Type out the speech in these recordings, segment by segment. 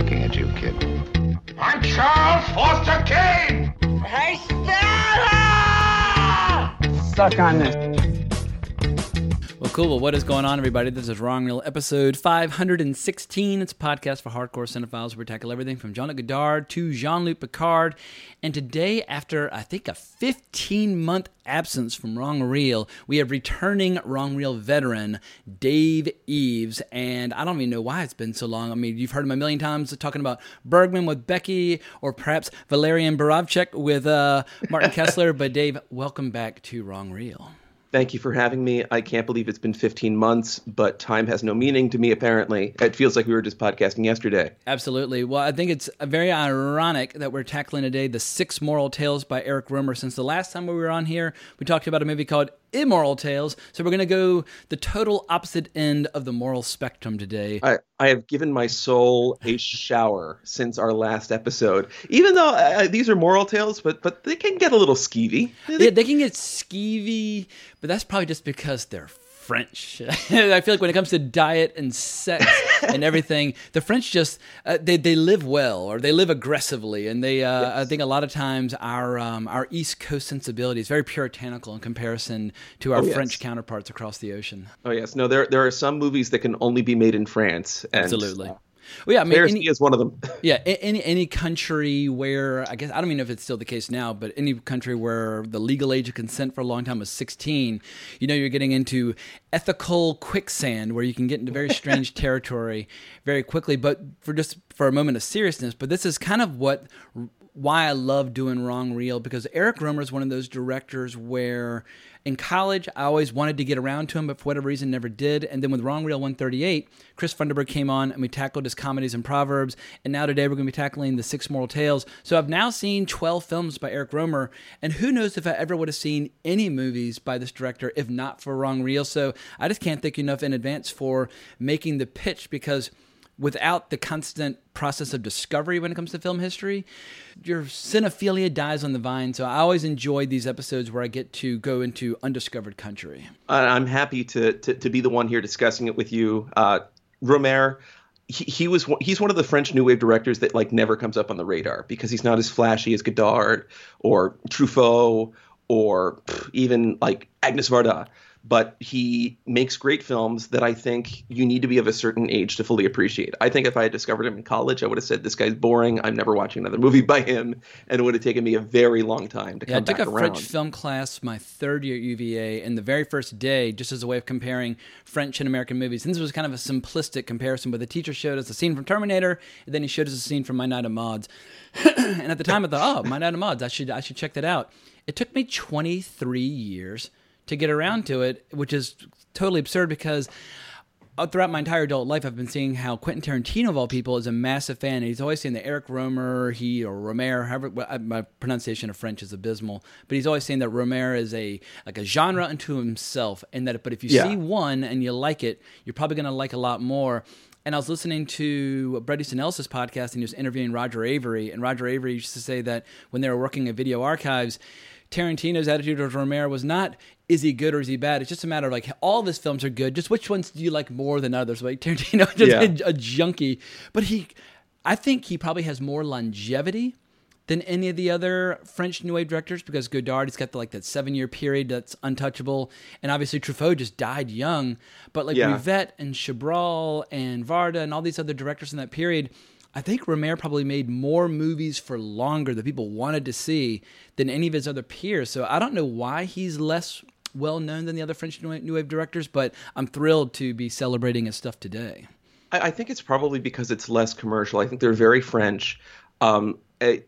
looking at you, kid. I'm Charles Foster Kane! Hey, Stella! Suck on this. Well, cool. Well, what is going on, everybody? This is Wrong Reel episode 516. It's a podcast for hardcore cinephiles where we tackle everything from Jean-Luc Godard to Jean-Luc Picard. And today, after I think a 15-month absence from Wrong Reel, we have returning Wrong Reel veteran Dave Eves. And I don't even know why it's been so long. I mean, you've heard him a million times talking about Bergman with Becky, or perhaps Walerian Borowczyk with uh, Martin Kessler. but Dave, welcome back to Wrong Reel. Thank you for having me. I can't believe it's been 15 months, but time has no meaning to me, apparently. It feels like we were just podcasting yesterday. Absolutely. Well, I think it's very ironic that we're tackling today the six moral tales by Eric Rohmer. Since the last time we were on here, we talked about a movie called immoral tales. So we're going to go the total opposite end of the moral spectrum today. I, I have given my soul a shower since our last episode. Even though uh, these are moral tales, but but they can get a little skeevy. Yeah, they can get skeevy, but that's probably just because they're French. I feel like when it comes to diet and sex and everything, the French just uh, they they live well or they live aggressively, and they uh, yes. I think a lot of times our um, our East Coast sensibility is very puritanical in comparison to our oh, yes. French counterparts across the ocean. Oh yes, no, there there are some movies that can only be made in France. And, Absolutely. Uh, well, yeah, I mean, any, is one of them. yeah, any any country where I guess I don't even know if it's still the case now, but any country where the legal age of consent for a long time was 16, you know, you're getting into ethical quicksand where you can get into very strange territory very quickly. But for just for a moment of seriousness, but this is kind of what why I love doing Wrong Reel because Eric Rohmer is one of those directors where in college, I always wanted to get around to him, but for whatever reason, never did. And then with Wrong Reel 138, Chris Funderburg came on and we tackled his comedies and proverbs. And now today we're going to be tackling the Six Moral Tales. So I've now seen 12 films by Eric Rohmer, and who knows if I ever would have seen any movies by this director if not for Wrong Reel. So I just can't thank you enough in advance for making the pitch because without the constant process of discovery when it comes to film history, your cinephilia dies on the vine. So I always enjoy these episodes where I get to go into undiscovered country. I'm happy to, to, to be the one here discussing it with you. Uh, he, he, was he's one of the French New Wave directors that like never comes up on the radar because he's not as flashy as Godard or Truffaut or even like Agnes Varda but he makes great films that I think you need to be of a certain age to fully appreciate. I think if I had discovered him in college, I would have said, "This guy's boring. I'm never watching another movie by him," and it would have taken me a very long time to yeah, come back around. I took a French film class my third year at UVA, and the very first day, just as a way of comparing French and American movies. And this was kind of a simplistic comparison, but the teacher showed us a scene from Terminator, and then he showed us a scene from My Night of Maud's. and at the time, I thought, "Oh, My Night of Maud's. I should I should check that out." It took me 23 years to get around to it, which is totally absurd because uh, throughout my entire adult life, I've been seeing how Quentin Tarantino, of all people, is a massive fan. And he's always saying that Eric Rohmer, he or Rohmer, however my pronunciation of French is abysmal, but he's always saying that Rohmer is a like a genre unto himself, and that but if you yeah. see one and you like it, you're probably going to like a lot more. And I was listening to Bret Easton Ellis' podcast, and he was interviewing Roger Avary. and Roger Avary used to say that when they were working at Video Archives Tarantino's attitude towards Romero was not is he good or is he bad? It's just a matter of like all of his films are good. Just which ones do you like more than others? Like Tarantino just yeah. a, a junkie, but he, I think he probably has more longevity than any of the other French New Wave directors because Godard, he's got the, like that seven year period that's untouchable. And obviously Truffaut just died young. But like yeah. Rivette and Chabrol and Varda and all these other directors in that period, I think Rohmer probably made more movies for longer that people wanted to see than any of his other peers. So I don't know why he's less well known than the other French New Wave directors, but I'm thrilled to be celebrating his stuff today. I, think it's probably because it's less commercial. I think they're very French. Um,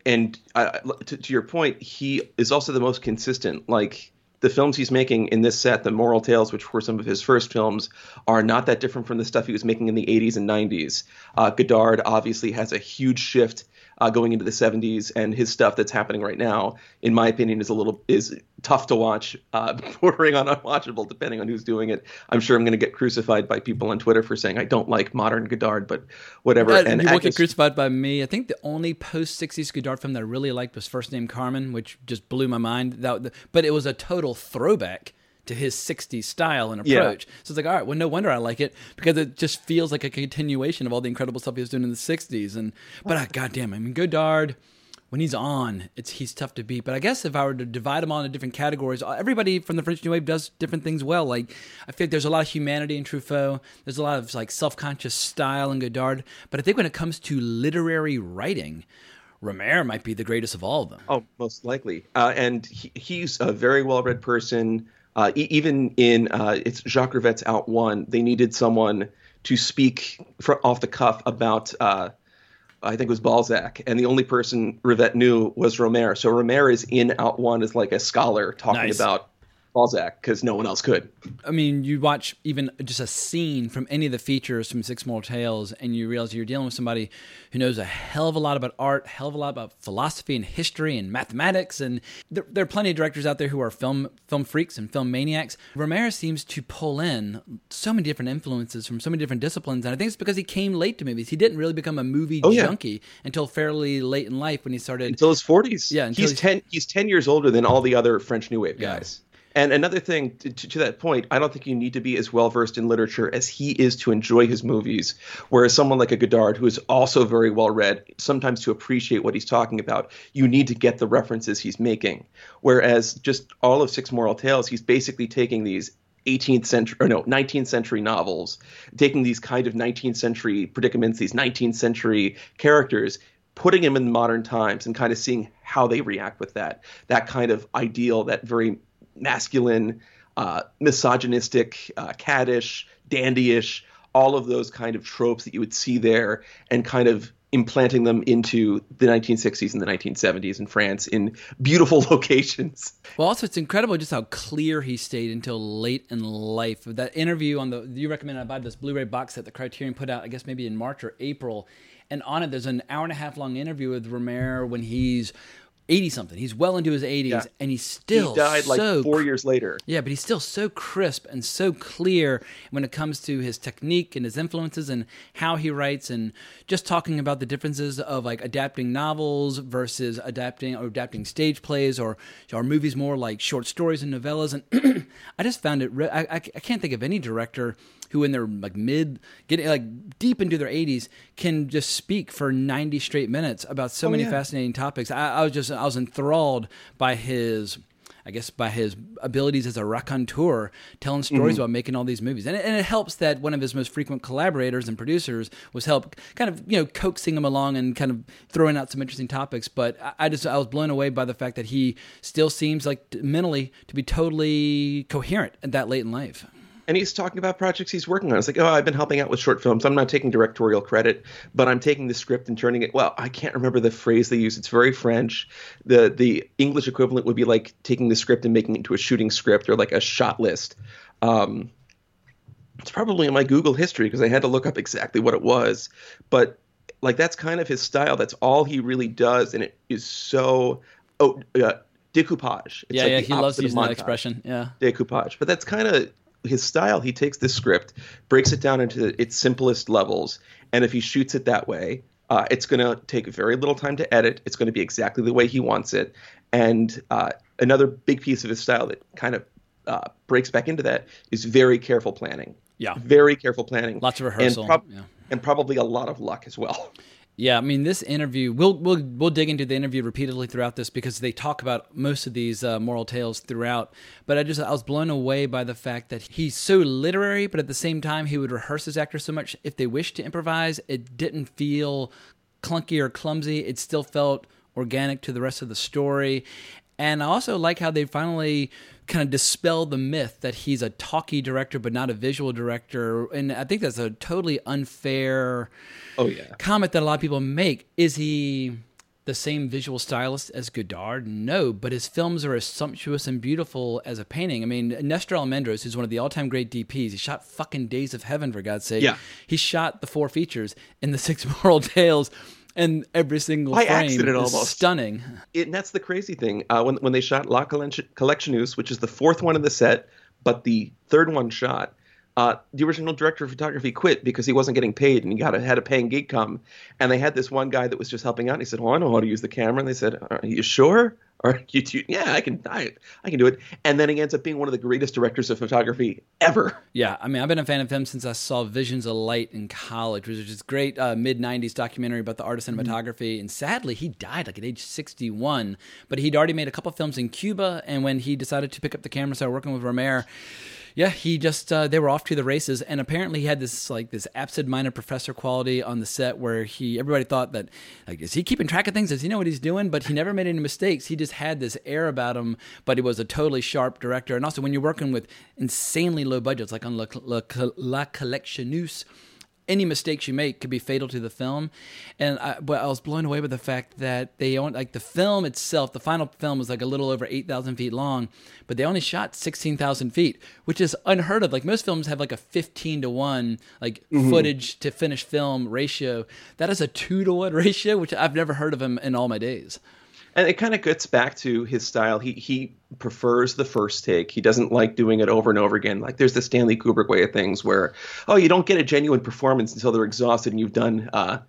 and uh, to, to, your point, he is also the most consistent. Like the films he's making in this set, the Moral Tales, which were some of his first films, are not that different from the stuff he was making in the 80s and 90s. Uh, Godard obviously has a huge shift uh, going into the 70s, and his stuff that's happening right now, in my opinion, is a little is tough to watch, uh, bordering on unwatchable, depending on who's doing it. I'm sure I'm going to get crucified by people on Twitter for saying I don't like modern Godard, but whatever. and you won't get crucified by me. I think the only post 60s Godard film that I really liked was First Name Carmen, which just blew my mind. That, but it was a total throwback to his 60s style and Yeah. approach. So it's like, all right, well, no wonder I like it because it just feels like a continuation of all the incredible stuff he was doing in the 60s. And but uh, goddamn, I mean, Godard, when he's on, it's he's tough to beat. But I guess if I were to divide them all into different categories, everybody from the French New Wave does different things well. Like I feel like there's a lot of humanity in Truffaut. There's a lot of like self-conscious style in Godard. But I think when it comes to literary writing, Rohmer might be the greatest of all of them. Oh, most likely. Uh, and he, he's a very well-read person. Uh, e- even in uh, it's Jacques Rivette's Out One, they needed someone to speak fr- off the cuff about. Uh, I think it was Balzac, and the only person Rivette knew was Rohmer. So Rohmer is in Out One as like a scholar talking Nice. about Balzac because no one else could. I mean, you watch even just a scene from any of the features from Six More Tales, and you realize you're dealing with somebody who knows a hell of a lot about art, hell of a lot about philosophy and history and mathematics. And there, there are plenty of directors out there who are film film freaks and film maniacs. Romero seems to pull in so many different influences from so many different disciplines, and I think it's because he came late to movies. He didn't really become a movie Oh, yeah. junkie until fairly late in life when he started. until his forties. Yeah, until he's he's- ten. He's ten years older than all the other French New Wave Yeah. And another thing to, to, to that point, I don't think you need to be as well versed in literature as he is to enjoy his movies. Whereas someone like a Godard, who is also very well read, sometimes to appreciate what he's talking about, you need to get the references he's making. Whereas just all of Six Moral Tales, he's basically taking these 18th century or no 19th century novels taking these kind of 19th century predicaments these 19th century characters putting them in modern times and kind of seeing how they react with that that kind of ideal that very masculine uh, misogynistic uh, caddish dandyish all of those kind of tropes that you would see there and kind of implanting them into the 1960s and the 1970s in France in beautiful locations. Well, also it's incredible just how clear he stayed until late in life. That interview on the you recommended I buy this Blu-ray box that the Criterion put out, I guess maybe in March or April, and on it there's an hour and a half long interview with Romero when he's eighty something. He's well into his eighties, Yeah. and he's still he died like so four years later. yeah, but he's still so crisp and so clear when it comes to his technique and his influences and how he writes and just talking about the differences of like adapting novels versus adapting or adapting stage plays or or movies more like short stories and novellas and I just found it re- I, I I can't think of any director who in their like mid getting like deep into their 80s can just speak for 90 straight minutes about so oh, many yeah. fascinating topics I, I was just I was enthralled by his I guess by his abilities as a raconteur, telling stories mm-hmm. about making all these movies, and it, and it helps that one of his most frequent collaborators and producers was help kind of you know coaxing him along and kind of throwing out some interesting topics. But I, I just I was blown away by the fact that he still seems like mentally to be totally coherent at that late in life. And he's talking about projects he's working on. It's like, oh, I've been helping out with short films. I'm not taking directorial credit, but I'm taking the script and turning it. Well, I can't remember the phrase they use. It's very French. the The English equivalent would be like taking the script and making it into a shooting script or like a shot list. Um, it's probably in my Google history because I had to look up exactly what it was, but like that's kind of his style. That's all he really does, and it is so oh uh, decoupage. It's yeah, like yeah, he loves using that expression. Yeah, decoupage. But that's kind of his style. He takes this script, breaks it down into its simplest levels, and if he shoots it that way, uh, it's going to take very little time to edit. It's going to be exactly the way he wants it. And uh, another big piece of his style that kind of uh, breaks back into that is very careful planning. Yeah. very careful planning. Lots of And rehearsal, prob- yeah. and probably a lot of luck as well. Yeah, I mean, this interview, we'll we'll we'll dig into the interview repeatedly throughout this because they talk about most of these uh, moral tales throughout. But I just I was blown away by the fact that he's so literary, but at the same time he would rehearse his actors so much. If they wished to improvise, it didn't feel clunky or clumsy. It still felt organic to the rest of the story. And I also like how they finally kind of dispel the myth that he's a talkie director but not a visual director. And I think that's a totally unfair Oh yeah. comment that a lot of people make. Is he the same visual stylist as Godard? No, but his films are as sumptuous and beautiful as a painting. I mean, Nestor Almendros, who's one of the all-time great DPs, he shot fucking Days of Heaven for God's sake. Yeah. he shot the four features in the Six Moral Tales, and every single By frame accident, is almost. stunning. it, and that's the crazy thing. Uh, when when they shot La Collection- Collectionneuse, which is the fourth one in the set, but the third one shot, uh, the original director of photography quit because he wasn't getting paid and he got a, had a paying gig come. And they had this one guy that was just helping out. And he said, "Oh, I know how to use the camera." And they said, "Are you sure?" Are you, do, yeah, I can, I, I can do it. And then he ends up being one of the greatest directors of photography ever. Yeah, I mean, I've been a fan of him since I saw Visions of Light in college, which is this great uh, mid '90s documentary about the art of cinematography. Mm-hmm. And sadly, he died like at age 61. But he'd already made a couple films in Cuba, and when he decided to pick up the camera, started working with Rohmer yeah, he just uh, they were off to the races, and apparently he had this like this absent-minded professor quality on the set where he everybody thought that like is he keeping track of things? Does he know what he's doing? But he never made any mistakes. He just had this air about him, but he was a totally sharp director. And also when you're working with insanely low budgets, like on La, La, La Collectionneuse any mistakes you make could be fatal to the film. And I, but I was blown away with the fact that they own like the film itself. The final film was like a little over eight thousand feet long, but they only shot sixteen thousand feet, which is unheard of. Like most films have like a fifteen to one like mm-hmm. footage to finish film ratio. That is a two to one ratio, which I've never heard of him in all my days and it kind of gets back to his style. He he prefers the first take. He doesn't like doing it over and over again. Like there's the Stanley Kubrick way of things where oh you don't get a genuine performance until they're exhausted and you've done uh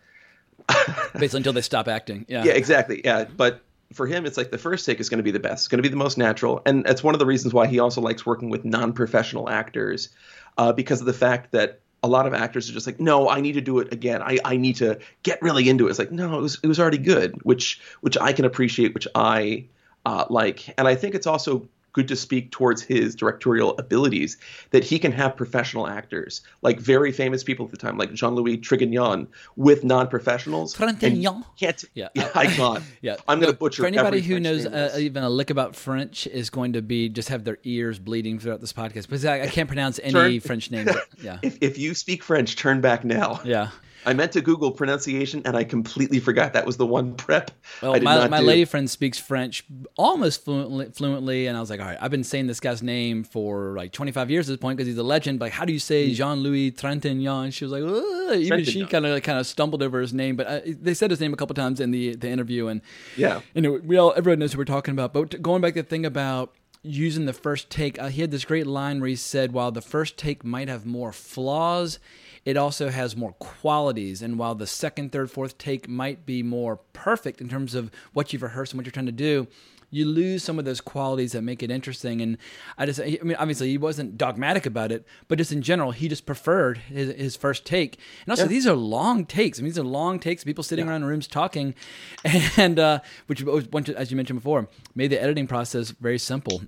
basically until they stop acting. Yeah. Yeah, exactly. Yeah, but for him it's like the first take is going to be the best. It's going to be the most natural and that's one of the reasons why he also likes working with non-professional actors uh, because of the fact that a lot of actors are just like, no, I need to do it again. I, I need to get really into it. It's like, no, it was it was already good, which which I can appreciate, which I uh, like, and I think it's also good to speak towards his directorial abilities that he can have professional actors, like very famous people at the time, like Jean Louis Trintignant, with non professionals. Trintignant? Can't, yeah, yeah, I can't. yeah. I'm going to butcher For anybody who French knows uh, even a lick about French, is going to be just have their ears bleeding throughout this podcast because I, I can't pronounce any turn, French names. Yeah. If, if you speak French, turn back now. Yeah. I meant to Google pronunciation and I completely forgot that was the one prep. Well, my, my lady friend speaks French almost fluently, fluently, and I was like, all right, I've been saying this guy's name for like 25 years at this point because he's a legend. But like, how do you say hmm. Jean Louis Trintignant? She was like, even she kind of kind of stumbled over his name, but uh, they said his name a couple times in the the interview, and yeah, you know, we all everyone knows who we're talking about. But going back to the thing about using the first take, uh, he had this great line where he said, while the first take might have more flaws it also has more qualities. And while the second, third, fourth take might be more perfect in terms of what you've rehearsed and what you're trying to do, you lose some of those qualities that make it interesting. And I just, I mean, obviously he wasn't dogmatic about it, but just in general, he just preferred his, his first take. And also, yeah. these are long takes. I mean, these are long takes. People sitting yeah. around in rooms talking, and uh, which, as you mentioned before, made the editing process very simple.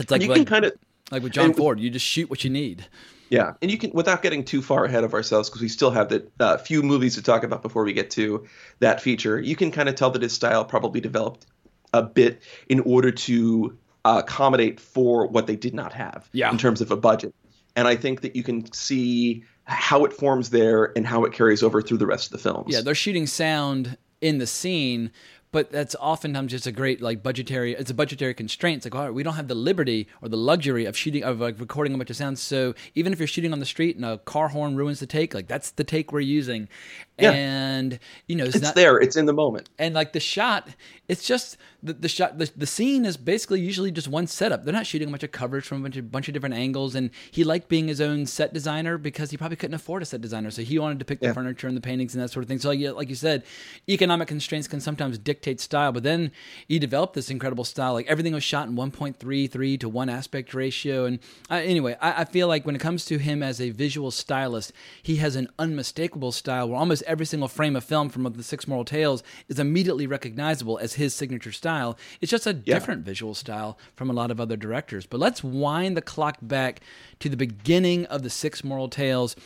It's like you like, can kind of like with John Ford, you just shoot what you need. Yeah, and you can without getting too far ahead of ourselves because we still have the uh, few movies to talk about before we get to that feature. You can kind of tell that his style probably developed a bit in order to uh, accommodate for what they did not have yeah. in terms of a budget. And I think that you can see how it forms there and how it carries over through the rest of the films. Yeah, they're shooting sound in the scene, but that's oftentimes just a great like budgetary it's a budgetary constraint. It's like all right we don't have the liberty or the luxury of shooting of like recording a bunch of sounds. So even if you're shooting on the street and a car horn ruins the take like that's the take we're using. Yeah. and you know it's, it's not, there. It's in the moment. And like the shot it's just the, the shot the, the scene is basically usually just one setup. They're not shooting a bunch of coverage from a bunch of, bunch of different angles. And he liked being his own set designer because he probably couldn't afford a set designer. So he wanted to pick yeah. the furniture and the paintings and that sort of thing. So like, like you said economic constraints can sometimes dictate style but then he developed this incredible style like everything was shot in 1.33 to 1 aspect ratio and uh, anyway I, I feel like when it comes to him as a visual stylist he has an unmistakable style where almost every single frame of film from the Six Moral Tales is immediately recognizable as his signature style. It's just a yeah. different visual style from a lot of other directors. But let's wind the clock back to the beginning of the Six Moral Tales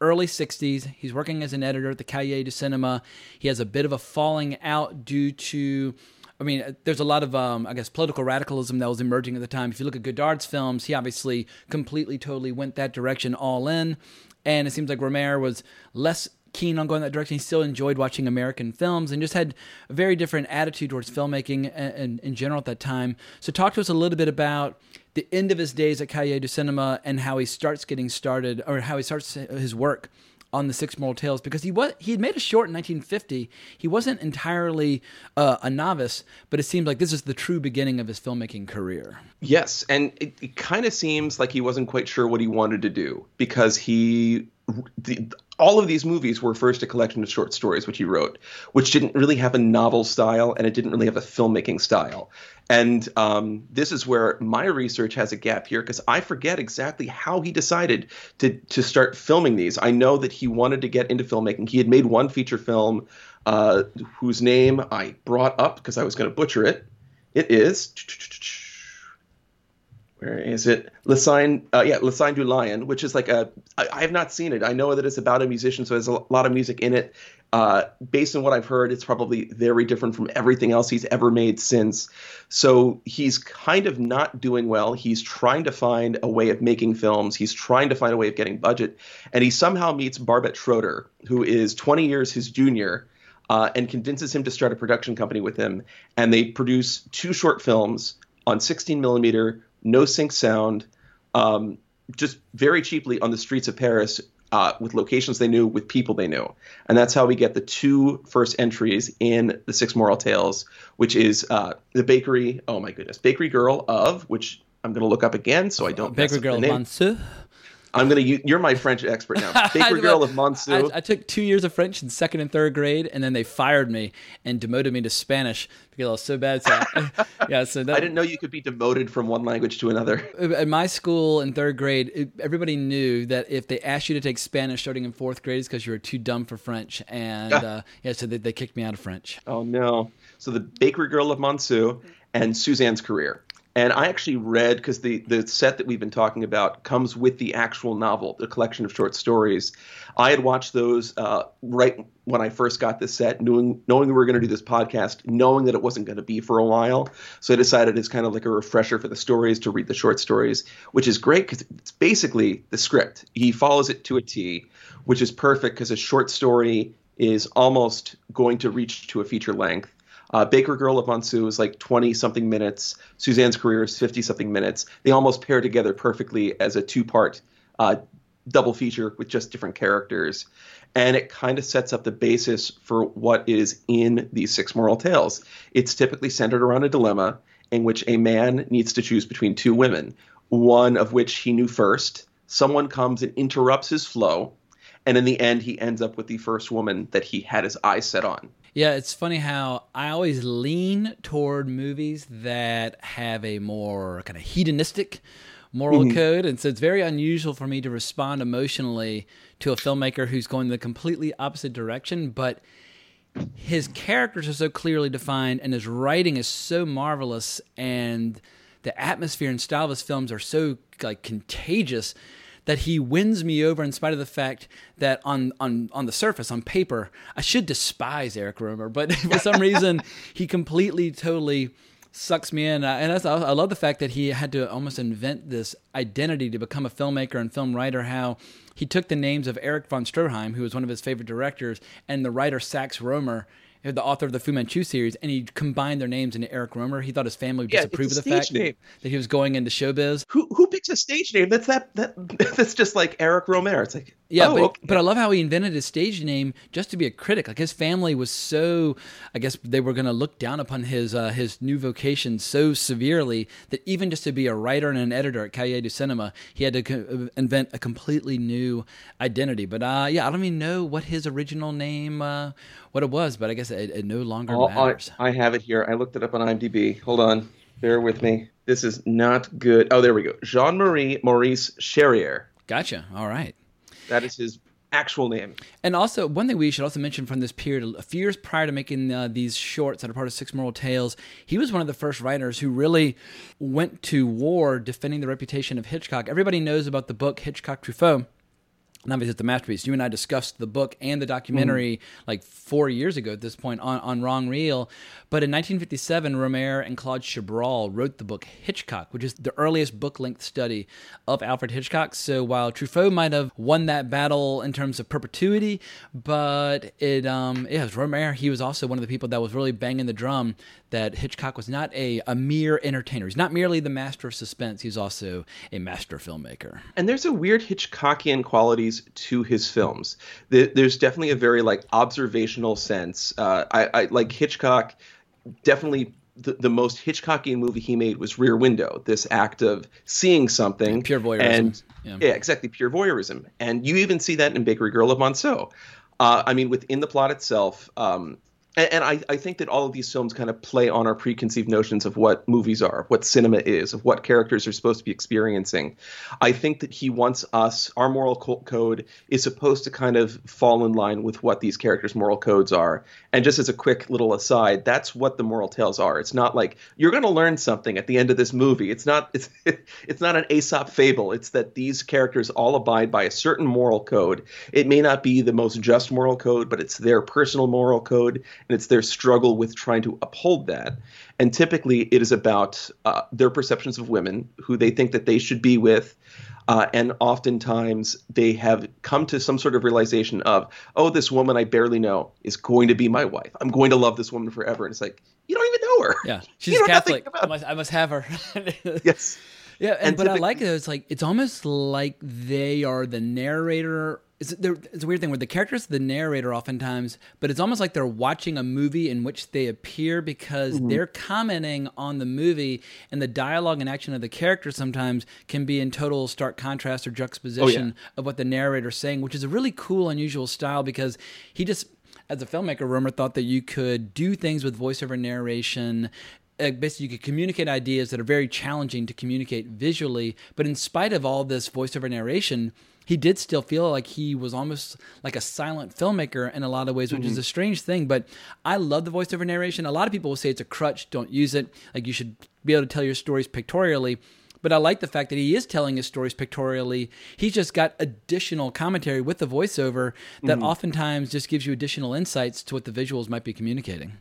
early 60s. He's working as an editor at the Cahiers du Cinema. He has a bit of a falling out due to. I mean, there's a lot of, um, I guess, political radicalism that was emerging at the time. If you look at Godard's films, he obviously completely, totally went that direction all in. And it seems like Rohmer was less keen on going that direction. He still enjoyed watching American films and just had a very different attitude towards filmmaking and in general at that time. So, talk to us a little bit about the end of his days at Cahiers du Cinema and how he starts getting started, or how he starts his work on the Six Moral Tales because he was he had made a short in 1950. He wasn't entirely uh, a novice, but it seems like this is the true beginning of his filmmaking career. Yes, and it, it kind of seems like he wasn't quite sure what he wanted to do because he the, all of these movies were first a collection of short stories which he wrote, which didn't really have a novel style and it didn't really have a filmmaking style. And um, this is where my research has a gap here because I forget exactly how he decided to to start filming these. I know that he wanted to get into filmmaking. He had made one feature film uh, whose name I brought up because I was going to butcher it. It is where is it? Sign, uh, yeah, Signe du Lion, which is like a. I, I have not seen it. I know that it's about a musician, so there's a lot of music in it. Uh, based on what I've heard, it's probably very different from everything else he's ever made since. So he's kind of not doing well. He's trying to find a way of making films. He's trying to find a way of getting budget, and he somehow meets Barbet Schroeder, who is 20 years his junior. Uh, and convinces him to start a production company with him, and they produce two short films on 16 millimeter no sync sound, um, just very cheaply on the streets of Paris uh, with locations they knew, with people they knew. And that's how we get the two first entries in the Six Moral Tales, which is uh, the bakery, oh my goodness, Bakery Girl of, which I'm going to look up again so I don't. Bakery Girl of Monceau. I'm gonna. You're my French expert now. Baker girl of Monceau. I, I, took two years of French in second and third grade, and then they fired me and demoted me to Spanish because I was so bad. So, yeah, so that, I didn't know you could be demoted from one language to another. At my school in third grade, it, everybody knew that if they asked you to take Spanish starting in fourth grade, it's because you were too dumb for French, and uh, yeah, so they, they kicked me out of French. Oh no! So the Bakery Girl of Monceau and Suzanne's career. And I actually read because the the set that we've been talking about comes with the actual novel, the collection of short stories. I had watched those uh, right when I first got this set, knowing knowing we were going to do this podcast, knowing that it wasn't going to be for a while. So I decided it's kind of like a refresher for the stories to read the short stories, which is great because it's basically the script. He follows it to a T, which is perfect because a short story is almost going to reach to a feature length uh, Baker Girl of Monceau is like 20 something minutes. Suzanne's career is 50 something minutes. They almost pair together perfectly as a two part uh, double feature with just different characters. And it kind of sets up the basis for what is in these six moral tales. It's typically centered around a dilemma in which a man needs to choose between two women, one of which he knew first. Someone comes and interrupts his flow. And in the end, he ends up with the first woman that he had his eyes set on. Yeah, it's funny how I always lean toward movies that have a more kind of hedonistic moral mm-hmm. code. And so it's very unusual for me to respond emotionally to a filmmaker who's going the completely opposite direction, but his characters are so clearly defined and his writing is so marvelous and the atmosphere and style of his films are so like contagious that he wins me over in spite of the fact that on on on the surface on paper I should despise Eric Rohmer, but for some reason he completely totally sucks me in. And I love the fact that he had to almost invent this identity to become a filmmaker and film writer. How he took the names of Erich von Stroheim, who was one of his favorite directors, and the writer Sax Rohmer, the author of the Fu Manchu series, and he combined their names into Eric Rohmer. He thought his family would yeah, disapprove of the fact name. that he was going into showbiz. Who who picks a stage name? That's that that that's just like Eric Rohmer. It's like yeah, oh, but, okay. but I love how he invented his stage name just to be a critic. Like his family was so, I guess they were going to look down upon his uh, his new vocation so severely that even just to be a writer and an editor at Cahiers du Cinema, he had to co- invent a completely new identity. But uh, yeah, I don't even know what his original name. Uh, what it was, but I guess it, it no longer oh, matters. I, I have it here. I looked it up on IMDb. Hold on. Bear with me. This is not good. Oh, there we go. Jean Marie Maurice Charrier. Gotcha. All right. That is his actual name. And also, one thing we should also mention from this period, a few years prior to making uh, these shorts that are part of Six Moral Tales, he was one of the first writers who really went to war defending the reputation of Hitchcock. Everybody knows about the book Hitchcock Truffaut obviously it's a masterpiece. You and I discussed the book and the documentary mm-hmm. like four years ago at this point on, on Wrong Reel. But in 1957, Rohmer and Claude Chabrol wrote the book Hitchcock, which is the earliest book length study of Alfred Hitchcock. So while Truffaut might have won that battle in terms of perpetuity, but it, um, yeah, it Rohmer, he was also one of the people that was really banging the drum that Hitchcock was not a, a mere entertainer. He's not merely the master of suspense, he's also a master filmmaker. And there's a weird Hitchcockian quality stories to his films. There's definitely a very like observational sense. Uh, I, I like Hitchcock. Definitely the, the most Hitchcockian movie he made was Rear Window. This act of seeing something, pure voyeurism, and yeah. yeah. exactly pure voyeurism. And you even see that in Bakery Girl of Monceau. Uh, I mean, within the plot itself, um, and, I, I, think that all of these films kind of play on our preconceived notions of what movies are, what cinema is, of what characters are supposed to be experiencing. I think that he wants us, our moral code is supposed to kind of fall in line with what these characters' moral codes are. And just as a quick little aside, that's what the moral tales are. It's not like you're going to learn something at the end of this movie. It's not it's it's not an Aesop fable. It's that these characters all abide by a certain moral code. It may not be the most just moral code, but it's their personal moral code and it's their struggle with trying to uphold that. And typically, it is about uh, their perceptions of women, who they think that they should be with. Uh, and oftentimes they have come to some sort of realization of, oh, this woman I barely know is going to be my wife. I'm going to love this woman forever. And it's like, you don't even know her. Yeah, she's Catholic. I must, I must have her. yes. Yeah, and, and but I like it. It's like it's almost like they are the narrator it's, it's a weird thing where the characters the narrator oftentimes, but it's almost like they're watching a movie in which they appear because mm-hmm. they're commenting on the movie, and the dialogue and action of the characters sometimes can be in total stark contrast or juxtaposition oh, yeah. of what the narrator's saying, which is a really cool, unusual style because he just as a filmmaker, Rohmer thought that you could do things with voiceover narration uh, basically you could communicate ideas that are very challenging to communicate visually but in spite of all this voiceover narration he did still feel like he was almost like a silent filmmaker in a lot of ways, which mm-hmm. is a strange thing. But I love the voiceover narration. A lot of people will say it's a crutch, don't use it. Like you should be able to tell your stories pictorially. But I like the fact that he is telling his stories pictorially. He's just got additional commentary with the voiceover that mm-hmm. oftentimes just gives you additional insights to what the visuals might be communicating.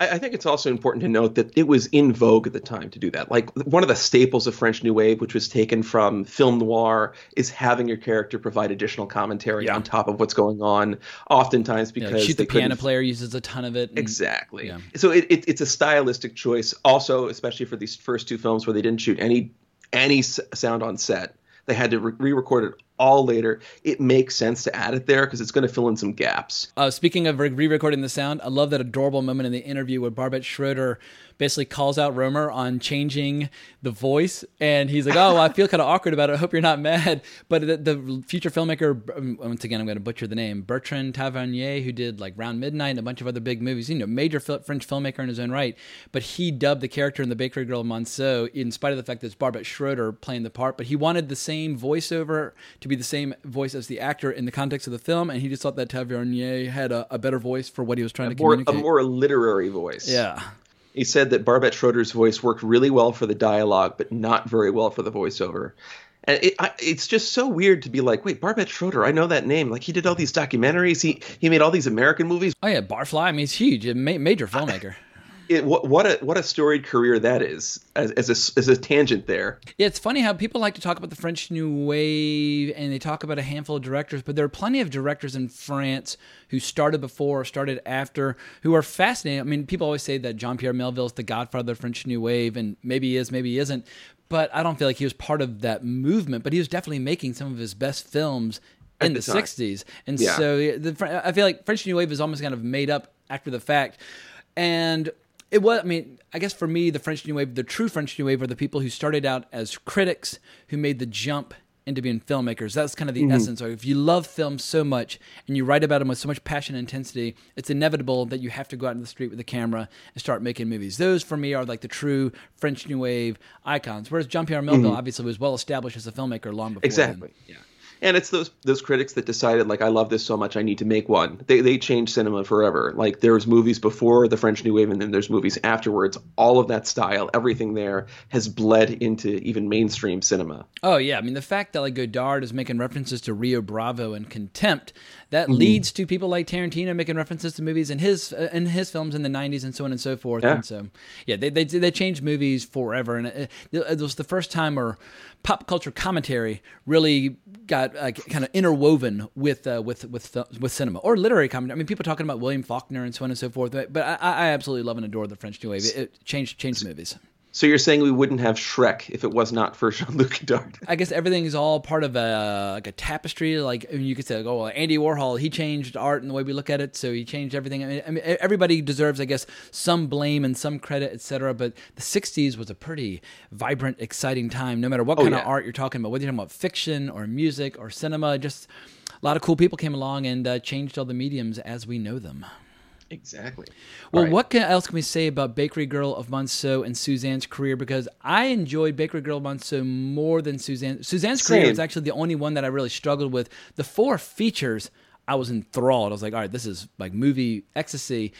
I think it's also important to note that it was in vogue at the time to do that. Like one of the staples of French New Wave, which was taken from film noir, is having your character provide additional commentary yeah. on top of what's going on. Oftentimes, because yeah, shoot the piano player uses a ton of it. And, exactly. Yeah. So it, it, it's a stylistic choice. Also, especially for these first two films where they didn't shoot any any sound on set they had to re-record it all later. It makes sense to add it there because it's going to fill in some gaps. Uh, speaking of re-recording the sound, I love that adorable moment in the interview where Barbet Schroeder basically calls out Rohmer on changing the voice, and he's like, "Oh, well, I feel kind of awkward about it. I hope you're not mad." But the, the future filmmaker, um, once again, I'm going to butcher the name, Bertrand Tavernier, who did like Round Midnight and a bunch of other big movies, you know, major French filmmaker in his own right, but he dubbed the character in the Bakery Girl Monceau, in spite of the fact that it's Barbet Schroeder playing the part, but he wanted the same voiceover to be the same voice as the actor in the context of the film, and he just thought that Tavernier had a, a better voice for what he was trying a to more, communicate. A more literary voice. Yeah. He said that Barbet Schroeder's voice worked really well for the dialogue, but not very well for the voiceover. And it, I, it's just so weird to be like, wait, Barbet Schroeder, I know that name. Like he did all these documentaries. He he made all these American movies. Oh yeah, Barfly. I mean, he's huge, a ma- major filmmaker it, what, what a what a storied career that is as, as a, as a tangent there. Yeah, it's funny how people like to talk about the French New Wave and they talk about a handful of directors, but there are plenty of directors in France who started before or started after who are fascinating. I mean, people always say that Jean Pierre Melville is the godfather of the French New Wave, and maybe he is, maybe he isn't. But I don't feel like he was part of that movement. But he was definitely making some of his best films in the, the 60s. And yeah. so the, I feel like French New Wave is almost kind of made up after the fact. And it was i mean i guess for me the french new wave the true french new wave are the people who started out as critics who made the jump into being filmmakers that's kind of the mm-hmm. essence or if you love film so much and you write about them with so much passion and intensity it's inevitable that you have to go out in the street with a camera and start making movies those for me are like the true french new wave icons whereas jean-pierre melville mm-hmm. obviously was well established as a filmmaker long before exactly then. yeah and it's those those critics that decided like I love this so much I need to make one. They they changed cinema forever. Like there's movies before the French New Wave and then there's movies afterwards. All of that style, everything there has bled into even mainstream cinema. Oh yeah, I mean the fact that like Godard is making references to Rio Bravo and Contempt that mm-hmm. leads to people like Tarantino making references to movies in his uh, in his films in the 90s and so on and so forth. Yeah. And so yeah, they they they changed movies forever and it, it was the first time where pop culture commentary really got uh, kind of interwoven with uh, with with with cinema or literary commentary. I mean, people talking about William Faulkner and so on and so forth. But I, I absolutely love and adore the French New Wave. It, it changed changed movies. So you're saying we wouldn't have Shrek if it was not for Jean-Luc Godard? I guess everything is all part of a like a tapestry. Like I mean, you could say, oh, well, Andy Warhol, he changed art and the way we look at it, so he changed everything. I mean, I mean everybody deserves, I guess, some blame and some credit, etc. But the '60s was a pretty vibrant, exciting time. No matter what Oh, kind yeah. of art you're talking about, whether you're talking about fiction or music or cinema, just a lot of cool people came along and uh, changed all the mediums as we know them. Exactly. Well, right. what can, else can we say about Bakery Girl of Monceau and Suzanne's career? Because I enjoyed Bakery Girl of Monceau more than Suzanne. Suzanne's career Same. was actually the only one that I really struggled with. The four features, I was enthralled. I was like, all right, this is like movie ecstasy.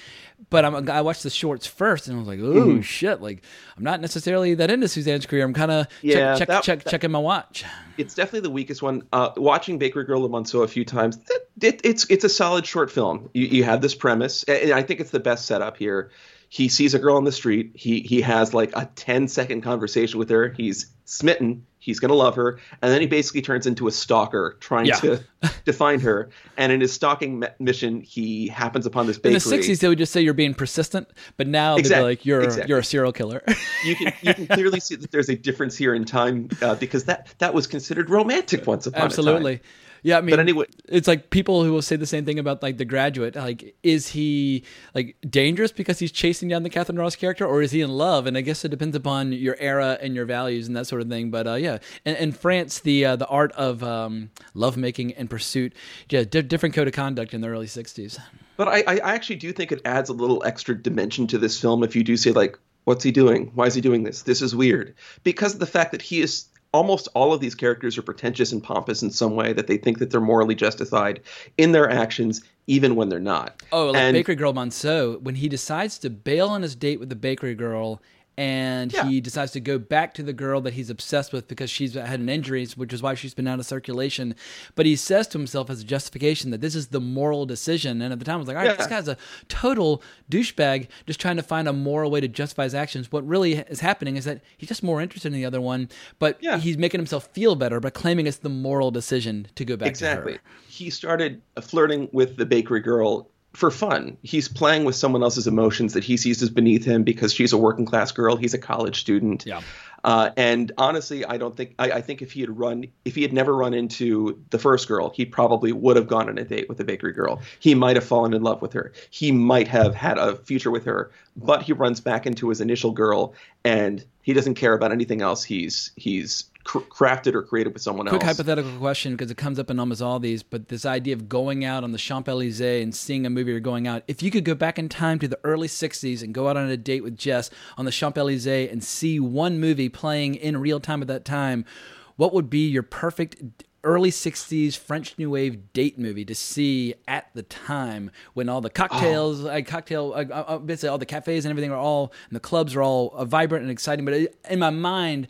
But I'm, I watched the shorts first, and I was like, oh Mm-hmm. shit! Like, I'm not necessarily that into Suzanne's career. I'm kind of Yeah, check, check, that- check, that- checking my watch. it's definitely the weakest one. Uh, watching Bakery Girl of Monceau a few times, that, it, it's it's a solid short film. You, you have this premise, and I think it's the best setup here. He sees a girl on the street. He he has like a 10 second conversation with her. He's smitten. He's gonna love her, and then he basically turns into a stalker trying Yeah. to to find her. And in his stalking me- mission, he happens upon this bakery In the '60s, they would just say you're being persistent, but now they'd be like, you're exactly. you're a serial killer. you can you can clearly see that there's a difference here in time uh, because that that was considered romantic once upon a time. Yeah, I mean, But anyway- it's like people who will say the same thing about like the graduate. Like, is he like dangerous because he's chasing down the Katharine Ross character, or is he in love? And I guess it depends upon your era and your values and that sort of thing. But uh, yeah, in, in France, the uh, the art of um, lovemaking and pursuit, yeah, di- different code of conduct in the early '60s. But I, I actually do think it adds a little extra dimension to this film if you do say like, what's he doing? Why is he doing this? This is weird because of the fact that he is almost all of these characters are pretentious and pompous in some way that they think that they're morally justified in their actions even when they're not. Oh, like and, Bakery Girl Monceau, when he decides to bail on his date with the bakery girl and Yeah. he decides to go back to the girl that he's obsessed with because she's had an injury, which is why she's been out of circulation. But he says to himself as a justification that this is the moral decision. And at the time, I was like, all right, Yeah. this guy's a total douchebag just trying to find a moral way to justify his actions. What really is happening is that he's just more interested in the other one, but Yeah. he's making himself feel better by claiming it's the moral decision to go back exactly. to her. He started flirting with the bakery girl for fun. He's playing with someone else's emotions that he sees as beneath him because she's a working class girl. He's a college student. Yeah. Uh, and honestly, I don't think I, I think if he had run, if he had never run into the first girl, he probably would have gone on a date with the bakery girl. He might have fallen in love with her. He might have had a future with her. But he runs back into his initial girl, and he doesn't care about anything else. He's he's cr- crafted or created with someone else. Quick else. hypothetical question because it comes up in almost all these, but this idea of going out on the Champs Elysees and seeing a movie or going out. If you could go back in time to the early '60s and go out on a date with Jess on the Champs Elysees and see one movie playing in real time at that time, what would be your perfect early '60s French New Wave date movie to see at the time when all the cocktails, uh, cocktail, uh, uh, basically all the cafes and everything are all, and the clubs are all uh, vibrant and exciting. But in my mind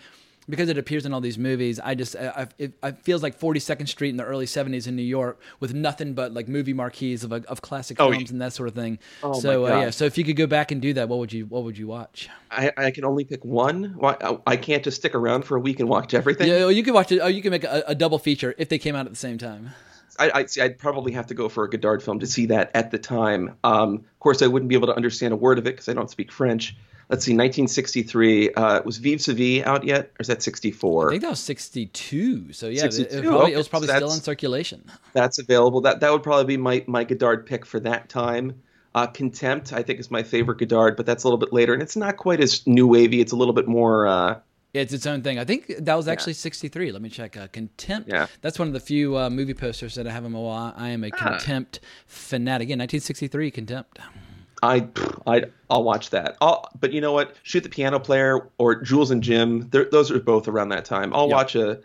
because it appears in all these movies, I just I, it, it feels like 42nd Street in the early 70s in New York with nothing but like movie marquees of of classic Oh, films and that sort of thing. Oh, so my uh, yeah, so if you could go back and do that, what would you what would you watch? I, I can only pick one. Why I, I can't just stick around for a week and watch everything. Yeah, you could watch it. Or you could make a, a double feature if they came out at the same time. I, I'd, see, I'd probably have to go for a Godard film to see that at the time. Um, of course, I wouldn't be able to understand a word of it because I don't speak French. Let's see, 1963. Uh, was Vivre sa vie out yet, or is that 64? I think that was 62. So yeah, it, 62, it probably, it was probably so still in circulation. That's available. That that would probably be my my Godard pick for that time. Uh, Contempt, I think, is my favorite Godard, but that's a little bit later, and it's not quite as new wavy. It's a little bit more. Uh, it's its own thing. I think that was actually 63. Let me check. Uh, Contempt. Yeah. That's one of the few uh, movie posters that I have in my wall. I am a Ah. Contempt fanatic. Again, 1963 Contempt. I I I'll watch that. I'll, but you know what? Shoot the Piano Player or Jules and Jim. Those are both around that time. I'll Yeah. watch a.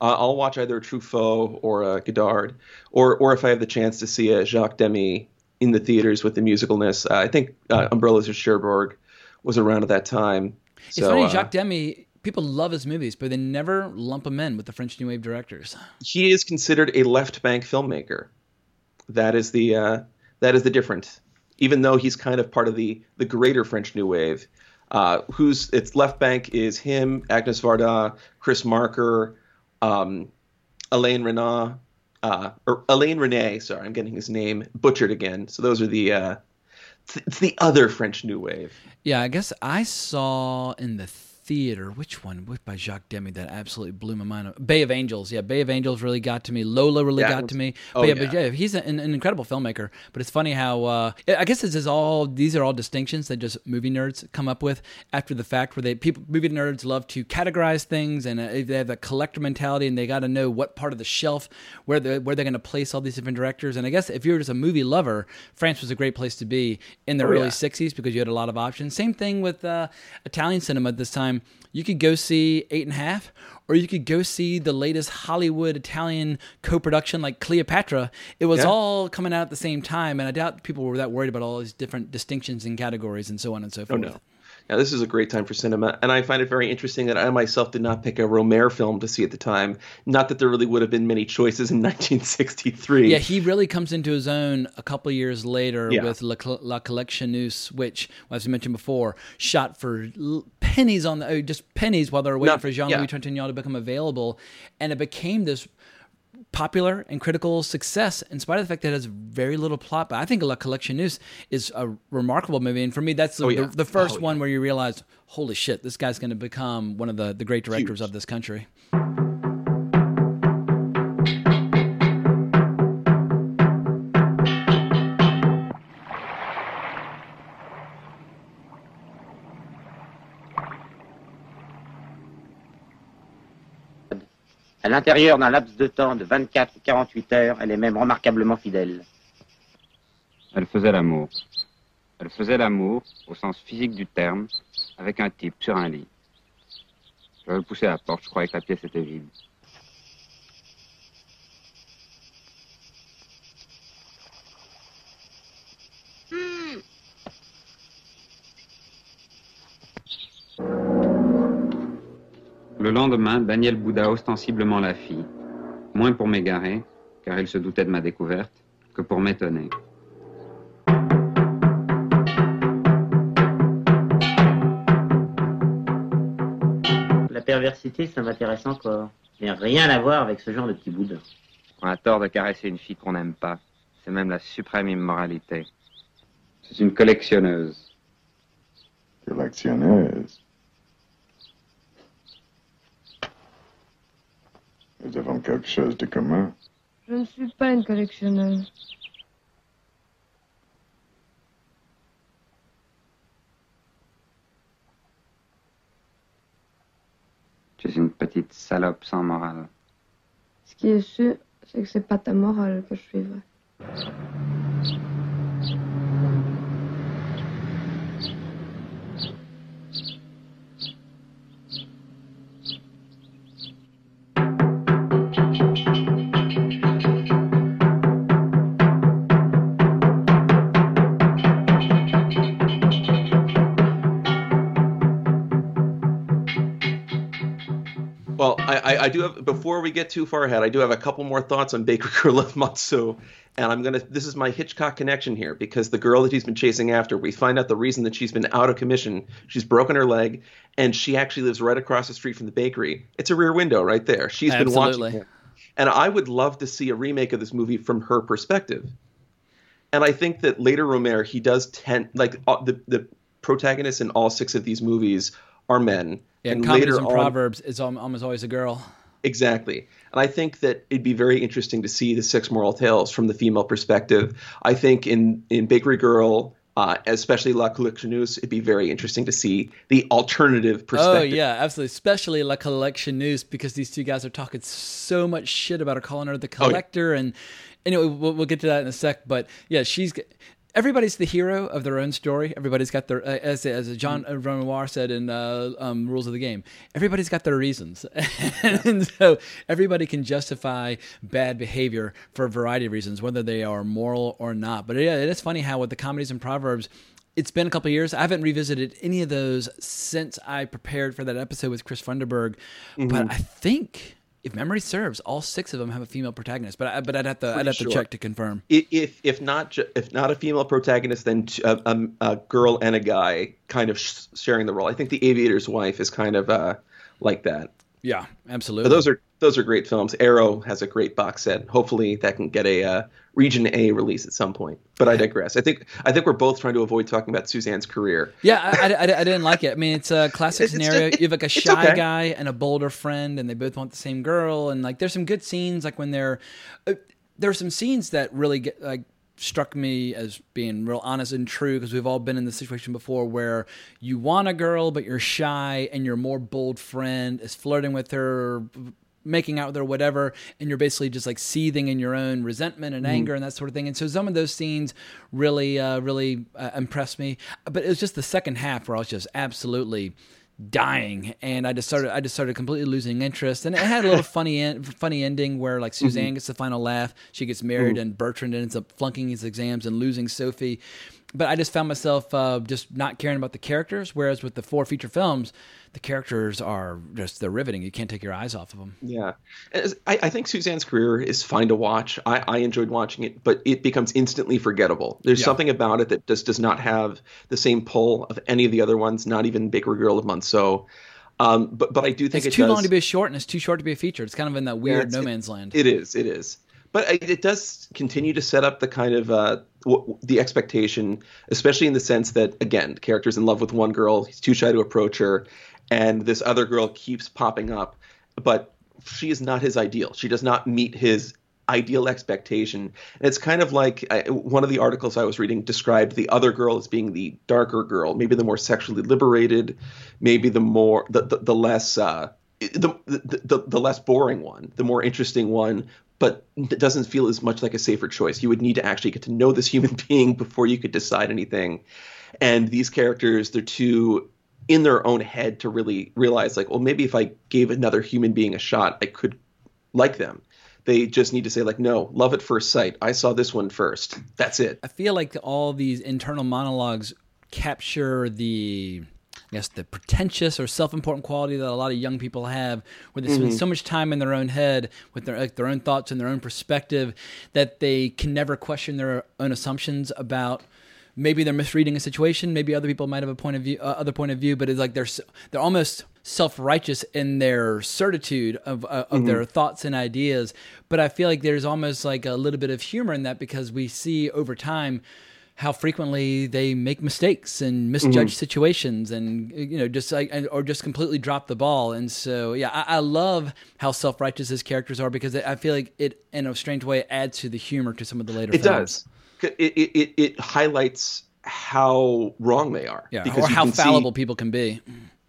Uh, I'll watch either a Truffaut or a Godard, or or if I have the chance to see a Jacques Demy in the theaters with the musicalness. Uh, I think uh, Umbrellas of Cherbourg was around at that time. It's So, funny, uh, Jacques Demy. People love his movies, but they never lump him in with the French New Wave directors. he is considered a left bank filmmaker. That is the uh, that is the difference. Even though he's kind of part of the the greater French New Wave, uh, who's its left bank is him, Agnes Varda, Chris Marker, um, Alain Renat, uh, or Alain Rene. Sorry, I'm getting his name butchered again. So those are the uh, it's the other French New Wave. Yeah, I guess I saw in the theater. Which one? Which by Jacques Demy that absolutely blew my mind. Bay of Angels. Yeah, Bay of Angels really got to me. Lola really Yeah, got it to me. oh, but yeah, yeah. but yeah, he's an, an incredible filmmaker. But it's funny how uh, I guess this is all. These are all distinctions that just movie nerds come up with after the fact, where they people movie nerds love to categorize things and uh, they have a collector mentality, and they got to know what part of the shelf where they where they're going to place all these different directors. And I guess if you're just a movie lover, France was a great place to be in the Oh, early yeah. 60s because you had a lot of options. Same thing with uh, Italian cinema at this time. You could go see Eight and a Half, or you could go see the latest Hollywood Italian co production like Cleopatra. It was Yeah. all coming out at the same time, and I doubt people were that worried about all these different distinctions and categories and so on and so Oh forth. no. Yeah, this is a great time for cinema, and I find it very interesting that I myself did not pick a Rohmer film to see at the time. Not that there really would have been many choices in 1963. Yeah, he really comes into his own a couple years later Yeah. with La, La Collectionneuse, which, as we mentioned before, shot for pennies on the oh, just pennies while they were waiting Not- for Jean Louis yeah. Trintignant to become available, and it became this popular and critical success in spite of the fact that it has very little plot. But I think La Collectionneuse is a remarkable movie, and for me, that's the, Oh, yeah. the, the first Oh, one where you realize, holy shit, this guy's going to become one of the, the great directors Huge. of this country. À l'intérieur d'un laps de temps de 24 ou 48 heures, elle est même remarquablement fidèle. Elle faisait l'amour. Elle faisait l'amour, au sens physique du terme, avec un type sur un lit. J'avais poussé la porte, je croyais que la pièce était vide. Le lendemain, Daniel bouda ostensiblement la fille, moins pour m'égarer, car il se doutait de ma découverte, que pour m'étonner. La perversité, ça m'intéresse encore. Mais rien à voir avec ce genre de petit boudin. On a tort de caresser une fille qu'on n'aime pas. C'est même la suprême immoralité. C'est une collectionneuse. Collectionneuse? Nous avons quelque chose de commun. Je ne suis pas une collectionneuse. Tu es une petite salope sans morale. Ce qui est sûr, c'est que c'est pas ta morale que je suivrai. I, do have before we get too far ahead, I do have a couple more thoughts on Baker Girl of Monceau, and I'm gonna. This is my Hitchcock connection here because the girl that he's been chasing after, we find out the reason that she's been out of commission. She's broken her leg, and she actually lives right across the street from the bakery. It's a rear window right there. She's been Absolutely. watching him, and I would love to see a remake of this movie from her perspective. And I think that later Rohmer, he does tend like the the protagonists in all six of these movies are men. Yeah, and later and on- proverbs is almost always a girl. Exactly. And I think that it'd be very interesting to see the six moral tales from the female perspective. I think in, in Bakery Girl, uh, especially La Collectionneuse, it'd be very interesting to see the alternative perspective. Oh yeah, absolutely. Especially La Collectionneuse because these two guys are talking so much shit about her, calling her the Oh, yeah. collector, and anyway, we'll, we'll get to that in a sec. But yeah, she's everybody's the hero of their own story. Everybody's got their uh, as as Jean Mm-hmm. Renoir said in uh, um, Rules of the Game. Everybody's got their reasons, and so everybody can justify bad behavior for a variety of reasons, whether they are moral or not. But yeah, it is funny how with the comedies and proverbs. It's been a couple of years. I haven't revisited any of those since I prepared for that episode with Chris Funderburg. Mm-hmm. But I think, if memory serves, all six of them have a female protagonist. But I, but I'd have to I'd Pretty have to check to confirm. If if not ju- if not a female protagonist, then a girl and a guy kind of sh- sharing the role. I think the Aviator's Wife is kind of uh, like that. Yeah, absolutely. But those are those are great films. Arrow has a great box set. Hopefully, that can get a uh, Region A release at some point. But I digress. I think I think we're both trying to avoid talking about Suzanne's career. Yeah, I, I, I- I didn't like it. I mean, it's a classic It's- it's scenario. you have like a shy okay. guy and a bolder friend, and they both want the same girl. And like, there's some good scenes, like when they're uh, there are some scenes that really get like struck me as being real honest and true because we've all been in this situation before where you want a girl but you're shy and your more bold friend is flirting with her making out with her whatever and you're basically just like seething in your own resentment and anger and that sort of thing. And so some of those scenes really uh, really uh, impressed me. But it was just the second half where i was just absolutely dying. And i just started i just started completely losing interest. And it had a little funny en- funny ending where like suzanne gets the final laugh. She gets married and bertrand ends up flunking his exams and losing sophie but i just found myself uh, just not caring about the characters whereas with the four feature films the characters are just they're riveting you can't take your eyes off of them Yeah, As- I, I think Suzanne's career is fine to watch. I, I enjoyed watching it, but it becomes instantly forgettable. There's Yeah. something about it that just does not have the same pull of any of the other ones. Not even Baker Girl of Monceau. Um, but but I do think it's it too does, long to be a short and it's too short to be a feature it's kind of in that weird it's- no man's land It is. It is. But it it does continue to set up the kind of uh, the expectation, especially in the sense that again, the character's in love with one girl, he's too shy to approach her, and this other girl keeps popping up, but she is not his ideal. She does not meet his ideal expectation. And it's kind of like I, one of the articles I was reading described the other girl as being the darker girl, maybe the more sexually liberated, maybe the more the the, the less uh, the the the less boring one, the more interesting one, but it doesn't feel as much like a safer choice. You would need to actually get to know this human being before you could decide anything. And these characters, they're too in their own head to really realize, like, well, maybe if I gave another human being a shot, I could like them. They just need to say, like, no, love at first sight. I saw this one first. That's it. I feel like all these internal monologues capture the guess the pretentious or self-important quality that a lot of young people have, where they spend so much time in their own head with their like, their own thoughts and their own perspective that they can never question their own assumptions about. Maybe they're misreading a situation. Maybe other people might have a point of view, uh, other point of view. But it's like they're they're almost self-righteous in their certitude of uh, of their thoughts and ideas. But I feel like there's almost like a little bit of humor in that because we see over time how frequently they make mistakes and misjudge mm-hmm. situations and you know just like or just completely drop the ball and so yeah I, I love how self-righteous his characters are because I feel like it in a strange way adds to the humor to some of the later It films. does. It, it, it, highlights how wrong they are. yeah because or how can see- fallible people can be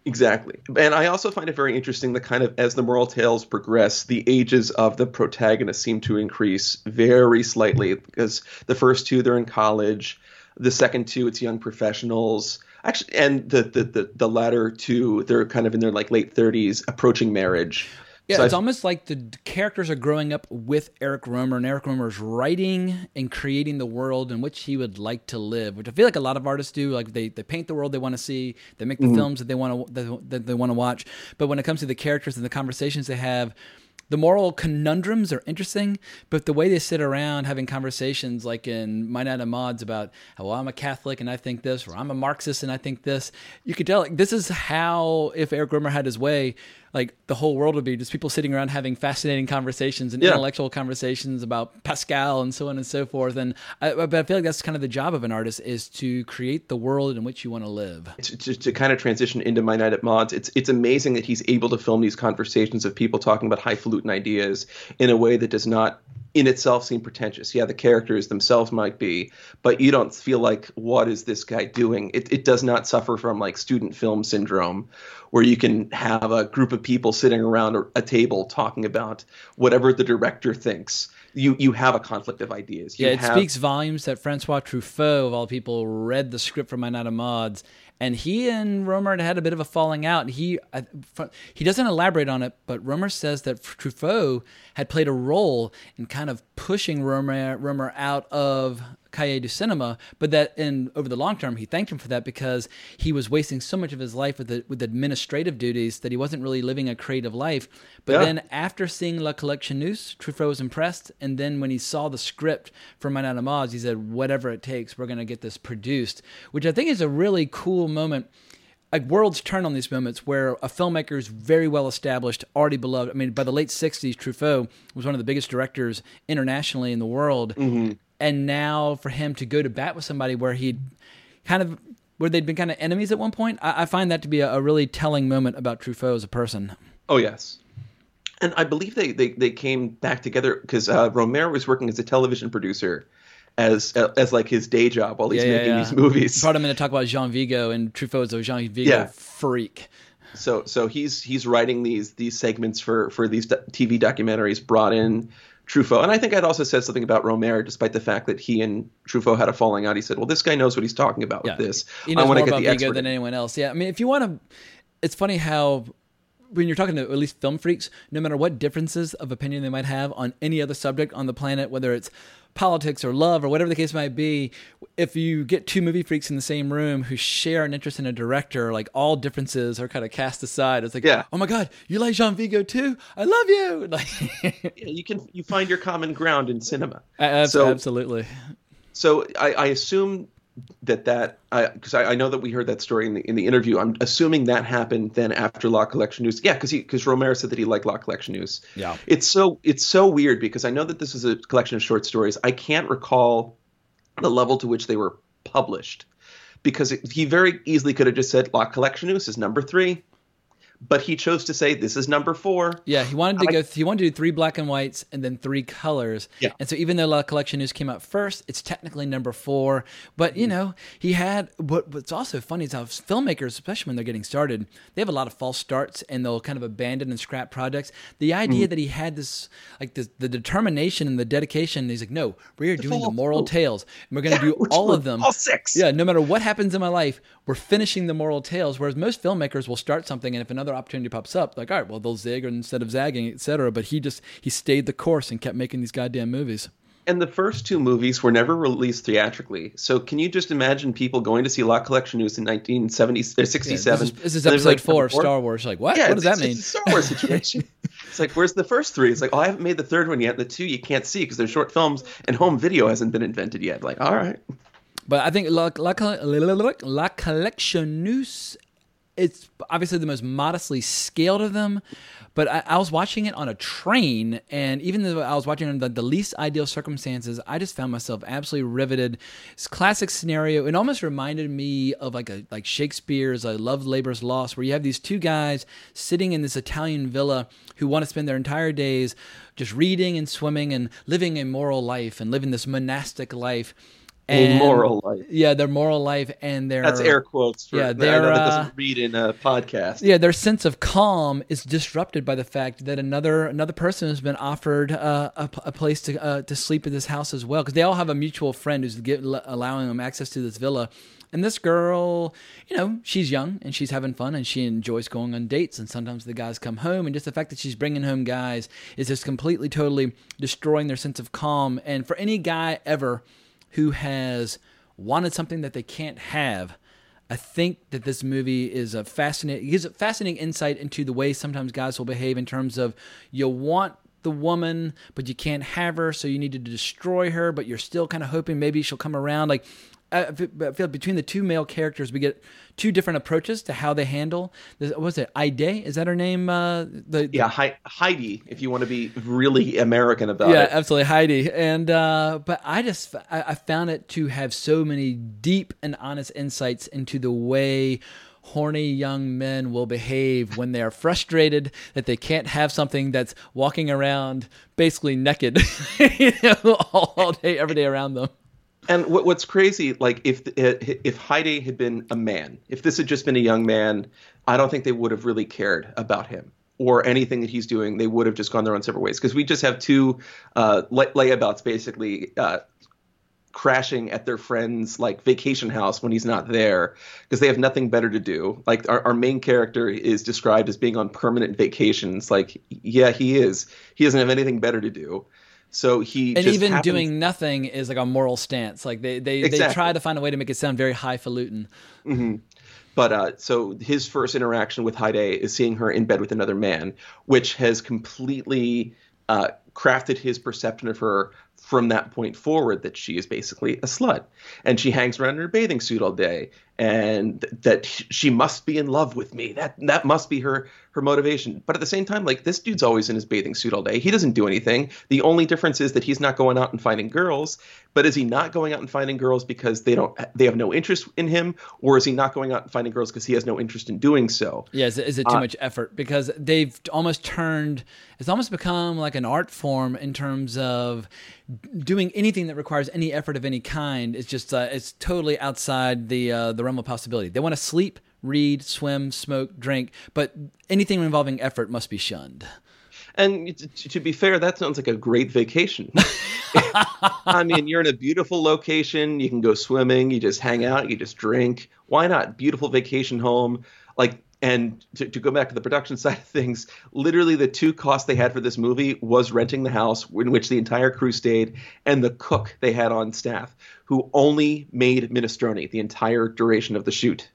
Exactly. And I also find it very interesting that kind of as the moral tales progress, the ages of the protagonists seem to increase very slightly because the first two they're in college, the second two it's young professionals. Actually and the the the, the latter two they're kind of in their like late 30s approaching marriage. Yeah, So it's I- almost like the characters are growing up with Eric Rohmer, and Eric Rohmer is writing and creating the world in which he would like to live, which I feel like a lot of artists do. Like they, they paint the world they want to see, they make the mm-hmm. films that they want to that, that they want to watch. But when it comes to the characters and the conversations they have, the moral conundrums are interesting, but the way they sit around having conversations, like in My Night of Maud's, about, well, I'm a Catholic and I think this, or I'm a Marxist and I think this, you could tell like, this is how, if Eric Rohmer had his way, like the whole world would be just people sitting around having fascinating conversations and Yeah. intellectual conversations about Pascal and so on and so forth. And I, but I feel like that's kind of the job of an artist is to create the world in which you want to live. to, kind of transition into my night at Maud's it's it's amazing that he's able to film these conversations of people talking about highfalutin ideas in a way that does not in itself seem pretentious. Yeah the characters themselves might be but you don't feel like what is this guy doing? It, it does not suffer from like student film syndrome where you can have a group of people sitting around a- a table talking about whatever the director thinks. You you have a conflict of ideas. You Yeah, it have- speaks volumes that Francois Truffaut, of all people, read the script for My Night of Maud's, and he and Rohmer had a bit of a falling out. He he doesn't elaborate on it, but Rohmer says that Truffaut had played a role in kind of pushing Rohmer out of Cahiers du Cinema, but that in over the long term, he thanked him for that because he was wasting so much of his life with the, with administrative duties that he wasn't really living a creative life. But Yeah. then after seeing La Collection Collectionneuse, Truffaut was impressed, and then when he saw the script for My Night of he said, "Whatever it takes, we're going to get this produced," which I think is a really cool moment. like worlds turn on these moments where a filmmaker is very well established, already beloved. I mean, by the late '60s, Truffaut was one of the biggest directors internationally in the world, mm-hmm. And now for him to go to bat with somebody where he'd kind of where they'd been kind of enemies at one point, I, I find that to be a, a really telling moment about Truffaut as a person. Oh yes, and I believe they they, they came back together because uh, Romero was working as a television producer, as uh, as like his day job while he's Yeah, yeah, making yeah. these movies. Brought him in to talk about Jean Vigo, and Truffaut is a Jean Vigo Yeah. freak. So so he's he's writing these these segments for for these TV documentaries. Brought in Truffaut, and I think I'd also said something about Romero, despite the fact that he and Truffaut had a falling out. He said, "Well, this guy knows what he's talking about Yeah, with this. he I knows want more to get the expert." than anyone else. Yeah, I mean, if you want to, it's funny how when you're talking to at least film freaks, no matter what differences of opinion they might have on any other subject on the planet, whether it's politics or love or whatever the case might be, if you get two movie freaks in the same room who share an interest in a director, like all differences are kind of cast aside. It's like, Yeah. oh my god, you like Jean Vigo too? I love you. Like, you can you find your common ground in cinema. Ab- So- absolutely. So I, I assume that that I because I, I, know that we heard that story in the in the interview. I'm assuming that happened then after La Collectionneuse. Yeah, because he because Romero said that he liked La Collectionneuse. Yeah. It's so it's so weird because I know that this is a collection of short stories. I can't recall the level to which they were published because it, he very easily could have just said La Collectionneuse is number three, but he chose to say this is number four. Yeah, he wanted to I- go. He wanted to do three black and whites and then three colors. Yeah. And so even though La Collectionneuse came out first, it's technically number four. But you mm-hmm. know, he had. What, what's also funny is how filmmakers, especially when they're getting started, they have a lot of false starts and they'll kind of abandon and scrap projects. The idea mm-hmm. that he had this, like this, the determination and the dedication. He's like, no, we're doing the moral tales, and we're going to do all of them. all six. Yeah, no matter what happens in my life, we're finishing the moral tales. Whereas most filmmakers will start something, and if another opportunity pops up, like, all right, well, they'll zig instead of zagging, etc. But he just he stayed the course and kept making these goddamn movies. And the first two movies were never released theatrically. So can you just imagine people going to see La Collectionneuse in 1970 or uh, Yeah, this is, this is episode like, four of "Number Star Wars. Like, what? Yeah, what does that mean? Star Wars situation. it's like, where's the first three? It's like, oh, I haven't made the third one yet. The two you can't see because they're short films, and home video hasn't been invented yet. Like, all right. But I think La, La, La, La Collectionneuse, it's obviously the most modestly scaled of them. But I, I was watching it on a train, and even though I was watching it under the least ideal circumstances, I just found myself absolutely riveted. It's classic scenario. It almost reminded me of like a like Shakespeare's "I Love Labor's Lost," where you have these two guys sitting in this Italian villa who want to spend their entire days just reading and swimming and living a moral life and living this monastic life. A moral life. Yeah, their moral life and their That's air quotes. For, Yeah, I know that uh, doesn't read in a podcast. yeah, their sense of calm is disrupted by the fact that another another person has been offered uh, a, a place to uh, to sleep at this house as well because they all have a mutual friend who's get, allowing them access to this villa. And this girl, you know, she's young and she's having fun and she enjoys going on dates. And sometimes the guys come home, and just the fact that she's bringing home guys is just completely, totally destroying their sense of calm. And for any guy ever who has wanted something that they can't have, I think that this movie is a fascinating gives a fascinating insight into the way sometimes guys will behave in terms of you want the woman but you can't have her so you need to destroy her but you're still kind of hoping maybe she'll come around. Like I feel between the two male characters we get two different approaches to how they handle this, what was it Ide is that her name uh the, Yeah, Hei- Heidi, if you want to be really American about yeah, it. Yeah, absolutely, Heidi. And uh, but I just I, I found it to have so many deep and honest insights into the way horny young men will behave when they are frustrated that they can't have something that's walking around basically naked you know, all, all day every day around them. And what, what's crazy, like if if Heidi had been a man, if this had just been a young man, I don't think they would have really cared about him or anything that he's doing. They would have just gone their own separate ways because we just have two uh, lay- layabouts basically uh, crashing at their friend's like vacation house when he's not there because they have nothing better to do. Like our, our main character is described as being on permanent vacations. Like yeah, he is. He doesn't have anything better to do. So he And just even happens- doing nothing is like a moral stance. Like they they, they try to find a way to make it sound very highfalutin. But uh, so his first interaction with Heide is seeing her in bed with another man, which has completely uh, crafted his perception of her from that point forward that she is basically a slut. And she hangs around in her bathing suit all day. And th- that she must be in love with me. That that must be her her motivation. But at the same time, like this dude's always in his bathing suit all day. He doesn't do anything. The only difference is that he's not going out and finding girls. But is he not going out and finding girls because they don't they have no interest in him, or is he not going out and finding girls because he has no interest in doing so? Yeah, is it, is it too Uh, much effort? Because they've almost turned, it's almost become like an art form in terms of doing anything that requires any effort of any kind. It's just, uh, it's totally outside the uh, the realm of possibility. They want to sleep, read, swim, smoke, drink, but anything involving effort must be shunned. And t- to be fair, that sounds like a great vacation. I mean, you're in a beautiful location. You can go swimming. You just hang out. You just drink. Why not? Beautiful vacation home. Like, and to, to go back to the production side of things, literally the two costs they had for this movie was renting the house in which the entire crew stayed and the cook they had on staff, who only made minestrone the entire duration of the shoot.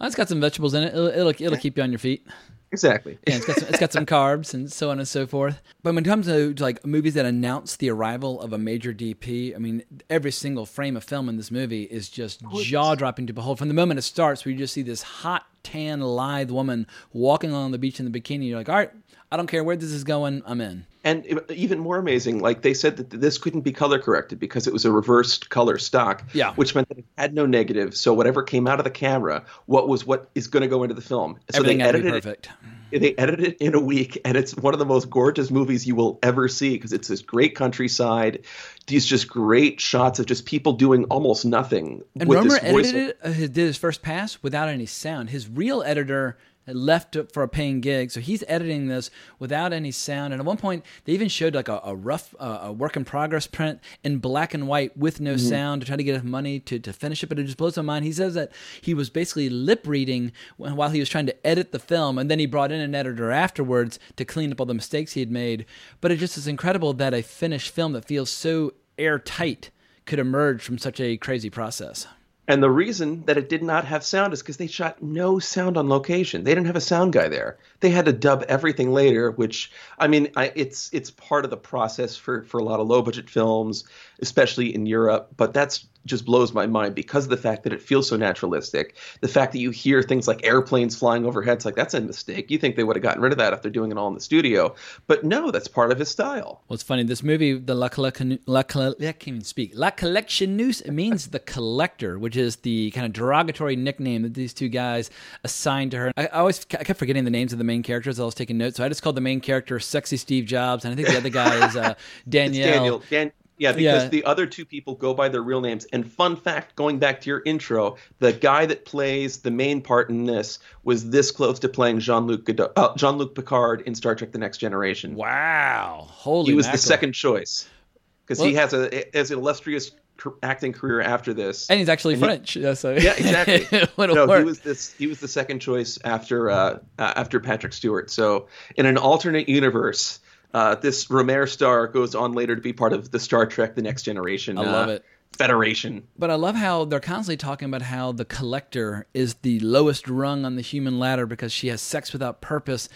Oh, it's got some vegetables in it. It'll, it'll, it'll keep you on your feet. Exactly. Yeah, it's got some, it's got some carbs and so on and so forth. But when it comes to, to like movies that announce the arrival of a major DP, I mean, every single frame of film in this movie is just jaw dropping to behold. From the moment it starts, where you just see this hot, tan, lithe woman walking along the beach in the bikini, you're like, all right, I don't care where this is going, I'm in. And even more amazing, like they said that this couldn't be color corrected because it was a reversed color stock. Yeah. Which meant that it had no negative. So whatever came out of the camera, what was what is going to go into the film. So Everything they had to be edited perfect. it. They edited it in a week, and it's one of the most gorgeous movies you will ever see because it's this great countryside, these just great shots of just people doing almost nothing. And Rohmer edited it, uh, did his first pass without any sound. His real editor left for a paying gig, so he's editing this without any sound. And at one point, they even showed like a, a rough, uh, a work in progress print in black and white with no Mm-hmm. sound to try to get enough money to, to finish it. But it just blows my mind. He says that he was basically lip reading while he was trying to edit the film, and then he brought in an editor afterwards to clean up all the mistakes he had made. But it just is incredible that a finished film that feels so airtight could emerge from such a crazy process. And the reason that it did not have sound is because they shot no sound on location. They didn't have a sound guy there. They had to dub everything later, which I mean, I, it's it's part of the process for for a lot of low budget films, especially in Europe. But that's just blows my mind because of the fact that it feels so naturalistic. The fact that you hear things like airplanes flying overhead, it's like that's a mistake. You think they would have gotten rid of that if they're doing it all in the studio, but no, that's part of his style. Well, it's funny. This movie, the La Collection, La Colle- I can't even speak. La Collectionneuse it means the collector, which is the kind of derogatory nickname that these two guys assigned to her. I, I always I kept forgetting the names of the main characters. I was taking notes, so I just called the main character "Sexy Steve Jobs," and I think the other guy is uh, Danielle. Daniel. Dan, yeah, because Yeah. the other two people go by their real names. And fun fact, going back to your intro, the guy that plays the main part in this was this close to playing Jean-Luc uh, Jean-Luc Picard in Star Trek: The Next Generation. Wow, holy! he was mackerel. the second choice because he has a has an illustrious acting career after this. and he's actually and he- French. yeah, so yeah, exactly. no, he was this. He was the second choice after uh, uh, after Patrick Stewart. So in an alternate universe, uh, this Rohmer star goes on later to be part of the Star Trek: The Next Generation. I love uh, it. Federation. But I love how they're constantly talking about how the collector is the lowest rung on the human ladder because she has sex without purpose.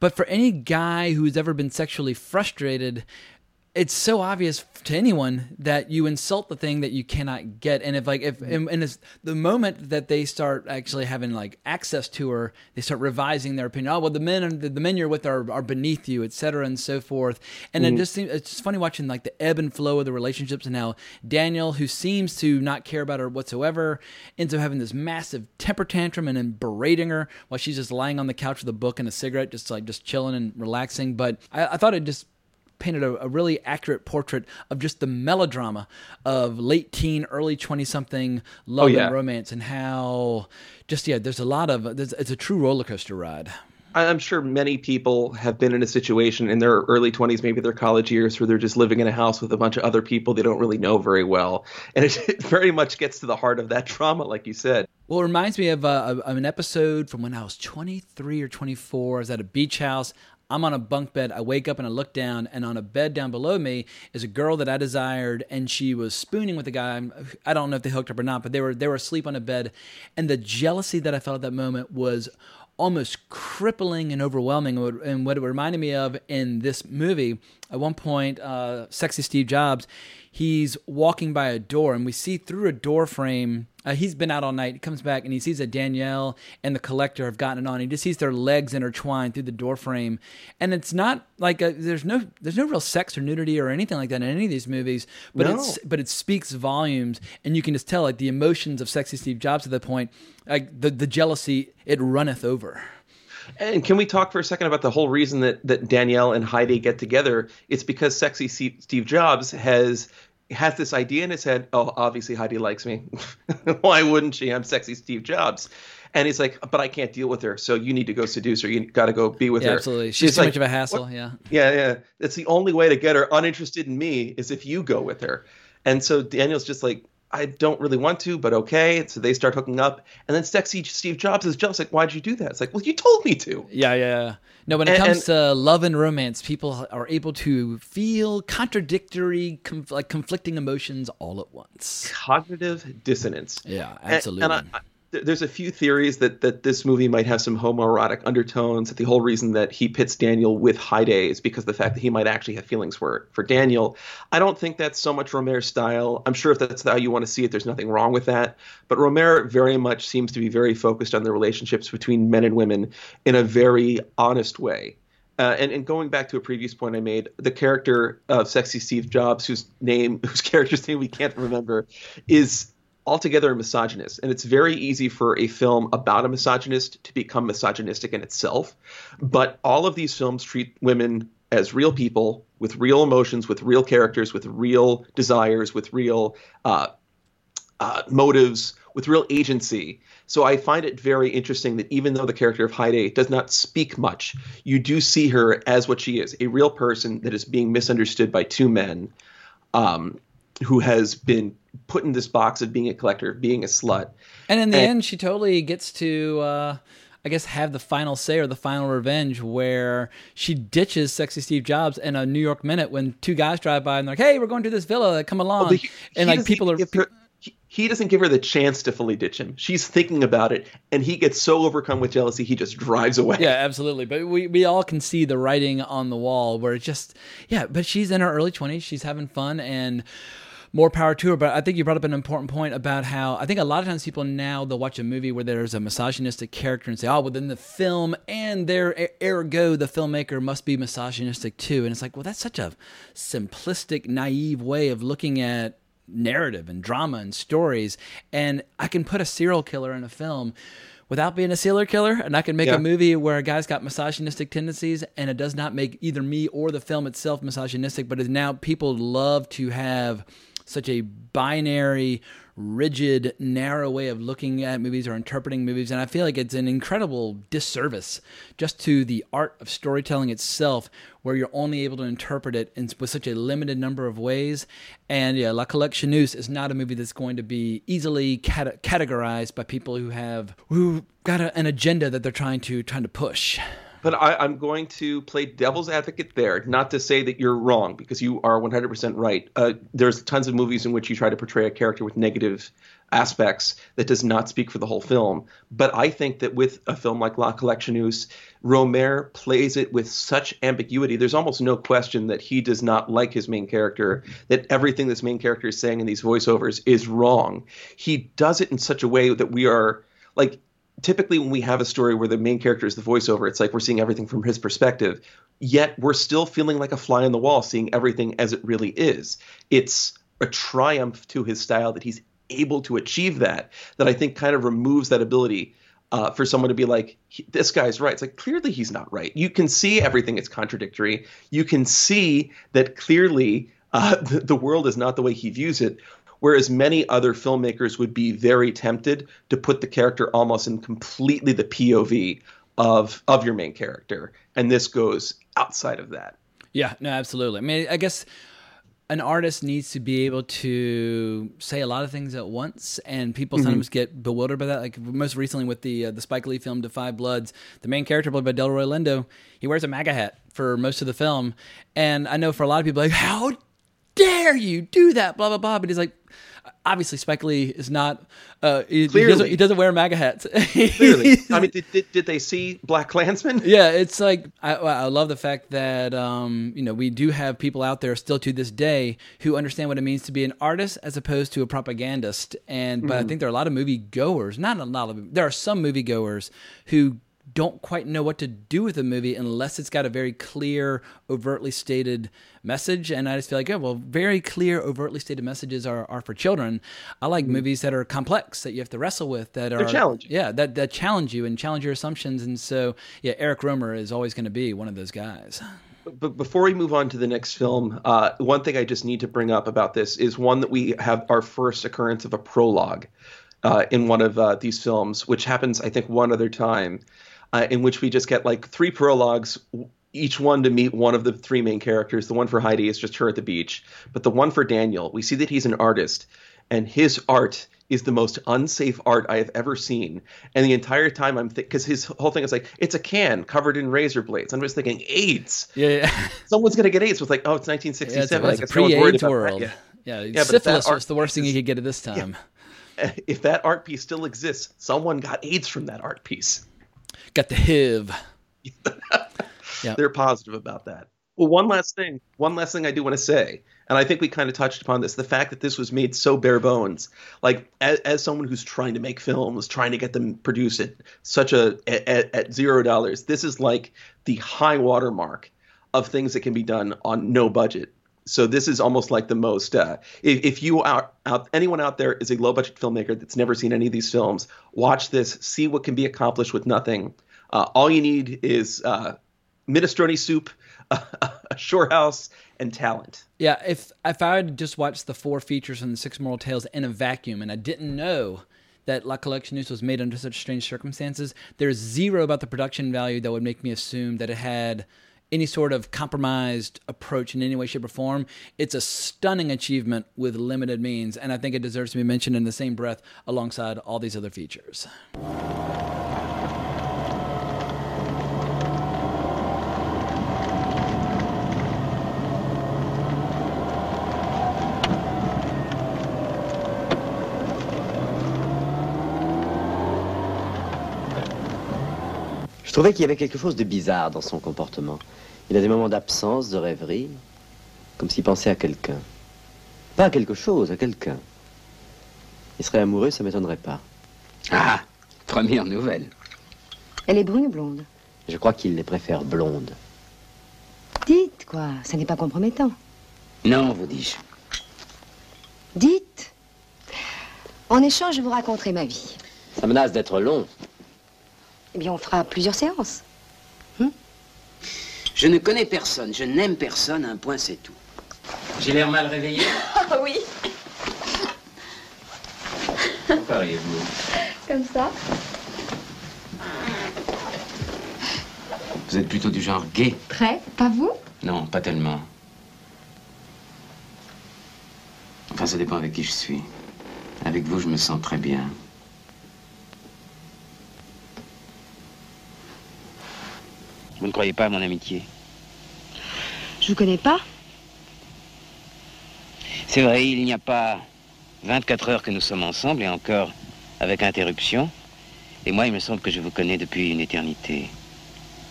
But for any guy who's ever been sexually frustrated, it's so obvious to anyone that you insult the thing that you cannot get. And if like if mm-hmm. and, and it's the moment that they start actually having like access to her, they start revising their opinion. Oh well, the men the, the men you're with are, are beneath you, et cetera, and so forth. And it mm-hmm. just seems it's just funny watching like the ebb and flow of the relationships and how Daniel, who seems to not care about her whatsoever, ends up having this massive temper tantrum and then berating her while she's just lying on the couch with a book and a cigarette, just like just chilling and relaxing. But I, I thought it just painted a, a really accurate portrait of just the melodrama of late teen, early twenty something love Oh, yeah. and romance, and how just yeah, there's a lot of there's, it's a true roller coaster ride. I'm sure many people have been in a situation in their early 20s, maybe their college years, where they're just living in a house with a bunch of other people they don't really know very well. And it, it very much gets to the heart of that trauma, like you said. Well, it reminds me of, uh, of an episode from when I was 23 or 24. I was at a beach house. I'm on a bunk bed. I wake up and I look down, and on a bed down below me is a girl that I desired, and she was spooning with a guy. I don't know if they hooked up or not, but they were they were asleep on a bed, and the jealousy that I felt at that moment was almost crippling and overwhelming. And what it reminded me of in this movie, at one point, uh, sexy Steve Jobs, he's walking by a door, and we see through a door frame uh, he's been out all night. He comes back and he sees that Daniel and the collector have gotten it on. He just sees their legs intertwined through the door frame, and it's not like a, there's no there's no real sex or nudity or anything like that in any of these movies. But No. it's but it speaks volumes, and you can just tell like the emotions of sexy Steve Jobs at that point, like the the jealousy it runneth over. And can we talk for a second about the whole reason that, that Daniel and Heidi get together? It's because sexy Steve Steve Jobs has has this idea in his head. Oh, obviously Heidi likes me. Why wouldn't she? I'm sexy Steve Jobs. And he's like, but I can't deal with her. So you need to go seduce her. You got to go be with Yeah, her. absolutely. She's It's too like, much of a hassle. what- Yeah. Yeah, yeah. That's the only way to get her uninterested in me is if you go with her. And so Daniel's just like, I don't really want to, but okay. So they start hooking up, and then sexy Steve Jobs is jealous. Like, why'd you do that? It's like, well, you told me to. Yeah, yeah. yeah. No, when it And- comes to love and romance, people are able to feel contradictory, conf- like conflicting emotions all at once. Cognitive dissonance. Yeah, absolutely. And, I, I, there's a few theories that that this movie might have some homoerotic undertones. That the whole reason that he pits Daniel with Heide is because of the fact that he might actually have feelings for for Daniel. I don't think that's so much Romero's style. I'm sure if that's how you want to see it, there's nothing wrong with that. But Romero very much seems to be very focused on the relationships between men and women in a very honest way. Uh, and, and going back to a previous point I made, the character of Sexy Steve Jobs, whose name, whose character's name we can't remember, is altogether a misogynist. And it's very easy for a film about a misogynist to become misogynistic in itself. But all of these films treat women as real people with real emotions, with real characters, with real desires, with real uh, uh, motives, with real agency. So I find it very interesting that even though the character of Heide does not speak much, you do see her as what she is a real person that is being misunderstood by two men um, who has been put in this box of being a collector, being a slut. And in the And- end, she totally gets to, uh, I guess, have the final say or the final revenge where she ditches sexy Steve Jobs in a New York minute when two guys drive by and they're like, "Hey, we're going to this villa. Come along." But he- and he like people are. Her, he, he doesn't give her the chance to fully ditch him. She's thinking about it, and he gets so overcome with jealousy, he just drives away. Yeah, absolutely. But we, we all can see the writing on the wall where it's just, yeah, but she's in her early 20s. She's having fun and more power to her. But I think you brought up an important point about how I think a lot of times people now, they'll watch a movie where there's a misogynistic character and say, oh, well, then the film and their ergo, the filmmaker must be misogynistic too. And it's like, well, that's such a simplistic, naive way of looking at narrative and drama and stories. And I can put a serial killer in a film without being a serial killer, and I can make Yeah. a movie where a guy's got misogynistic tendencies, and it does not make either me or the film itself misogynistic, but is now people love to have such a binary, rigid, narrow way of looking at movies or interpreting movies, and I feel like it's an incredible disservice just to the art of storytelling itself, where you're only able to interpret it in, with such a limited number of ways. And yeah, La Collectionneuse is not a movie that's going to be easily cate- categorized by people who have who got a, an agenda that they're trying to trying to push. But I, I'm going to play devil's advocate there, not to say that you're wrong, because you are 100% right. Uh, there's tons of movies in which you try to portray a character with negative aspects that does not speak for the whole film. But I think that with a film like La Collectionneuse, Rohmer plays it with such ambiguity. There's almost no question that he does not like his main character, that everything this main character is saying in these voiceovers is wrong. He does it in such a way that we are like typically when we have a story where the main character is the voiceover, it's like we're seeing everything from his perspective. Yet we're still feeling like a fly on the wall, seeing everything as it really is. It's a triumph to his style that he's able to achieve that. That I think kind of removes that ability uh, for someone to be like, this guy's right. It's like clearly he's not right. You can see everything it's contradictory. You can see that clearly uh, the, the world is not the way he views it. Whereas many other filmmakers would be very tempted to put the character almost in completely the POV of of your main character, and this goes outside of that. Yeah, no, absolutely. I mean, I guess an artist needs to be able to say a lot of things at once, and people sometimes get bewildered by that. Like most recently with the uh, the Spike Lee film *Da 5 Bloods*, the main character played by Delroy Lindo, he wears a MAGA hat for most of the film, and I know for a lot of people, like, how dare you do that? Blah blah blah. But he's like, obviously Spike Lee is not. Uh, he, he doesn't, he doesn't wear MAGA hats. Clearly, I mean, did, did, did they see Black Klansman? yeah, it's like I, I love the fact that um, you know we do have people out there still to this day who understand what it means to be an artist as opposed to a propagandist. And but I think there are a lot of movie goers, not a lot of there are some movie goers who don't quite know what to do with a movie unless it's got a very clear, overtly stated message. And I just feel like, yeah, well, very clear, overtly stated messages are, are for children. I like movies that are complex that you have to wrestle with, that are challenging. yeah, that that challenge you and challenge your assumptions. And so, yeah, Eric Rohmer is always going to be one of those guys. But before we move on to the next film, uh, one thing I just need to bring up about this is one that we have our first occurrence of a prologue uh, in one of uh, these films, which happens, I think, one other time, uh, in which we just get like three prologues, each one to meet one of the three main characters. The one for Heidi is just her at the beach, but the one for Daniel, we see that he's an artist, and his art is the most unsafe art I have ever seen. And the entire time I'm thinking, because his whole thing is like, it's a can covered in razor blades. I'm just thinking, AIDS. Yeah, yeah. Someone's gonna get AIDS. It's like, oh, it's 1967. a- I it's a no one's pre-AIDS world. Yeah, Yeah, that syphilis was the worst thing you could get at this time. If that art piece still exists, someone got AIDS from that art piece. Got the HIV. Yeah. They're positive about that. Well, one last thing. One last thing I do want to say, and I think we kind of touched upon this: the fact that this was made so bare bones. Like, as, as someone who's trying to make films, trying to get them produced at such a at, at, at zero dollars, this is like the high watermark of things that can be done on no budget. So this is almost like the most. Uh, if, if you are out, anyone out there is a low budget filmmaker that's never seen any of these films, watch this, see what can be accomplished with nothing. Uh, all you need is uh, minestrone soup, a shore house, and talent. Yeah, if if I had just watched the four features from the Six Moral Tales in a vacuum, and I didn't know that La Collectioniste was made under such strange circumstances, there's zero about the production value that would make me assume that it had any sort of compromised approach in any way, shape, or form. It's a stunning achievement with limited means, and I think it deserves to be mentioned in the same breath alongside all these other features. Je trouvais qu'il y avait quelque chose de bizarre dans son comportement. Il a des moments d'absence, de rêverie, comme s'il pensait à quelqu'un. Pas à quelque chose, à quelqu'un. Il serait amoureux, ça m'étonnerait pas. Ah, première nouvelle. Elle est brune ou blonde Je crois qu'il les préfère blondes. Dites, quoi, ça n'est pas compromettant. Non, vous dis-je. Dites. En échange, je vous raconterai ma vie. Ça menace d'être long. Eh bien, on fera plusieurs séances. Je ne connais personne, je n'aime personne, un point c'est tout. J'ai l'air mal réveillé Ah oui, comme ça. Vous êtes plutôt du genre gay Très, pas vous? Non, pas tellement. Enfin, ça dépend avec qui je suis. Avec vous, je me sens très bien. Vous ne croyez pas à mon amitié Je vous connais pas C'est vrai, il n'y a pas 24 heures que nous sommes ensemble, et encore avec interruption. Et moi, il me semble que je vous connais depuis une éternité.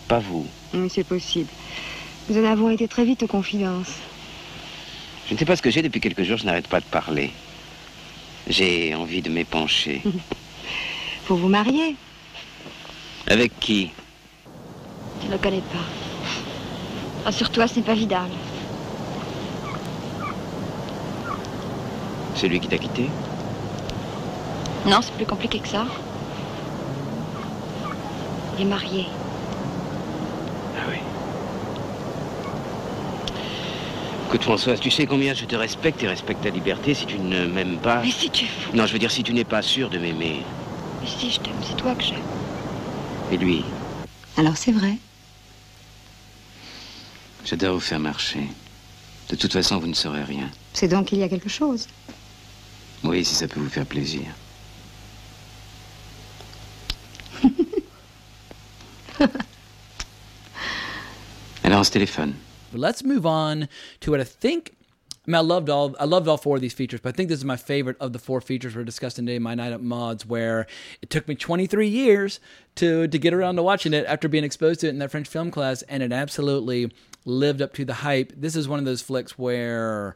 Pas vous. Oui, c'est possible. Nous en avons été très vite aux confidences. Je ne sais pas ce que j'ai depuis quelques jours, je n'arrête pas de parler. J'ai envie de m'épancher. Faut vous marier Avec qui? Je ne le connais pas. Rassure-toi, ce n'est pas Vidal. Celui qui t'a quitté Non, c'est plus compliqué que ça. Il est marié. Ah oui. Écoute, Françoise, tu sais combien je te respecte et respecte ta liberté si tu ne m'aimes pas. Mais si tu fous. Non, je veux dire si tu n'es pas sûr de m'aimer. Mais si, je t'aime, c'est toi que j'aime. Et lui, Alors c'est vrai. J'adore vous faire marcher. De toute façon, vous ne saurez rien. C'est donc qu'il y a quelque chose. Oui, si ça peut vous faire plaisir. Alors, on se téléphone. But let's move on to what I think I mean, I loved all I loved all four of these features, but I think this is my favorite of the four features we're discussing today. My Night at Maud's, where it took me 23 years to to get around to watching it after being exposed to it in that French film class, and it absolutely lived up to the hype. This is one of those flicks where.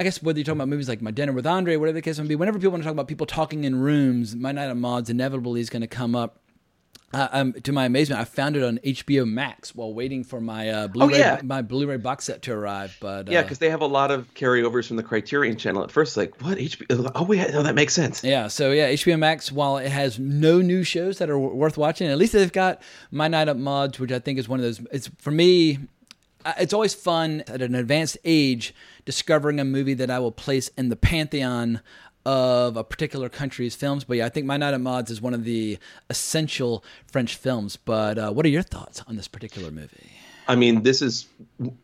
I guess whether you're talking about movies like My Dinner with Andre, whatever the case may be, whenever people want to talk about people talking in rooms, My Night at Maud's inevitably is going to come up. Uh, um, to my amazement, I found it on HBO Max while waiting for my uh, Blu-ray yeah. my Blu-ray box set to arrive. But Yeah, uh, because they have a lot of carryovers from the Criterion Channel. At first, like what HBO? Oh, wait, no, that makes sense. Yeah, so yeah, HBO Max, while it has no new shows that are w- worth watching, at least they've got My Night Up Maud's, which I think is one of those. It's for me, it's always fun at an advanced age discovering a movie that I will place in the pantheon of a particular country's films. But yeah, I think My Night at Maud's is one of the essential French films. But uh, what are your thoughts on this particular movie? I mean, this is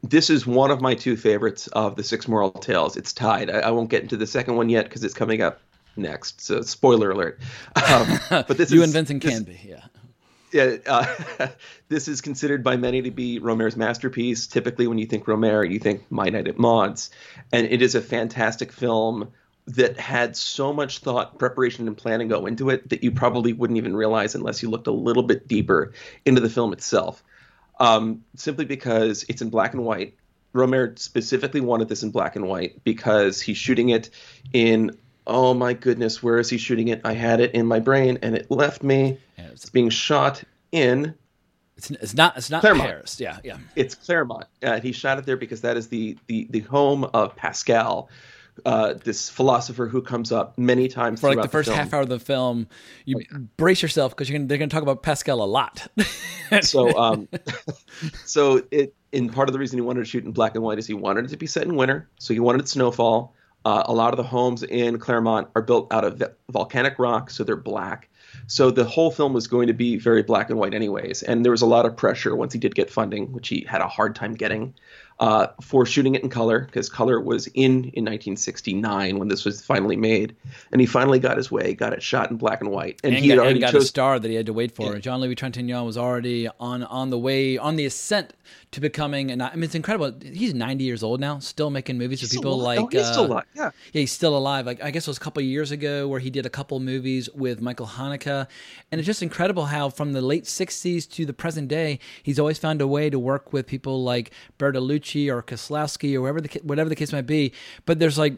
this is one of my two favorites of the Six Moral Tales. It's tied. I, I won't get into the second one yet because it's coming up next. So spoiler alert. Um, but this you is, and Vincent this- Canby, yeah. yeah, uh, this is considered by many to be Rohmer's masterpiece. Typically, when you think Rohmer, you think My Night at Maud's, and it is a fantastic film that had so much thought, preparation, and planning go into it that you probably wouldn't even realize unless you looked a little bit deeper into the film itself. Um, simply because it's in black and white. Rohmer specifically wanted this in black and white because he's shooting it in. Oh my goodness, where is he shooting it? I had it in my brain and it left me. it's being shot in It's, it's not it's not Clermont. Paris. Yeah, yeah. it's Clermont. Uh, he shot it there because that is the the, the home of Pascal, uh, this philosopher who comes up many times for like the first film. half hour of the film, you brace yourself because you're gonna, they're going to talk about Pascal a lot. so um, so it in part of the reason he wanted to shoot in black and white is he wanted it to be set in winter, so he wanted snowfall. Uh, a lot of the homes in Clermont are built out of volcanic rock, so they're black. So the whole film was going to be very black and white, anyways. And there was a lot of pressure once he did get funding, which he had a hard time getting, uh, for shooting it in color because color was in in 1969 when this was finally made. And he finally got his way, got it shot in black and white. and, And, he had got, already got a star that he had to wait for. Jean Louis Trintignant was already on on the way on the ascent to becoming. And I mean, it's incredible. He's 90 years old now, still making movies with people alive. like. No, he's still uh, alive, yeah. yeah, he's still alive. Like I guess it was a couple of years ago where he did a couple movies with Michael Haneke, and it's just incredible how from the late 60s to the present day, he's always found a way to work with people like Bertolucci or Kieślowski or whatever the whatever the case might be. But there's like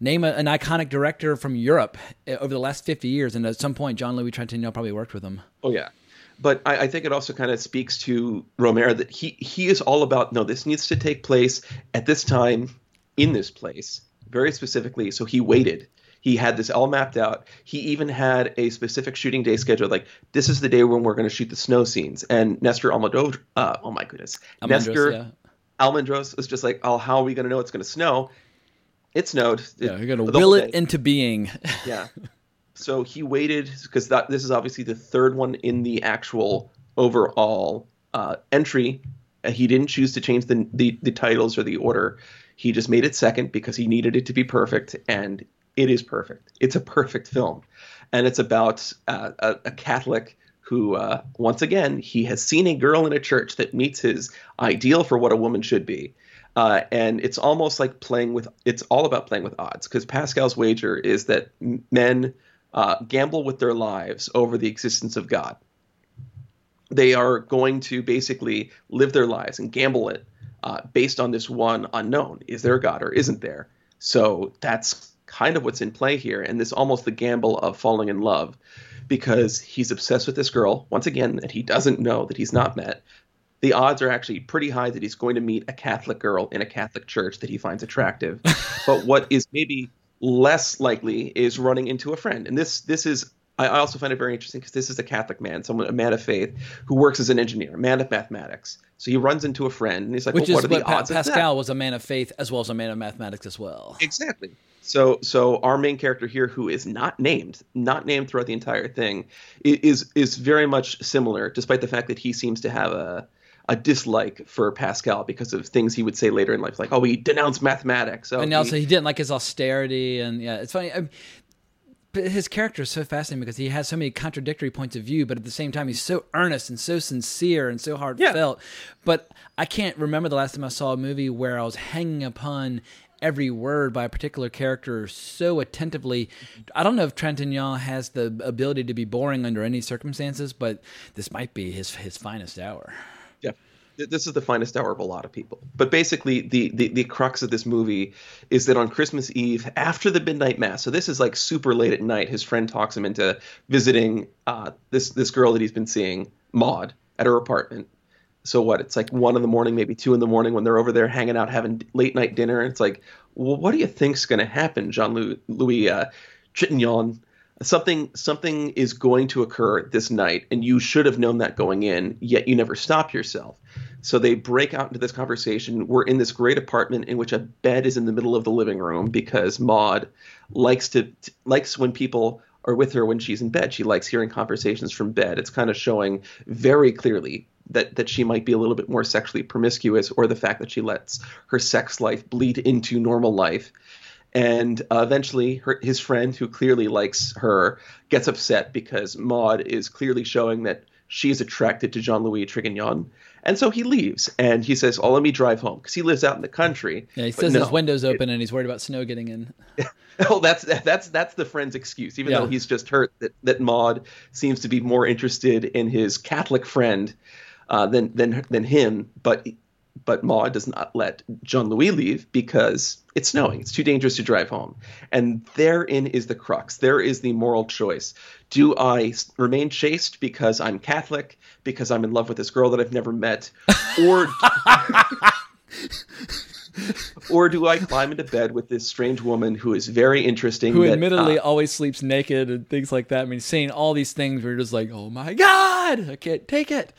name a, an iconic director from Europe uh, over the last 50 years, and at some point, Jean Louis Trintignant probably worked with him. Oh yeah, but I, I think it also kind of speaks to Rohmer that he he is all about no, this needs to take place at this time in this place very specifically. So he waited. He had this all mapped out. He even had a specific shooting day scheduled. Like this is the day when we're going to shoot the snow scenes. And Nestor Almodóvar, uh, oh my goodness, Almendros, Nestor yeah. Almendros was just like, oh, how are we going to know it's going to snow? It snowed. Yeah, you're gonna will it into being. Yeah. So he waited because that this is obviously the third one in the actual overall uh, entry. Uh, He didn't choose to change the, the the titles or the order. He just made it second because he needed it to be perfect, and it is perfect. It's a perfect film, and it's about uh, a, a Catholic who, uh, once again, he has seen a girl in a church that meets his ideal for what a woman should be. Uh, and it's almost like playing with it's all about playing with odds because pascal's wager is that men uh, gamble with their lives over the existence of god. They are going to basically live their lives and gamble it uh, based on this one unknown. Is there a god or isn't there? So that's kind of what's in play here and this almost the gamble of falling in love because he's obsessed with this girl once again that he doesn't know that he's not met the odds are actually pretty high that he's going to meet a Catholic girl in a Catholic church that he finds attractive. but what is maybe less likely is running into a friend. And this this is I also find it very interesting because this is a Catholic man, someone a man of faith who works as an engineer, a man of mathematics. So he runs into a friend and he's like, Which well, is what are the Pa- odds of that? Pascal was a man of faith as well as a man of mathematics as well. Exactly. So so our main character here, who is not named, not named throughout the entire thing, is is very much similar, despite the fact that he seems to have a a dislike for Pascal because of things he would say later in life, like, "Oh, he denounced mathematics." So and he- also he didn't like his austerity and yeah it's funny I, his character is so fascinating because he has so many contradictory points of view but at the same time he's so earnest and so sincere and so heartfelt but i can't remember the last time i saw a movie where i was hanging upon every word by a particular character so attentively. I don't know if Trintignant has the ability to be boring under any circumstances, but this might be his his finest hour. This is the finest hour of a lot of people. But basically, the, the, the crux of this movie is that on Christmas Eve, after the midnight mass, so this is like super late at night, his friend talks him into visiting uh, this, this girl that he's been seeing, Maud, at her apartment. So what? It's like one in the morning, maybe two in the morning when they're over there hanging out, having late night dinner. And it's like, well, what do you think's going to happen, Jean Louis uh? Something something is going to occur this night, and you should have known that going in. Yet you never stop yourself. So they break out into this conversation. We're in this great apartment in which a bed is in the middle of the living room because Maud likes to likes when people are with her when she's in bed. She likes hearing conversations from bed. It's kind of showing very clearly that that she might be a little bit more sexually promiscuous, or the fact that she lets her sex life bleed into normal life. And uh, eventually, her, his friend, who clearly likes her, gets upset because Maud is clearly showing that she is attracted to Jean Louis Trintignant. And so he leaves and he says, Oh, let me drive home because he lives out in the country. Yeah, he says no, his window's open and he's worried about snow getting in. Oh, that's that's that's the friend's excuse, even Yeah. though he's just hurt that, that Maud seems to be more interested in his Catholic friend uh, than than than him. But but Maud does not let Jean Louis leave because it's snowing. It's too dangerous to drive home. And therein is the crux. There is the moral choice. Do I remain chaste because I'm Catholic, because I'm in love with this girl that I've never met, or or do I climb into bed with this strange woman who is very interesting? Who that, admittedly uh, always sleeps naked and things like that. I mean, saying all these things, we're just like, oh my God, I can't take it.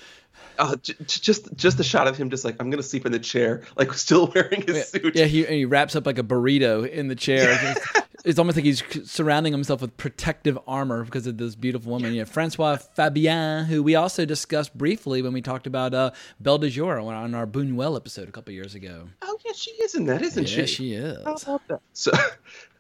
Uh, j- j- just just the shot of him just like I'm gonna sleep in the chair, like still wearing his suit. Yeah, he, he wraps up like a burrito in the chair. It's, it's almost like he's surrounding himself with protective armor because of this beautiful woman. Yeah, Françoise Fabian, who we also discussed briefly when we talked about uh, Belle de Jour on on our Buñuel episode a couple years ago. Oh yeah, she is in that, isn't yeah, she? Yeah, she is. How about that? So,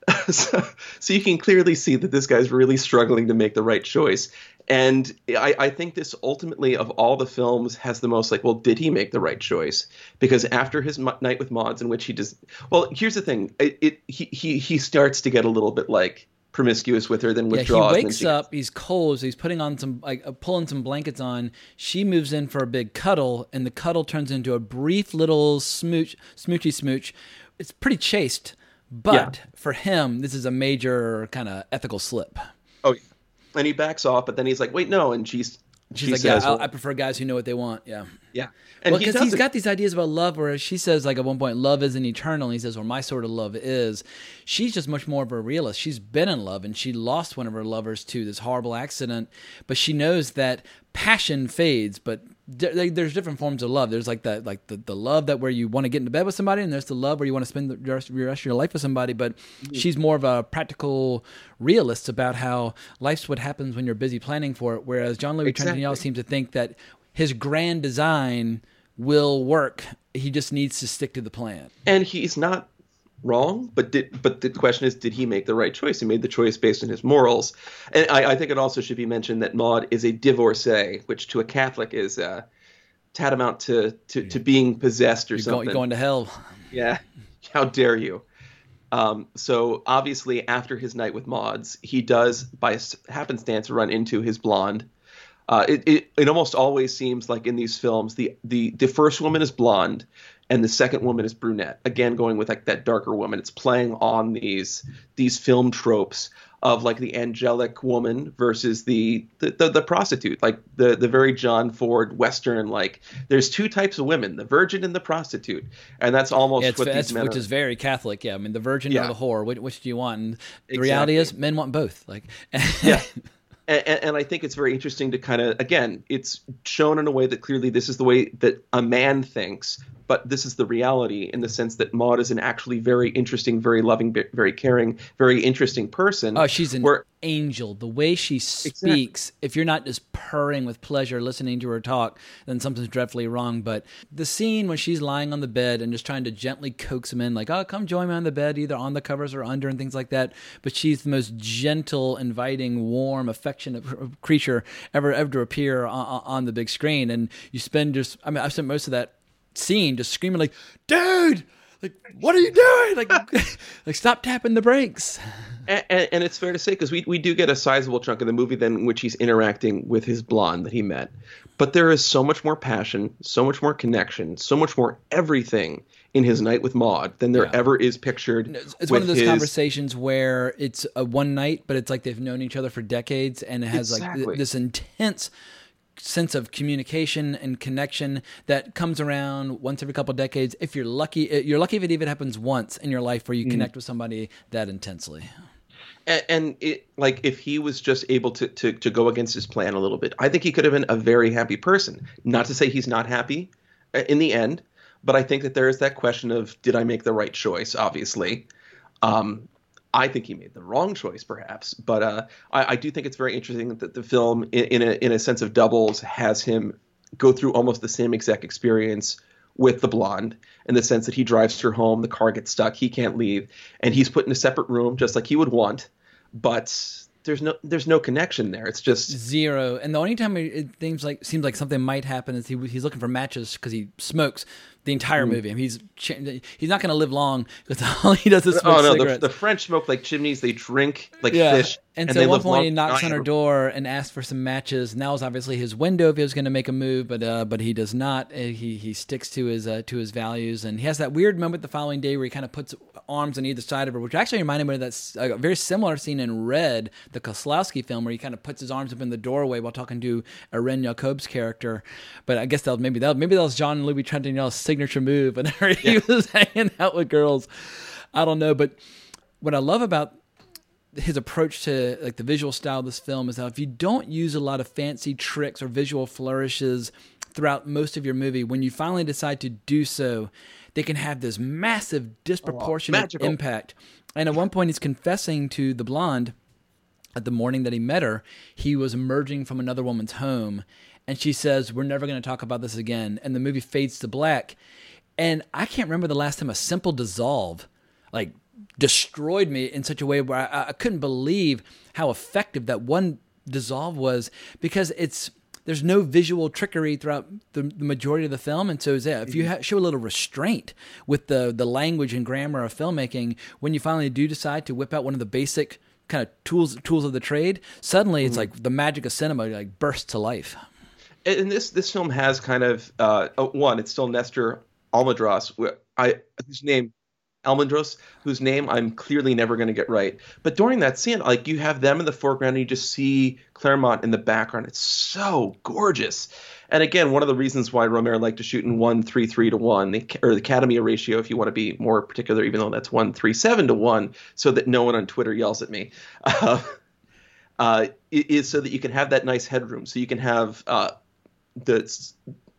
so, so you can clearly see that this guy's really struggling to make the right choice. And I, I think this ultimately, of all the films, has the most like, well, did he make the right choice? Because after his mo- night with Maud's, in which he does, well, here's the thing, it, it he, he he starts to get a little bit like promiscuous with her, then Yeah, withdraws. he wakes up. He's cold. So he's putting on some, like, uh, pulling some blankets on. She moves in for a big cuddle, and the cuddle turns into a brief little smooch, smoochy smooch. It's pretty chaste, but Yeah. for him, this is a major kind of ethical slip. Oh, yeah. and he backs off, but then he's like, wait, no, and she's She's she like, says, yeah, I, well, I prefer guys who know what they want. Yeah. yeah, and well, he because he's doesn't- got these ideas about love, where she says, like at one point, love isn't eternal. And he says, well, my sort of love is. She's just much more of a realist. She's been in love, and she lost one of her lovers to this horrible accident. But she knows that passion fades, but like, there's different forms of love. There's like that, like the, the love that where you want to get into bed with somebody, and there's the love where you want to spend the rest, the rest of your life with somebody. But she's more of a practical realist about how life's what happens when you're busy planning for it. Whereas Jean Louis Exactly. Trintignant seems to think that his grand design will work. He just needs to stick to the plan. and he's not wrong but did but the question is did he make the right choice? He made the choice based on his morals. And i, I think it also should be mentioned that maud is a divorcee which to a catholic is uh tantamount to to, to being possessed or You're something. going, going to hell. yeah. How dare you? Um, so obviously after his night with Maud's he does by happenstance run into his blonde. Uh, it, it it almost always seems like in these films the the the first woman is blonde and the second woman is brunette again going with like that darker woman it's playing on these these film tropes of like the angelic woman versus the the, the, the prostitute like the the very john ford western like there's two types of women the virgin and the prostitute and that's almost Yeah, what these men which are. is very Catholic. Yeah, I mean the virgin Yeah. or the whore. Which, which do you want? And the reality is, men want both. Like, yeah and, and I think it's very interesting to kind of again, it's shown in a way that clearly this is the way that a man thinks, but this is the reality in the sense that Maud is an actually very interesting, very loving, very caring, very interesting person. Oh, she's an where- angel. The way she speaks, if you're not just purring with pleasure listening to her talk, then something's dreadfully wrong. But the scene when she's lying on the bed and just trying to gently coax him in, like, oh, come join me on the bed, either on the covers or under, and things like that. But she's the most gentle, inviting, warm, affectionate creature ever ever to appear on, on the big screen. And you spend just, I mean, I've spent most of that scene just screaming like, dude, like, what are you doing? Like, like stop tapping the brakes. And, and, and it's fair to say because we we do get a sizable chunk of the movie then in which he's interacting with his blonde that he met, but there is so much more passion, so much more connection, so much more everything in his night with Maud than there Yeah. ever is pictured. It's one of those his- conversations where it's a one night, but it's like they've known each other for decades, and it has like th- this intense sense of communication and connection that comes around once every couple of decades. If you're lucky, uh, you're lucky if it even happens once in your life where you Mm. connect with somebody that intensely. and, and it like if he was just able to, to to go against his plan a little bit i think he could have been a very happy person not to say he's not happy uh, in the end but i think that there is that question of did i make the right choice? Obviously. Um I think he made the wrong choice, perhaps, but uh, I, I do think it's very interesting that the film, in, in a in a sense of doubles, has him go through almost the same exact experience with the blonde in the sense that he drives her home, the car gets stuck, he can't leave, and he's put in a separate room just like he would want, but there's no there's no connection there. It's just Zero. And the only time it- seems like seems like something might happen is he he's looking for matches because he smokes the entire Mm. movie. I mean, he's cha- he's not going to live long because all he does is smoke oh no, the, cigarettes. the French smoke like chimneys, they drink like yeah. fish, And, and, so they at one point long- he knocks on her door and asks for some matches. And that was obviously his window if he was going to make a move, but uh, but he does not. Uh, He he sticks to his uh, to his values, and he has that weird moment the following day where he kind of puts arms on either side of her, which actually reminded me of that s- a very similar scene in Red, the Kieślowski film, where he kind of puts his arms up in the doorway while talking to Ren Jacob's character. But I guess that was maybe that maybe that was Jean Louis Trintignant's signature move, whenever he was hanging out with girls. I don't know, but what I love about his approach to like the visual style of this film is that if you don't use a lot of fancy tricks or visual flourishes throughout most of your movie, when you finally decide to do so, they can have this massive disproportionate magical. impact. And at one point, he's confessing to the blonde at the morning that he met her, he was emerging from another woman's home. And she says, We're never going to talk about this again. And the movie fades to black. And I can't remember the last time a simple dissolve, like, destroyed me in such a way where I, I couldn't believe how effective that one dissolve was because it's. There's no visual trickery throughout the, the majority of the film, and so yeah, if you mm-hmm. ha- show a little restraint with the the language and grammar of filmmaking, when you finally do decide to whip out one of the basic kind of tools tools of the trade, suddenly it's mm-hmm. like the magic of cinema like bursts to life. And this this film has kind of uh, oh, one. It's still Nestor Almendros, I whose name Almendros, whose name I'm clearly never going to get right. But during that scene, like you have them in the foreground, and you just see Clermont in the background. It's so gorgeous. And again, one of the reasons why Rohmer liked to shoot in one three three to one, the, or the Academy ratio, if you want to be more particular, even though that's one three seven to one, so that no one on Twitter yells at me. Uh, uh, is so that you can have that nice headroom, so you can have uh, the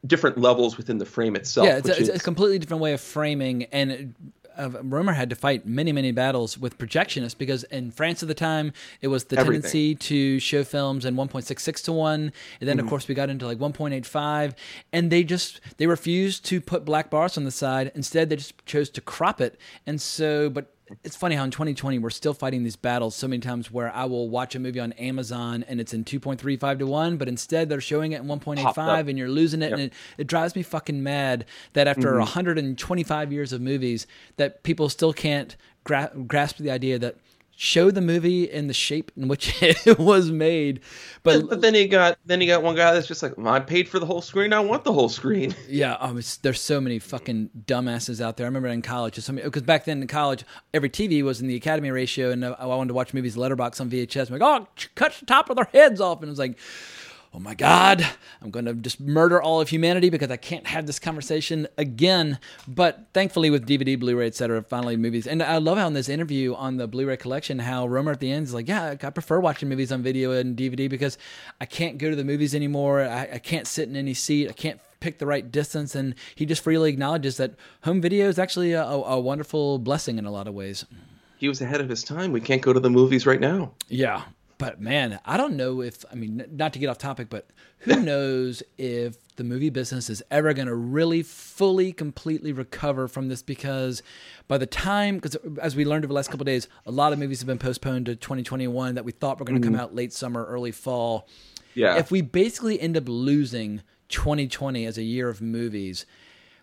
different levels within the frame itself. yeah, it's which a, it's a completely different way of framing. And uh, Rohmer had to fight many, many battles with projectionists because in France at the time, it was the Everything. tendency to show films in 1.66 to 1. And then, of Mhm. course, we got into like 1.85. And they just, they refused to put black bars on the side. Instead, they just chose to crop it. And so, but it's funny how in 2020 we're still fighting these battles so many times where I will watch a movie on Amazon and it's in 2.35 to 1 but instead they're showing it in 1.85 and you're losing it Yep. and it, it drives me fucking mad that after Mhm. 125 years of movies that people still can't gra- grasp the idea that show the movie in the shape in which it was made but but then he got then you got one guy that's just like, I paid for the whole screen. I want the whole screen. Yeah, oh, it's, there's so many fucking dumbasses out there. I remember in college, because back then in college, every TV was in the Academy ratio, and I wanted to watch movies letterbox on VHS. I'm like, oh, cut the top of their heads off, and it was like, oh my god, I'm going to just murder all of humanity because I can't have this conversation again. But thankfully, with DVD, Blu-ray, etc., finally movies, and I love how in this interview on the Blu-ray collection, how Rohmer at the end is like, yeah, I prefer watching movies on video and DVD because I can't go to the movies anymore. I, I can't sit in any seat. I can't pick the right distance and he just freely acknowledges that home video is actually a, a wonderful blessing in a lot of ways He was ahead of his time. We can't go to the movies right now. yeah but man i don't know if i mean not to get off topic but who knows if the movie business is ever going to really fully completely recover from this because by the time because as we learned over the last couple of days a lot of movies have been postponed to 2021 that we thought were going to Mhm. come out late summer early fall Yeah. if we basically end up losing 2020 as a year of movies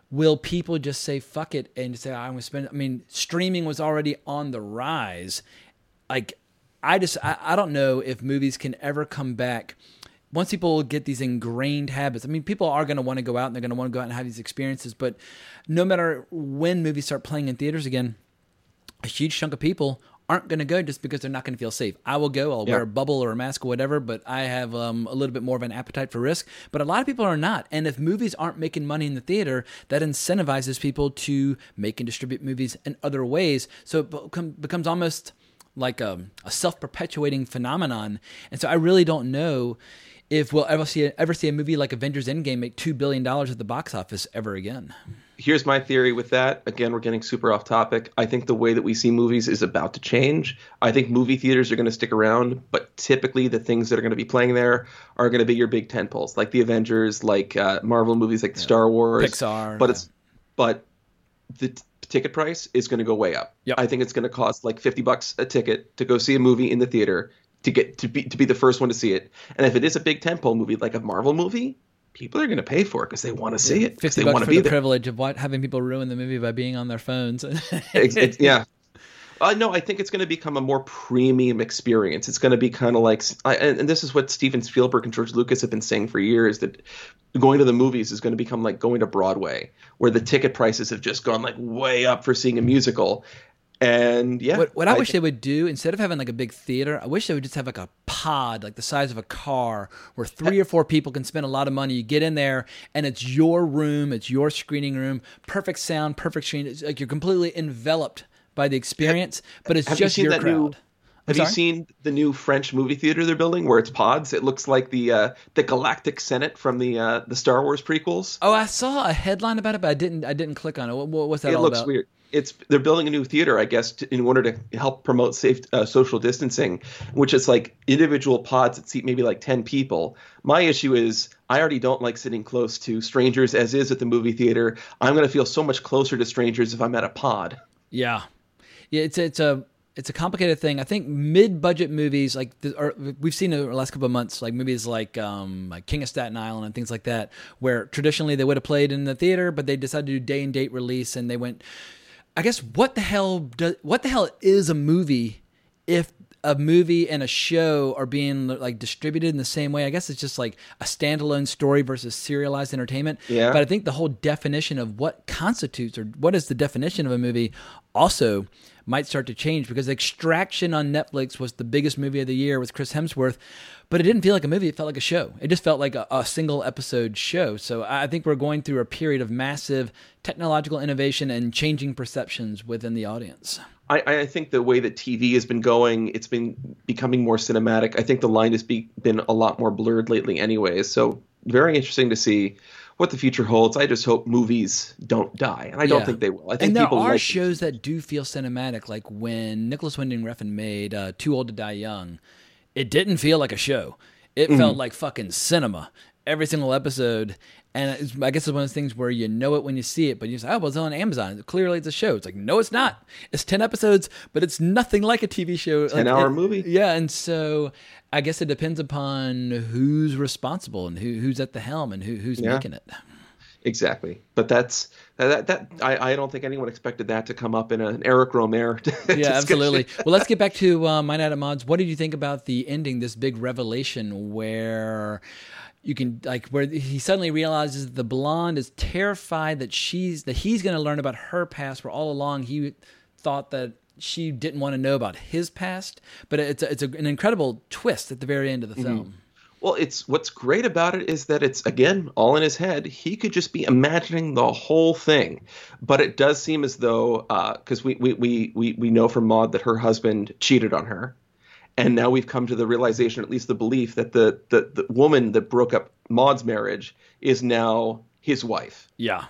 will people just say fuck it and say I'm going to spend? I mean, streaming was already on the rise. Like, I just I, I don't know if movies can ever come back once people get these ingrained habits, I mean, people are going to want to go out and they're going to want to go out and have these experiences. But no matter when movies start playing in theaters again, a huge chunk of people aren't going to go just because they're not going to feel safe. I will go. I'll Yeah. wear a bubble or a mask or whatever, but I have um, a little bit more of an appetite for risk. But a lot of people are not. And if movies aren't making money in the theater, that incentivizes people to make and distribute movies in other ways. So it becomes almost like a, a self-perpetuating phenomenon. And so I really don't know if we'll ever see a, ever see a movie like Avengers Endgame make two billion dollars at the box office ever again. Here's my theory with that. Again, we're getting super off topic. I think the way that we see movies is about to change. I think movie theaters are going to stick around, but typically the things that are going to be playing there are going to be your big tentpoles, like the Avengers, like uh, Marvel movies, like the Star Wars, Pixar, But yeah. it's but the ticket price is going to go way up. Yep. I think it's going to cost like 50 bucks a ticket to go see a movie in the theater to get to be to be the first one to see it. And if it is a big tentpole movie like a Marvel movie, people are going to pay for it because they want to see it. Fifty they bucks want for be the there. privilege of what having people ruin the movie by being on their phones. Ex- ex- yeah. Uh, no, I think it's going to become a more premium experience. It's going to be kind of like, I, and, and this is what Steven Spielberg and George Lucas have been saying for years that going to the movies is going to become like going to Broadway, where the ticket prices have just gone like way up for seeing a musical. And yeah, What, what I, wish they would do instead of having like a big theater, I wish they would just have like a pod, like the size of a car, where three or four people can spend a lot of money. You get in there, and it's your room, it's your screening room, perfect sound, perfect screen. It's like you're completely enveloped by the experience, but it's have you just seen your that crowd. new? Have you seen the new French movie theater they're building where it's pods? It looks like the uh, the Galactic Senate from the uh, the Star Wars prequels. Oh, I saw a headline about it, but I didn't. I didn't click on it. What, what- what's that it looks about? weird. It's they're building a new theater, I guess, to, in order to help promote safe uh, social distancing, which is like individual pods that seat maybe like ten people. My issue is I already don't like sitting close to strangers as is at the movie theater. I'm going to feel so much closer to strangers if I'm at a pod. Yeah, yeah. It's it's a it's a complicated thing. I think mid-budget movies like the, or we've seen in the last couple of months, like movies like um, like King of Staten Island and things like that, where traditionally they would have played in the theater, but they decided to do day and date release, and they went. I guess what the hell does what the hell is a movie if a movie and a show are being like distributed in the same way? I guess it's just like a standalone story versus serialized entertainment. Yeah. But I think the whole definition of what constitutes or what is the definition of a movie also might start to change because Extraction on Netflix was the biggest movie of the year with Chris Hemsworth, but it didn't feel like a movie. It felt like a show. It just felt like a, a single episode show. So I think we're going through a period of massive technological innovation and changing perceptions within the audience. I, I think the way that TV has been going, it's been becoming more cinematic. I think the line has be, been a lot more blurred lately, anyways. So very interesting to see what the future holds. I just hope movies don't die, and I don't Yeah. think they will. I think and there people are like shows that do feel cinematic, like when Nicolas Winding Refn made uh, "Too Old to Die Young." It didn't feel like a show; it Mhm. felt like fucking cinema. Every single episode, and it's, I guess it's one of those things where you know it when you see it, but you say, "Oh, well, it's on Amazon. Clearly, it's a show." It's like, no, it's not. It's ten episodes, but it's nothing like a TV show. Like, 10-hour it- movie. Yeah, and so I guess it depends upon who's responsible and who who's at the helm and who who's Yeah. making it. Exactly, but that's that. That I, I don't think anyone expected that to come up in an Eric Rohmer. yeah, absolutely. well, let's get back to uh, Night at Maud's. What did you think about the ending? This big revelation where you can like where he suddenly realizes the blonde is terrified that she's that he's going to learn about her past. Where all along he thought that she didn't want to know about his past. But it's a, it's a, an incredible twist at the very end of the mm-hmm. film. Well, it's what's great about it is that it's again all in his head. He could just be imagining the whole thing, but it does seem as though uh, because we, we we we we know from Maud that her husband cheated on her, and now we've come to the realization, at least the belief, that the the, the woman that broke up Maud's marriage is now his wife. Yeah.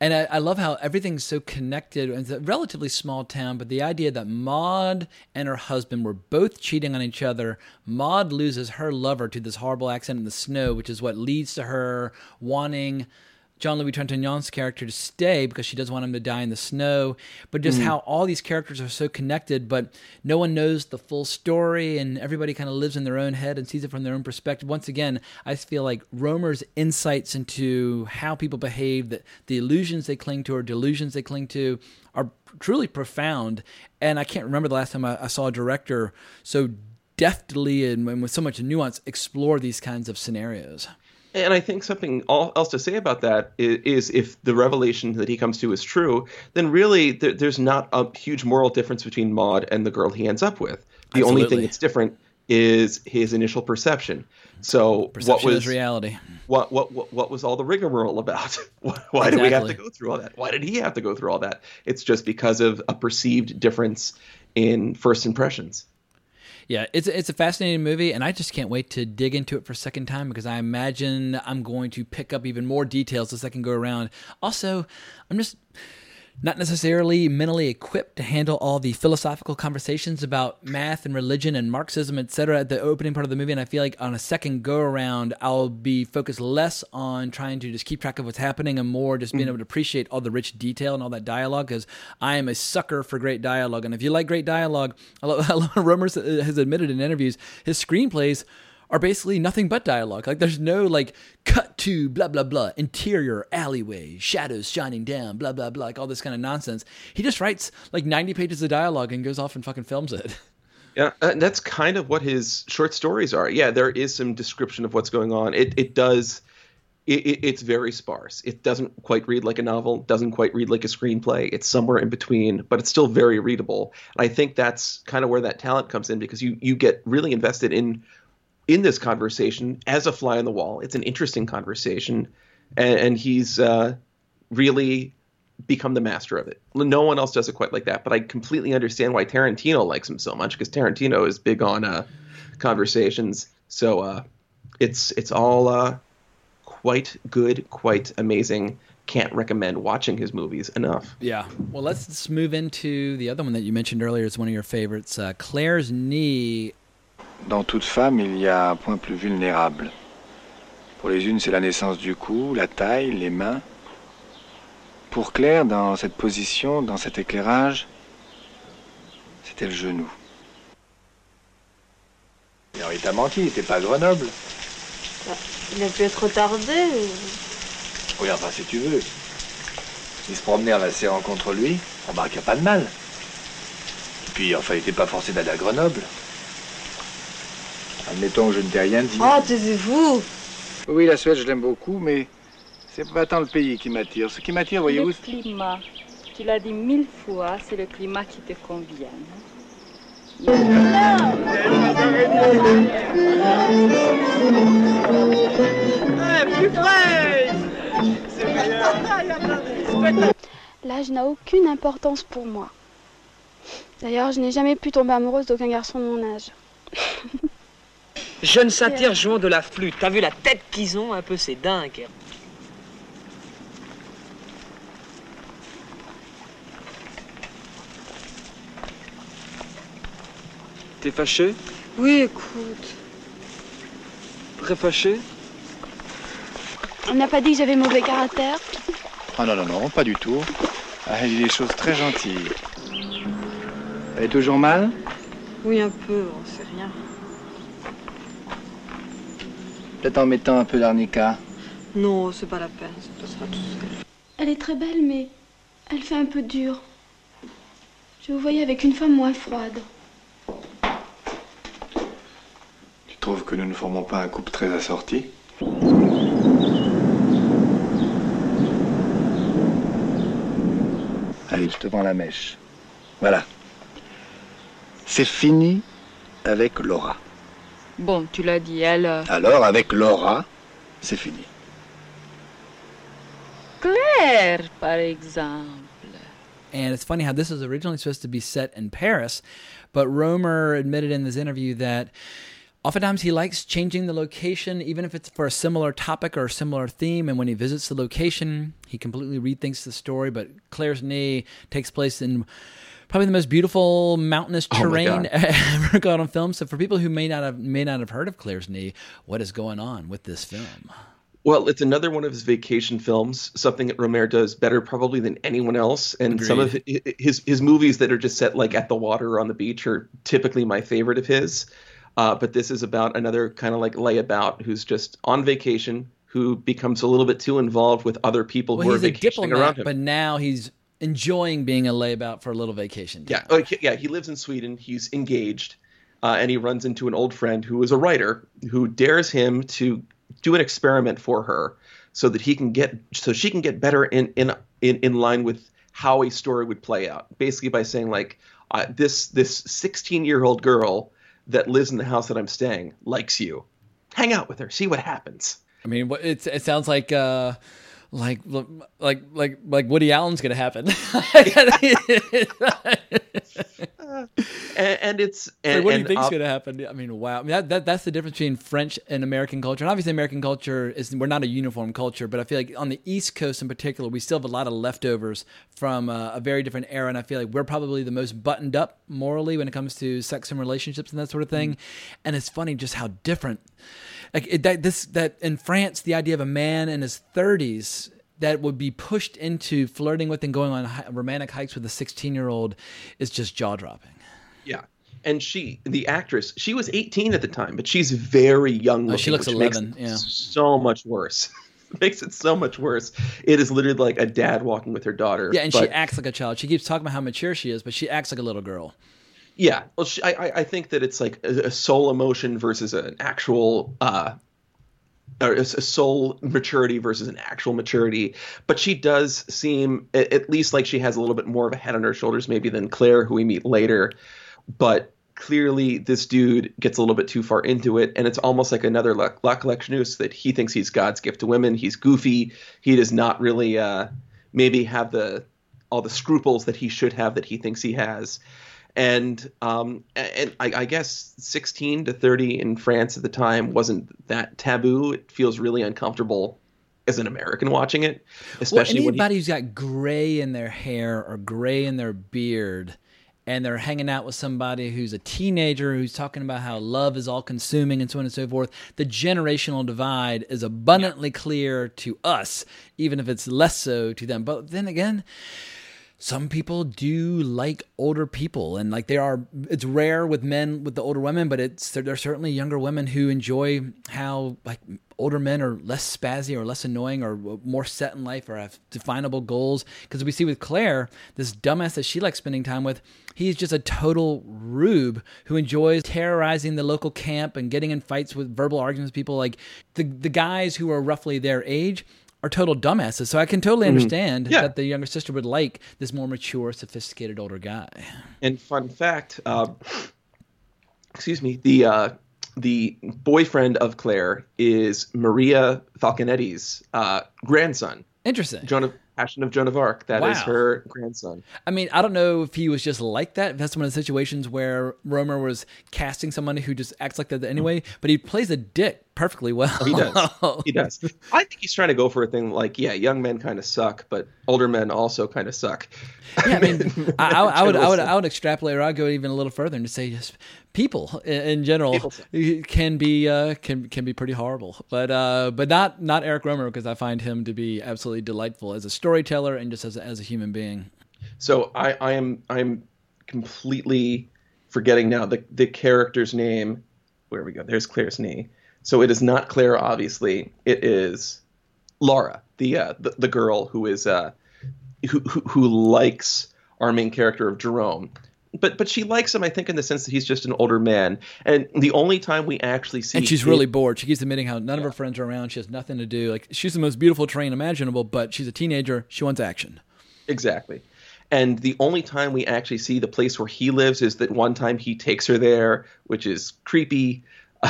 And I, I love how everything's so connected. It's a relatively small town, but the idea that Maud and her husband were both cheating on each other. Maud loses her lover to this horrible accident in the snow, which is what leads to her wanting Jean Louis Trintignant's character to stay because she doesn't want him to die in the snow, but just Mhm. how all these characters are so connected, but no one knows the full story, and everybody kind of lives in their own head and sees it from their own perspective. Once again, I feel like Rohmer's insights into how people behave, that the illusions they cling to or delusions they cling to, are truly profound. And I can't remember the last time I, I saw a director so deftly and, and with so much nuance explore these kinds of scenarios. And I think something else to say about that is, if the revelation that he comes to is true, then really there's not a huge moral difference between Maud and the girl he ends up with. The only thing that's different is his initial perception. So what Perception was is reality. What, what what what was all the rigmarole about? Why did we have to go through all that? Why did he have to go through all that? It's just because of a perceived difference in first impressions. Yeah, it's it's a fascinating movie, and I just can't wait to dig into it for a second time because I imagine I'm going to pick up even more details the second go around. Also, I'm just not necessarily mentally equipped to handle all the philosophical conversations about math and religion and Marxism, etc. at the opening part of the movie, and I feel like on a second go around, I'll be focused less on trying to just keep track of what's happening and more just being mm-hmm. able to appreciate all the rich detail and all that dialogue because I am a sucker for great dialogue. And if you like great dialogue, I love, I love Rohmer has admitted in interviews his screenplays are basically nothing but dialogue. Like there's no like cut to blah blah blah interior alleyway shadows shining down blah blah blah like all this kind of nonsense. He just writes like 90 pages of dialogue and goes off and fucking films it. Yeah, uh, and that's kind of what his short stories are. Yeah, there is some description of what's going on. It it does. It, it, it's very sparse. It doesn't quite read like a novel. Doesn't quite read like a screenplay. It's somewhere in between, but it's still very readable. And I think that's kind of where that talent comes in because you you get really invested in in this conversation as a fly on the wall. It's an interesting conversation, and, and he's uh, really become the master of it. No one else does it quite like that. But I completely understand why Tarantino likes him so much because Tarantino is big on uh, conversations. So uh, it's it's all uh, quite good, quite amazing. Can't recommend watching his movies enough. Yeah. Well, let's move into the other one that you mentioned earlier. It's one of your favorites, uh, Claire's Knee. Dans toute femme, il y a un point plus vulnérable. Pour les unes, c'est la naissance du cou, la taille, les mains. Pour Claire, dans cette position, dans cet éclairage, c'était le genou. Alors, il t'a menti, il était pas à Grenoble. Il a pu être retardé. Oui, enfin, si tu veux. Il se promenait en la serrant contre lui, remarque, y a pas de mal. Et puis, enfin, il était pas forcé d'aller à Grenoble. Admettons que je ne t'ai rien dit. Oh, taisez-vous Oui, la Suède, je l'aime beaucoup, mais c'est pas tant le pays qui m'attire. Ce qui m'attire, voyez-vous, Le climat. Tu l'as dit mille fois, c'est le climat qui te convient. plus L'âge n'a aucune importance pour moi. D'ailleurs, je n'ai jamais pu tomber amoureuse d'aucun garçon de mon âge. Jeune satyre jouant de la flûte. T'as vu la tête qu'ils ont? Un peu, c'est dingue. T'es fâché? Oui, écoute. Très fâché? On n'a pas dit que j'avais mauvais caractère? Ah non, non, non, pas du tout. Ah, il dit des choses très gentilles. Elle est toujours mal? Oui, un peu, on sait rien. Peut-être en mettant un peu d'arnica. Non, c'est pas la peine, ça passera tout seul. Elle est très belle, mais elle fait un peu dure. Je vous voyais avec une femme moins froide. Tu trouves que nous ne formons pas un couple très assorti? Allez, je te vends la mèche. Voilà. C'est fini avec Laura. Bon, tu l'as dit, elle. euh, Alors, avec Laura, c'est fini. Claire, par exemple. And it's funny how this was originally supposed to be set in Paris, but Rohmer admitted in this interview that oftentimes he likes changing the location, even if it's for a similar topic or a similar theme. And when he visits the location, he completely rethinks the story. But Claire's Knee takes place in probably the most beautiful mountainous Oh terrain God. ever got on film. So for people who may not have may not have heard of Claire's Knee, what is going on with this film? Well, it's another one of his vacation films, something that Rohmer does better probably than anyone else. And some of his his movies that are just set like at the water or on the beach are typically my favorite of his. Uh, but this is about another kind of like layabout who's just on vacation, who becomes a little bit too involved with other people Well, who are he's a vacationing around diplomat, him. but now he's enjoying being a layabout for a little vacation. Yeah, okay, yeah. He lives in Sweden. He's engaged, uh, and he runs into an old friend who is a writer who dares him to do an experiment for her, so that he can get so she can get better in in in, in line with how a story would play out. Basically, by saying like uh, this this 16 year old girl that lives in the house that I'm staying likes you. Hang out with her. See what happens. I mean, it's, it sounds like uh, like like like like Woody Allen's gonna happen. and, and it's Like, and, what do you think's going to happen? I mean, wow. I mean, that, that that's the difference between French and American culture. And obviously, American culture is we're not a uniform culture, but I feel like on the East Coast in particular, we still have a lot of leftovers from uh, a very different era. And I feel like we're probably the most buttoned up morally when it comes to sex and relationships and that sort of thing. And it's funny just how different. Like it, that this that in France, the idea of a man in his thirties that would be pushed into flirting with and going on romantic hikes with a 16 year old is just jaw dropping. Yeah. And she, the actress, she was 18 at the time, but she's very young. Oh, she looks which makes 11, it yeah. So much worse. makes it so much worse. It is literally like a dad walking with her daughter. Yeah, and she acts like a child. She keeps talking about how mature she is, but she acts like a little girl. Yeah, well, she, I, I- think that it's like a, a soul emotion versus an actual, uh, or a, soul maturity versus an actual maturity. But she does seem, at, least, like she has a little bit more of a head on her shoulders, maybe than Claire, who we meet later. But clearly, this dude gets a little bit too far into it, and it's almost like another La, La that he thinks he's God's gift to women. He's goofy. He does not really, uh, maybe have the all the scruples that he should have that he thinks he has and um, and I, I guess 16 to 30 in France at the time wasn't that taboo. It feels really uncomfortable as an American watching it, especially well, when anybody who's got gray in their hair or gray in their beard, and they're hanging out with somebody who's a teenager who's talking about how love is all consuming and so on and so forth. The generational divide is abundantly clear to us, even if it's less so to them. But then again, some people do like older people and like there are it's rare with men with the older women but it's there, there are certainly younger women who enjoy how like older men are less spazzy or less annoying or more set in life or have definable goals. Because we see with claire this dumbass that she likes spending time with he's just a total rube who enjoys terrorizing the local camp and getting in fights with verbal arguments with people. Like the the guys who are roughly their age are total dumbasses. So I can totally Mhm. understand Yeah. that the younger sister would like this more mature, sophisticated older guy. And fun fact, uh, excuse me, the uh, the boyfriend of Claire is Maria Falconetti's uh, grandson. Interesting. Joan of Passion of Joan of Arc. That is Wow. her grandson. I mean, I don't know if he was just like that. If that's one of the situations where Rohmer was casting somebody who just acts like that anyway, but he plays a dick perfectly well. He does. he does. I think he's trying to go for a thing like, yeah, young men kind of suck, but older men also kind of suck. Yeah, I mean, I, I, I would, I would, I would extrapolate, or I'd go even a little further and just say, just people in, general People can be uh, can can be pretty horrible, but uh, but not not Eric Rohmer because I find him to be absolutely delightful as a storyteller and just as a, as a human being. So I, I am I'm completely forgetting now the the character's name. Where we go? There's Claire's knee. So it is not Claire, obviously. It is Laura, the uh, the, the girl who is uh, who, who who likes our main character of Jerome. But but she likes him, I think, in the sense that he's just an older man. And the only time we actually see And she's really bored. She keeps admitting how none of her friends are around. She has nothing to do. Like she's the most beautiful train imaginable, but she's a teenager. She wants action. Exactly. And the only time we actually see the place where he lives is that one time he takes her there, which is creepy.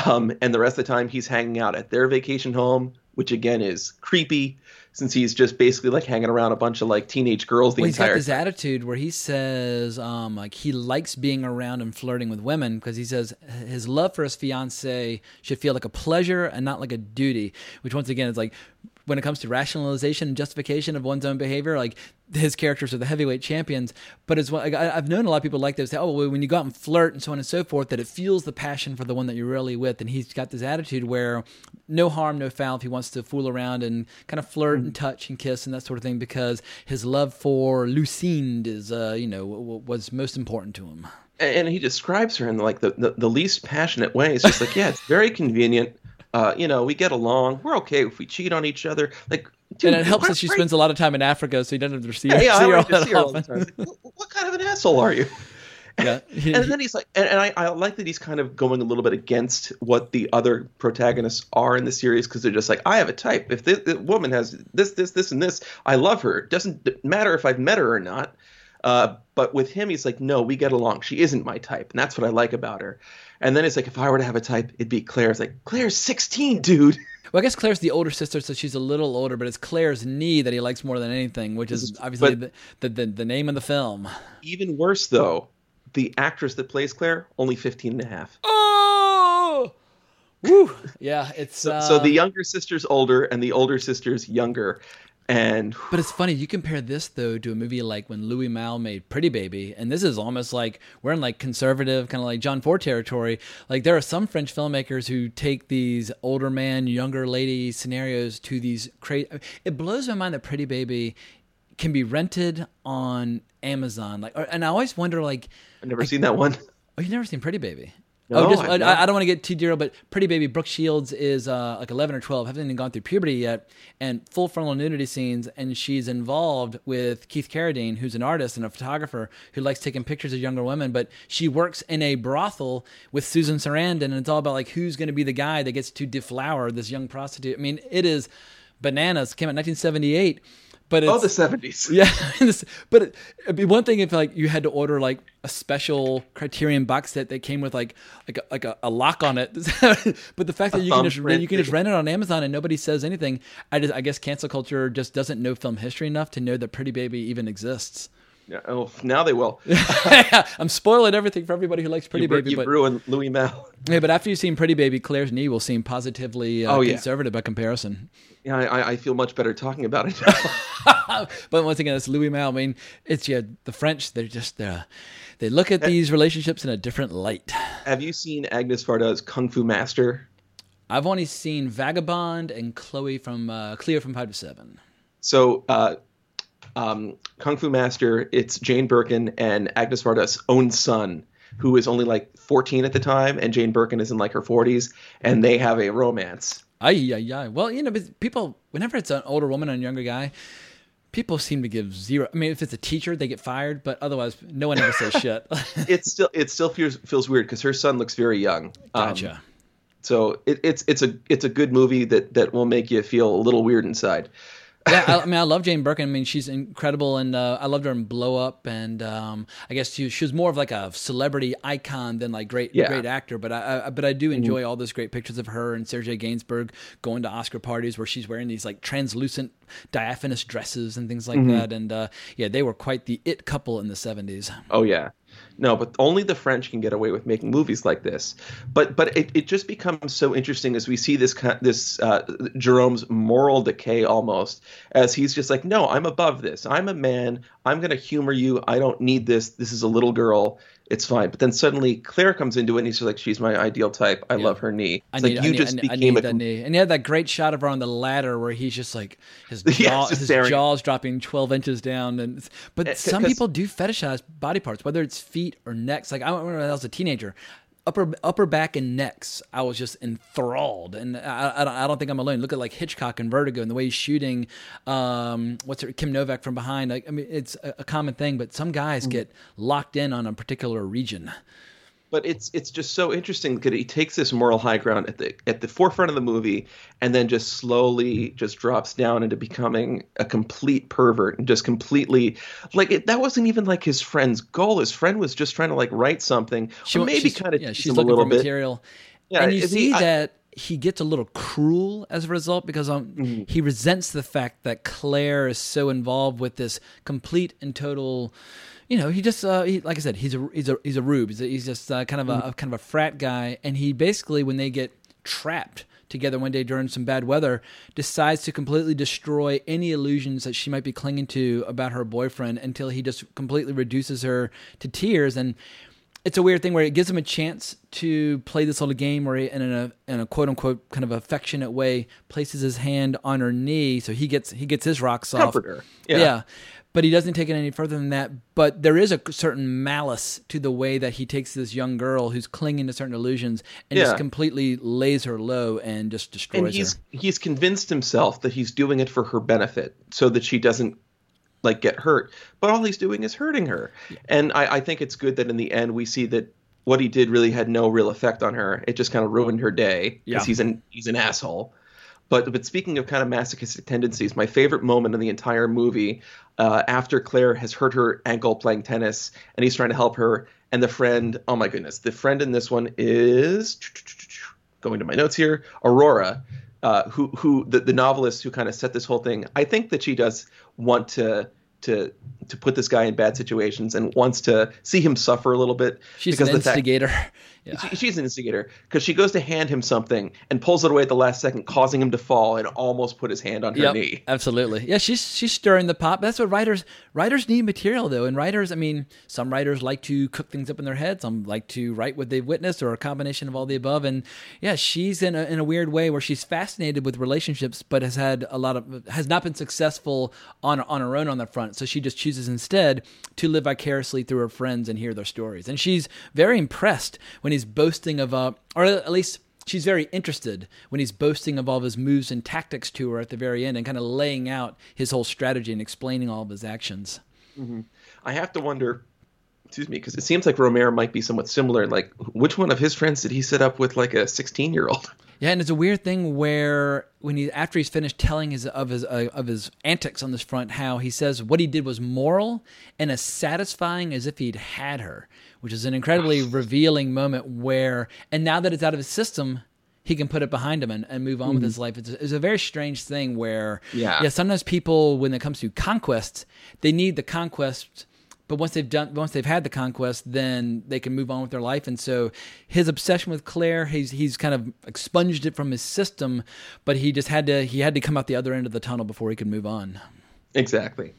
Um, and the rest of the time he's hanging out at their vacation home, which again is creepy, since he's just basically like hanging around a bunch of like teenage girls the well, he's got this attitude where he says, um, like he likes being around and flirting with women because he says his love for his fiance should feel like a pleasure and not like a duty. Which once again is like when it comes to rationalization and justification of one's own behavior, like his characters are the heavyweight champions. But as well, like, I, I've known a lot of people like this. Say, oh, well, when you go out and flirt and so on and so forth, that it fuels the passion for the one that you're really with. And he's got this attitude where no harm, no foul if he wants to fool around and kind of flirt and touch and kiss and that sort of thing because his love for Lucinde is, uh, you know, w- w- was most important to him. and he describes her in like the, the, the least passionate way. It's just like, yeah, it's very convenient. Uh, you know, we get along. We're okay if we cheat on each other. Like, dude, and it helps that she spends a lot of time in Africa, so he doesn't have to see, Yeah, yeah, see her all see her all the time. Like, what, what kind of an asshole are you? Yeah. and then he's like, and, and I, I like that he's kind of going a little bit against what the other protagonists are in the series because they're just like, I have a type. If this, this woman has this, this, this, and this, I love her. It doesn't matter if I've met her or not. Uh, but with him, he's like, no, we get along. She isn't my type, and that's what I like about her. And then it's like, if I were to have a type, it'd be Claire. It's like, Claire's 16, dude. Well, I guess Claire's the older sister, so she's a little older, but it's Claire's knee that he likes more than anything, which is obviously the, the, the, the name of the film. Even worse, though, the actress that plays Claire, only 15 and a half. Oh! Woo! Yeah, it's. So, uh, so the younger sister's older, and the older sister's younger. And But it's funny, you compare this though to a movie like when Louis Malle made Pretty Baby, and this is almost like we're in like conservative, kind of like John Ford territory. Like there are some French filmmakers who take these older man, younger lady scenarios to these crazy. It blows my mind that Pretty Baby can be rented on Amazon. Like, and I always wonder, like, I've never seen that one. Oh, you've never seen Pretty Baby? No, oh, just, I've I. I don't want to get too dear, but Pretty Baby Brooke Shields is uh, like 11 or 12, hasn't even gone through puberty yet, and full frontal nudity scenes, and she's involved with Keith Carradine, who's an artist and a photographer who likes taking pictures of younger women, but she works in a brothel with Susan Sarandon, and it's all about like who's going to be the guy that gets to deflower this young prostitute. I mean, it is bananas. Came out in 1978. But it's, oh, the 70s. yeah, but it, it'd be one thing if like you had to order like a special Criterion box set that came with like like a, like a, a lock on it. but the fact that A you can just you can just rent it on Amazon and nobody says anything, I just I guess cancel culture just doesn't know film history enough to know that Pretty Baby even exists. Yeah, oh, now they will. I'm spoiling everything for everybody who likes Pretty you, Baby. you but ruined Louis Malle. yeah, but after you've seen Pretty Baby, Claire's knee will seem positively uh, Oh, yeah. conservative by comparison. Yeah, I, I feel much better talking about it now. but once again, it's Louis Malle. I mean, it's yeah, the French. They're just uh, they look at these relationships in a different light. Have you seen Agnes Varda's Kung Fu Master? I've only seen Vagabond and Chloe from uh, Cleo from Five to Seven. So, uh, um, Kung Fu Master, it's Jane Birkin and Agnes Varda's own son, who is only like 14 at the time, and Jane Birkin is in like her 40s, and they have a romance. Ay, ay, ay. Well, you know, but people, whenever it's an older woman and a younger guy, people seem to give zero. I mean, if it's a teacher, they get fired, but otherwise, no one ever says shit. it still it still feels feels weird because her son looks very young. Um, Gotcha. so it, it's it's a it's a good movie that that will make you feel a little weird inside. Yeah, I, I mean, I love Jane Birkin. I mean, she's incredible, and uh, I loved her in Blow Up. And um, I guess she, she was more of like a celebrity icon than like great Yeah. great actor. But I, I but I do enjoy all those great pictures of her and Serge Gainsbourg going to Oscar parties where she's wearing these like translucent diaphanous dresses and things like Mhm. that. And uh, yeah, they were quite the it couple in the seventies. Oh yeah. No, but only the French can get away with making movies like this. But but it, it just becomes so interesting as we see this this uh, Jerome's moral decay almost as he's just like, no, I'm above this. I'm a man. I'm gonna humor you. I don't need this. This is a little girl. It's fine. But then suddenly Claire comes into it and he's just like, she's my ideal type. I love her knee. I It's need, like I you need, just I need, I became need a that knee. And he had that great shot of her on the ladder where he's just like his, Yeah, jaw, just his staring. jaws dropping twelve inches down. And but eh, some people do fetishize body parts, whether it's feet or necks. Like I remember when I was a teenager. Upper upper back and necks, I was just enthralled, and I, I, don't, I don't think I'm alone. Look at like Hitchcock and Vertigo, and the way he's shooting, um, what's her, Kim Novak from behind. Like, I mean, it's a, a common thing, but some guys Mm-hmm. get locked in on a particular region. But it's it's just so interesting because he takes this moral high ground at the at the forefront of the movie and then just slowly just drops down into becoming a complete pervert and just completely like it, that wasn't even like his friend's goal his friend was just trying to like write something She, maybe she's- kind of yeah, she's looking little for bit material. Yeah, and you see he- I- that he gets a little cruel as a result because um, Mm-hmm. he resents the fact that Claire is so involved with this complete and total. You know, he just uh, he, like I said, he's a he's a he's a rube. He's, a, he's just uh, kind of a, Mm-hmm. a kind of a frat guy, and he basically when they get trapped together one day during some bad weather, decides to completely destroy any illusions that she might be clinging to about her boyfriend until he just completely reduces her to tears. And it's a weird thing where it gives him a chance to play this little game where he, in a in a quote unquote kind of affectionate way, places his hand on her knee, so he gets he gets his rocks off. Comfort her. Yeah. yeah. But he doesn't take it any further than that. But there is a certain malice to the way that he takes this young girl who's clinging to certain illusions and Yeah. just completely lays her low and just destroys her. and he's her. he's convinced himself that he's doing it for her benefit so that she doesn't like get hurt but all he's doing is hurting her and I, I think it's good that in the end we see that what he did really had no real effect on her it just kind of ruined her day because Yeah. he's an he's an asshole but but speaking of kind of masochistic tendencies my favorite moment in the entire movie uh, after claire has hurt her ankle playing tennis and he's trying to help her and the friend oh my goodness the friend in this one is going to my notes here, Aurora, uh, who who the, the novelist who kind of set this whole thing. I think that she does want to to to put this guy in bad situations and wants to see him suffer a little bit. She's because an the fact- instigator. she- she's an instigator because she goes to hand him something and pulls it away at the last second, causing him to fall and almost put his hand on her Yep, knee. absolutely. Yeah, she's she's stirring the pot. That's what writers writers need material though, and writers. I mean, some writers like to cook things up in their head. Some like to write what they've witnessed, or a combination of all the above. And yeah, she's in a in a weird way where she's fascinated with relationships, but has had a lot of has not been successful on on her own on the front. So she just chooses instead to live vicariously through her friends and hear their stories. And she's very impressed when he's boasting of uh, or at least she's very interested when he's boasting of all of his moves and tactics to her at the very end and kind of laying out his whole strategy and explaining all of his actions. hmm I have to wonder, excuse me, because it seems like Rohmer might be somewhat similar. Like, which one of his friends did he set up with like a 16 year old? Yeah, and it's a weird thing where when he after he's finished telling his of his uh, of his antics on this front, how he says what he did was moral and as satisfying as if he'd had her, which is an incredibly revealing moment. Where and now that it's out of his system, he can put it behind him and, and move on with Mhm. his life. It's, it's a very strange thing where Yeah. yeah, sometimes people when it comes to conquest, they need the conquest but once they've done once they've had the conquest then they can move on with their life and so his obsession with claire he's he's kind of expunged it from his system but he just had to he had to come out the other end of the tunnel before he could move on Exactly.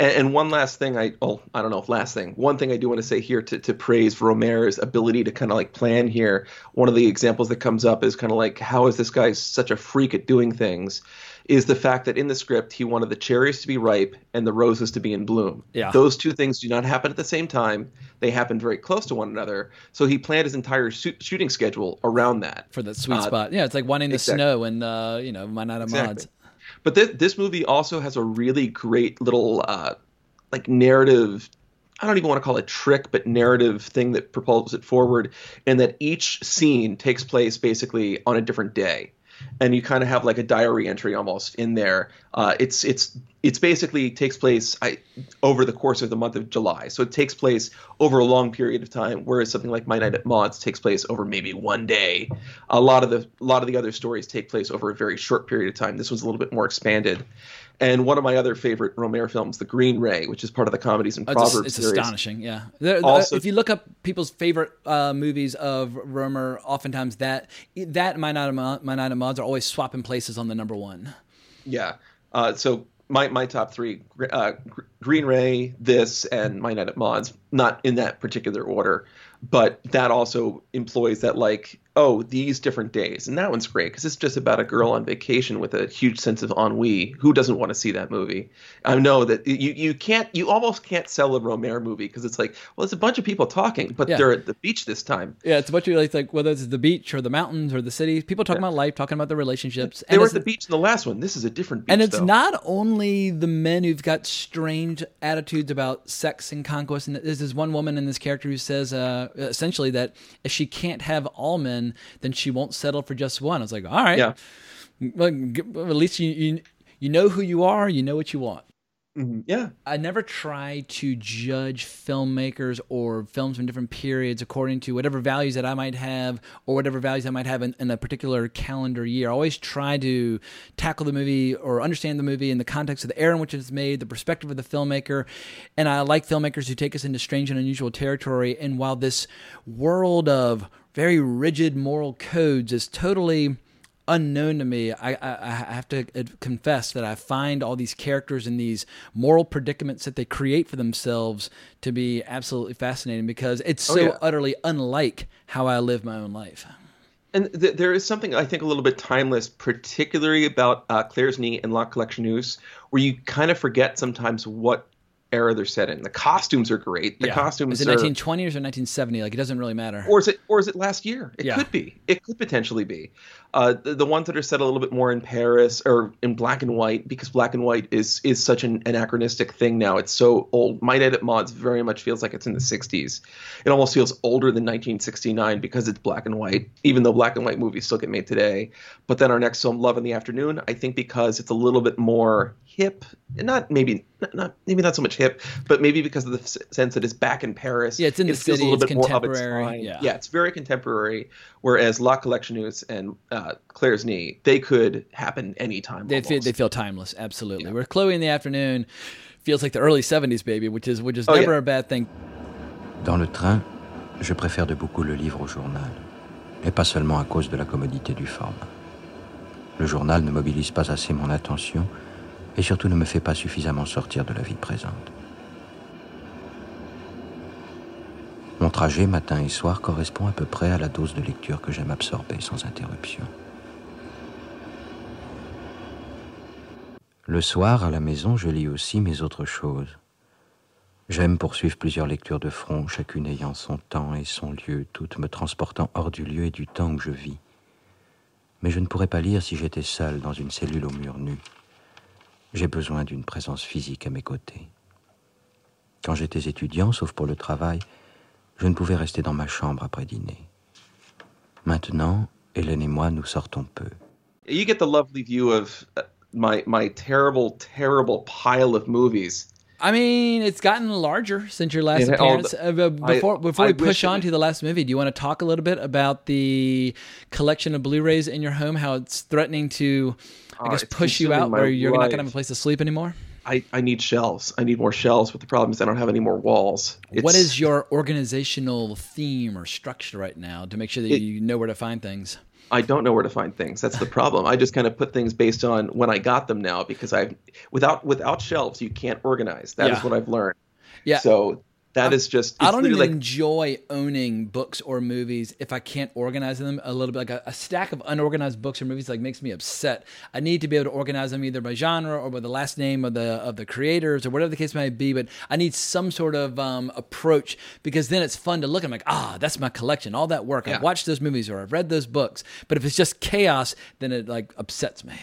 And, and one last thing, I oh I don't know if last thing. One thing I do want to say here to to praise Rohmer's ability to kind of like plan here. One of the examples that comes up is kind of like how is this guy such a freak at doing things? Is the fact that in the script he wanted the cherries to be ripe and the roses to be in bloom. Yeah. Those two things do not happen at the same time. They happen very close to one another. So he planned his entire shoot, shooting schedule around that for that sweet Uh, spot yeah it's like wanting the exactly. snow and uh you know of Exactly. mods But this this movie also has a really great little uh, like narrative. I don't even want to call it trick, but narrative thing that propels it forward, and that each scene takes place basically on a different day, and you kind of have like a diary entry almost in there. Uh, it's it's it's basically takes place I, over the course of the month of July, so it takes place over a long period of time. Whereas something like My Night at Maud's takes place over maybe one day. A lot of the a lot of the other stories take place over a very short period of time. This was a little bit more expanded. And one of my other favorite Rohmer films, The Green Ray, which is part of the comedies and Oh, it's, Proverbs it's series. astonishing yeah There- Also- if you look up people's favorite uh, movies of Rohmer oftentimes that that and my night of Mo- my night of Maud's are always swapping places on the number one Yeah. Uh, so my my top three: uh, Green Ray, this, and My Night at. Not in that particular order, but that also employs that like, oh, these different days, and that one's great because it's just about a girl on vacation with a huge sense of ennui. Who doesn't want to see that movie? I know that you you can't you almost can't sell a Rohmer movie because it's like, well, it's a bunch of people talking, but Yeah. they're at the beach this time. Yeah, it's a bunch of like, like whether it's the beach or the mountains or the city, people talking about life, talking about their relationships. They were at the beach in the last one. This is a different beach. and it's though. not only the men who've got strange attitudes about sex and conquest. And there's this one woman in this character who says uh, essentially that if she can't have all men, then she won't settle for just one. I was like, all right, Yeah. well, at least you, you you know who you are, you know what you want. Mhm. Yeah. I never try to judge filmmakers or films from different periods according to whatever values that I might have or whatever values I might have in, in a particular calendar year. I always try to tackle the movie or understand the movie in the context of the era in which it's made, the perspective of the filmmaker. And I like filmmakers who take us into strange and unusual territory. And while this world of very rigid moral codes is totally unknown to me. I, I, I have to confess that I find all these characters and these moral predicaments that they create for themselves to be absolutely fascinating because it's Oh, so yeah. utterly unlike how I live my own life. And th- there is something I think a little bit timeless, particularly about uh, Claire's Knee and La Collectionneuse, where you kind of forget sometimes what era they're set in. The costumes are great. The Yeah. costumes Is it are 1920 or is 1970? Like it doesn't really matter. or is it or is it last year? It Yeah. could be. It could potentially be. Uh, the, the ones that are set a little bit more in Paris or in black and white, because black and white is is such an anachronistic thing now. It's so old. My Night at Maud's very much feels like it's in the 60s. It almost feels older than 1969 because it's black and white, even though black and white movies still get made today. But then our next film, Love in the Afternoon, I think because it's a little bit more hip, not maybe not, not maybe not so much hip, but maybe because of the s- sense that it's back in Paris. Yeah, it's in the it feels city, a little it's bit more of its contemporary, time. yeah. yeah, it's very contemporary. Whereas La Collectionneuse and uh, Claire's Knee, they could happen anytime. They feel, they feel timeless, absolutely. Where Chloe in the afternoon feels like the early 70s, baby, which is which is Oh, never yeah. a bad thing. Dans le train, je préfère de beaucoup le livre au journal, et pas seulement à cause de la commodité du format. Le journal ne mobilise pas assez mon attention et surtout ne me fait pas suffisamment sortir de la vie présente. Mon trajet matin et soir correspond à peu près à la dose de lecture que j'aime absorber sans interruption. Le soir, à la maison, je lis aussi mes autres choses. J'aime poursuivre plusieurs lectures de front, chacune ayant son temps et son lieu, toutes me transportant hors du lieu et du temps où je vis. Mais je ne pourrais pas lire si j'étais seul dans une cellule au mur nu. J'ai besoin d'une présence physique à mes côtés. Quand j'étais étudiant, sauf pour le travail, je ne pouvais rester dans ma chambre après dîner. Maintenant, Hélène et moi, nous sortons peu. You get the lovely view of uh, my my terrible, terrible pile of movies. I mean, it's gotten larger since your last It- appearance. the- Uh, but I- before before I we push on to the last movie, do you want to talk a little bit about the collection of Blu-rays in your home? How it's threatening to, I Oh, guess, push you out where you're not going to have a place to sleep anymore? I, I need shelves. I need more shelves, but the problem is I don't have any more walls. what It's- is your organizational theme or structure right now to make sure that It- you know where to find things? I don't know where to find things. That's the problem. I just kind of put things based on when I got them now because I've without without shelves you can't organize. That is Yeah. what I've learned. Yeah. So that is just. I don't even like enjoy owning books or movies if I can't organize them a little bit. Like a, a stack of unorganized books or movies like makes me upset. I need to be able to organize them either by genre or by the last name of the of the creators or whatever the case may be. But I need some sort of um, approach because then it's fun to look. I'm like, ah, that's my collection. All that work. Yeah. I've watched those movies or I've read those books. But if it's just chaos, then it like upsets me.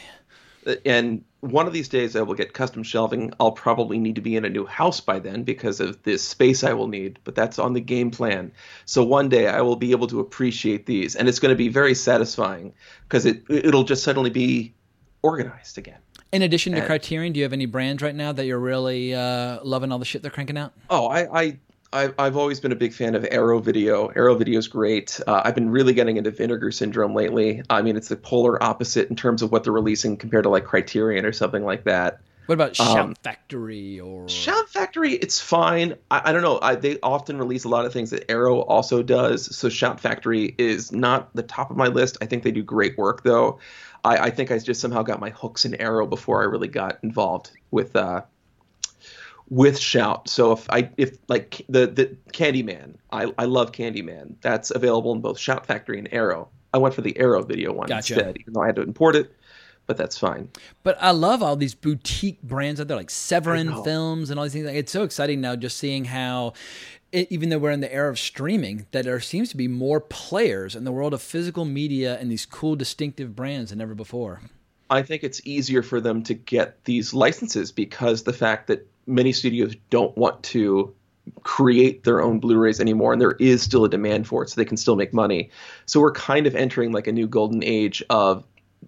and one of these days I will get custom shelving. I'll probably need to be in a new house by then because of this space I will need, but that's on the game plan. So one day I will be able to appreciate these, and it's going to be very satisfying because it it'll just suddenly be organized again. In addition to And- Criterion, do you have any brands right now that you're really uh, loving all the shit they're cranking out? Oh, I, I, I I've always been a big fan of Arrow Video. Arrow Video is great. Uh, I've been really getting into Vinegar Syndrome lately. I mean, it's the polar opposite in terms of what they're releasing compared to like Criterion or something like that. What about Shout Um, Factory or Shout Factory, it's fine. I, I don't know. I, they often release a lot of things that Arrow also does. So Shout Factory is not the top of my list. I think they do great work, though. I, I think I just somehow got my hooks in Arrow before I really got involved with uh, with Shout. So if I if like the the Candyman, I I love Candyman. That's available in both Shout Factory and Arrow. I went for the Arrow video one Gotcha. instead, even though I had to import it. But that's fine. But I love all these boutique brands out there, like Severin. Films and all these things. It's so exciting now just seeing how, it, even though we're in the era of streaming, that there seems to be more players in the world of physical media and these cool, distinctive brands than ever before. I think it's easier for them to get these licenses because the fact that many studios don't want to create their own Blu-rays anymore, and there is still a demand for it, so they can still make money. So we're kind of entering like a new golden age of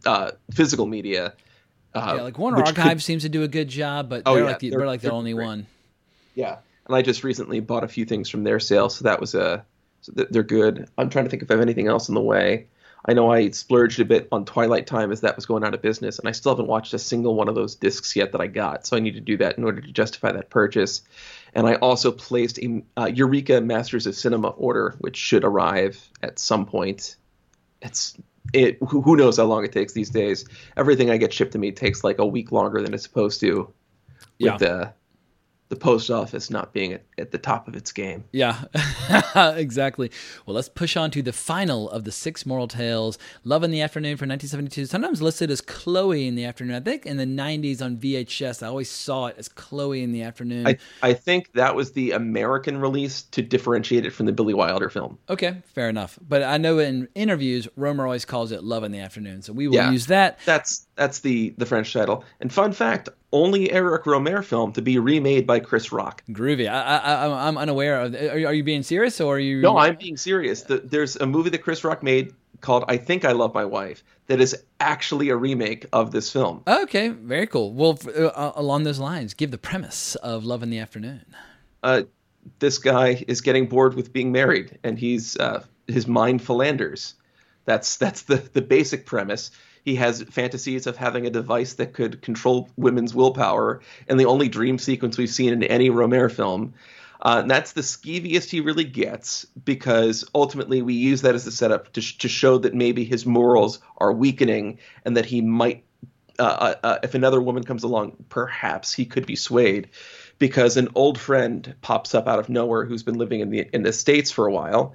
uh, physical media. Uh, yeah, like Warner which could- Archive seems to do a good job, but Oh, they're yeah, like the, they're- they're, like the they're only great. one. Yeah, and I just recently bought a few things from their sale, so that was a so they're good. I'm trying to think if I have anything else in the way. I know I splurged a bit on Twilight Time as that was going out of business, and I still haven't watched a single one of those discs yet that I got. So I need to do that in order to justify that purchase. And I also placed a uh, Eureka Masters of Cinema order, which should arrive at some point. It's it who, knows how long it takes these days. Everything I get shipped to me takes like a week longer than it's supposed to. With Yeah. the the post office not being at, at the top of its game. Yeah, exactly. Well, let's push on to the final of the six moral tales. Love in the Afternoon from 1972. Sometimes listed as Chloe in the Afternoon. I think in the 90s on VHS, I always saw it as Chloe in the Afternoon. I, I think that was the American release to differentiate it from the Billy Wilder film. okay, fair enough. But I know in interviews, Rohmer always calls it Love in the Afternoon. So we will Yeah. use that. That's that's the the French title. And fun fact, only Eric Rohmer film to be remade by Chris Rock. Groovy. I, I, I'm unaware of. Are, you- are you being serious or are you? No, I'm being serious. The, there's a movie that Chris Rock made called I Think I Love My Wife that is actually a remake of this film. Okay, very cool. Well, f- uh, along those lines, give the premise of Love in the Afternoon. Uh, this guy is getting bored with being married, and he's uh, his mind philanders. That's that's the the basic premise. He has fantasies of having a device that could control women's willpower, and the only dream sequence we've seen in any Rohmer film. Uh, and that's the skeeviest he really gets because ultimately we use that as a setup to, sh- to show that maybe his morals are weakening and that he might, uh, uh, uh, if another woman comes along, perhaps he could be swayed because an old friend pops up out of nowhere who's been living in the in the states for a while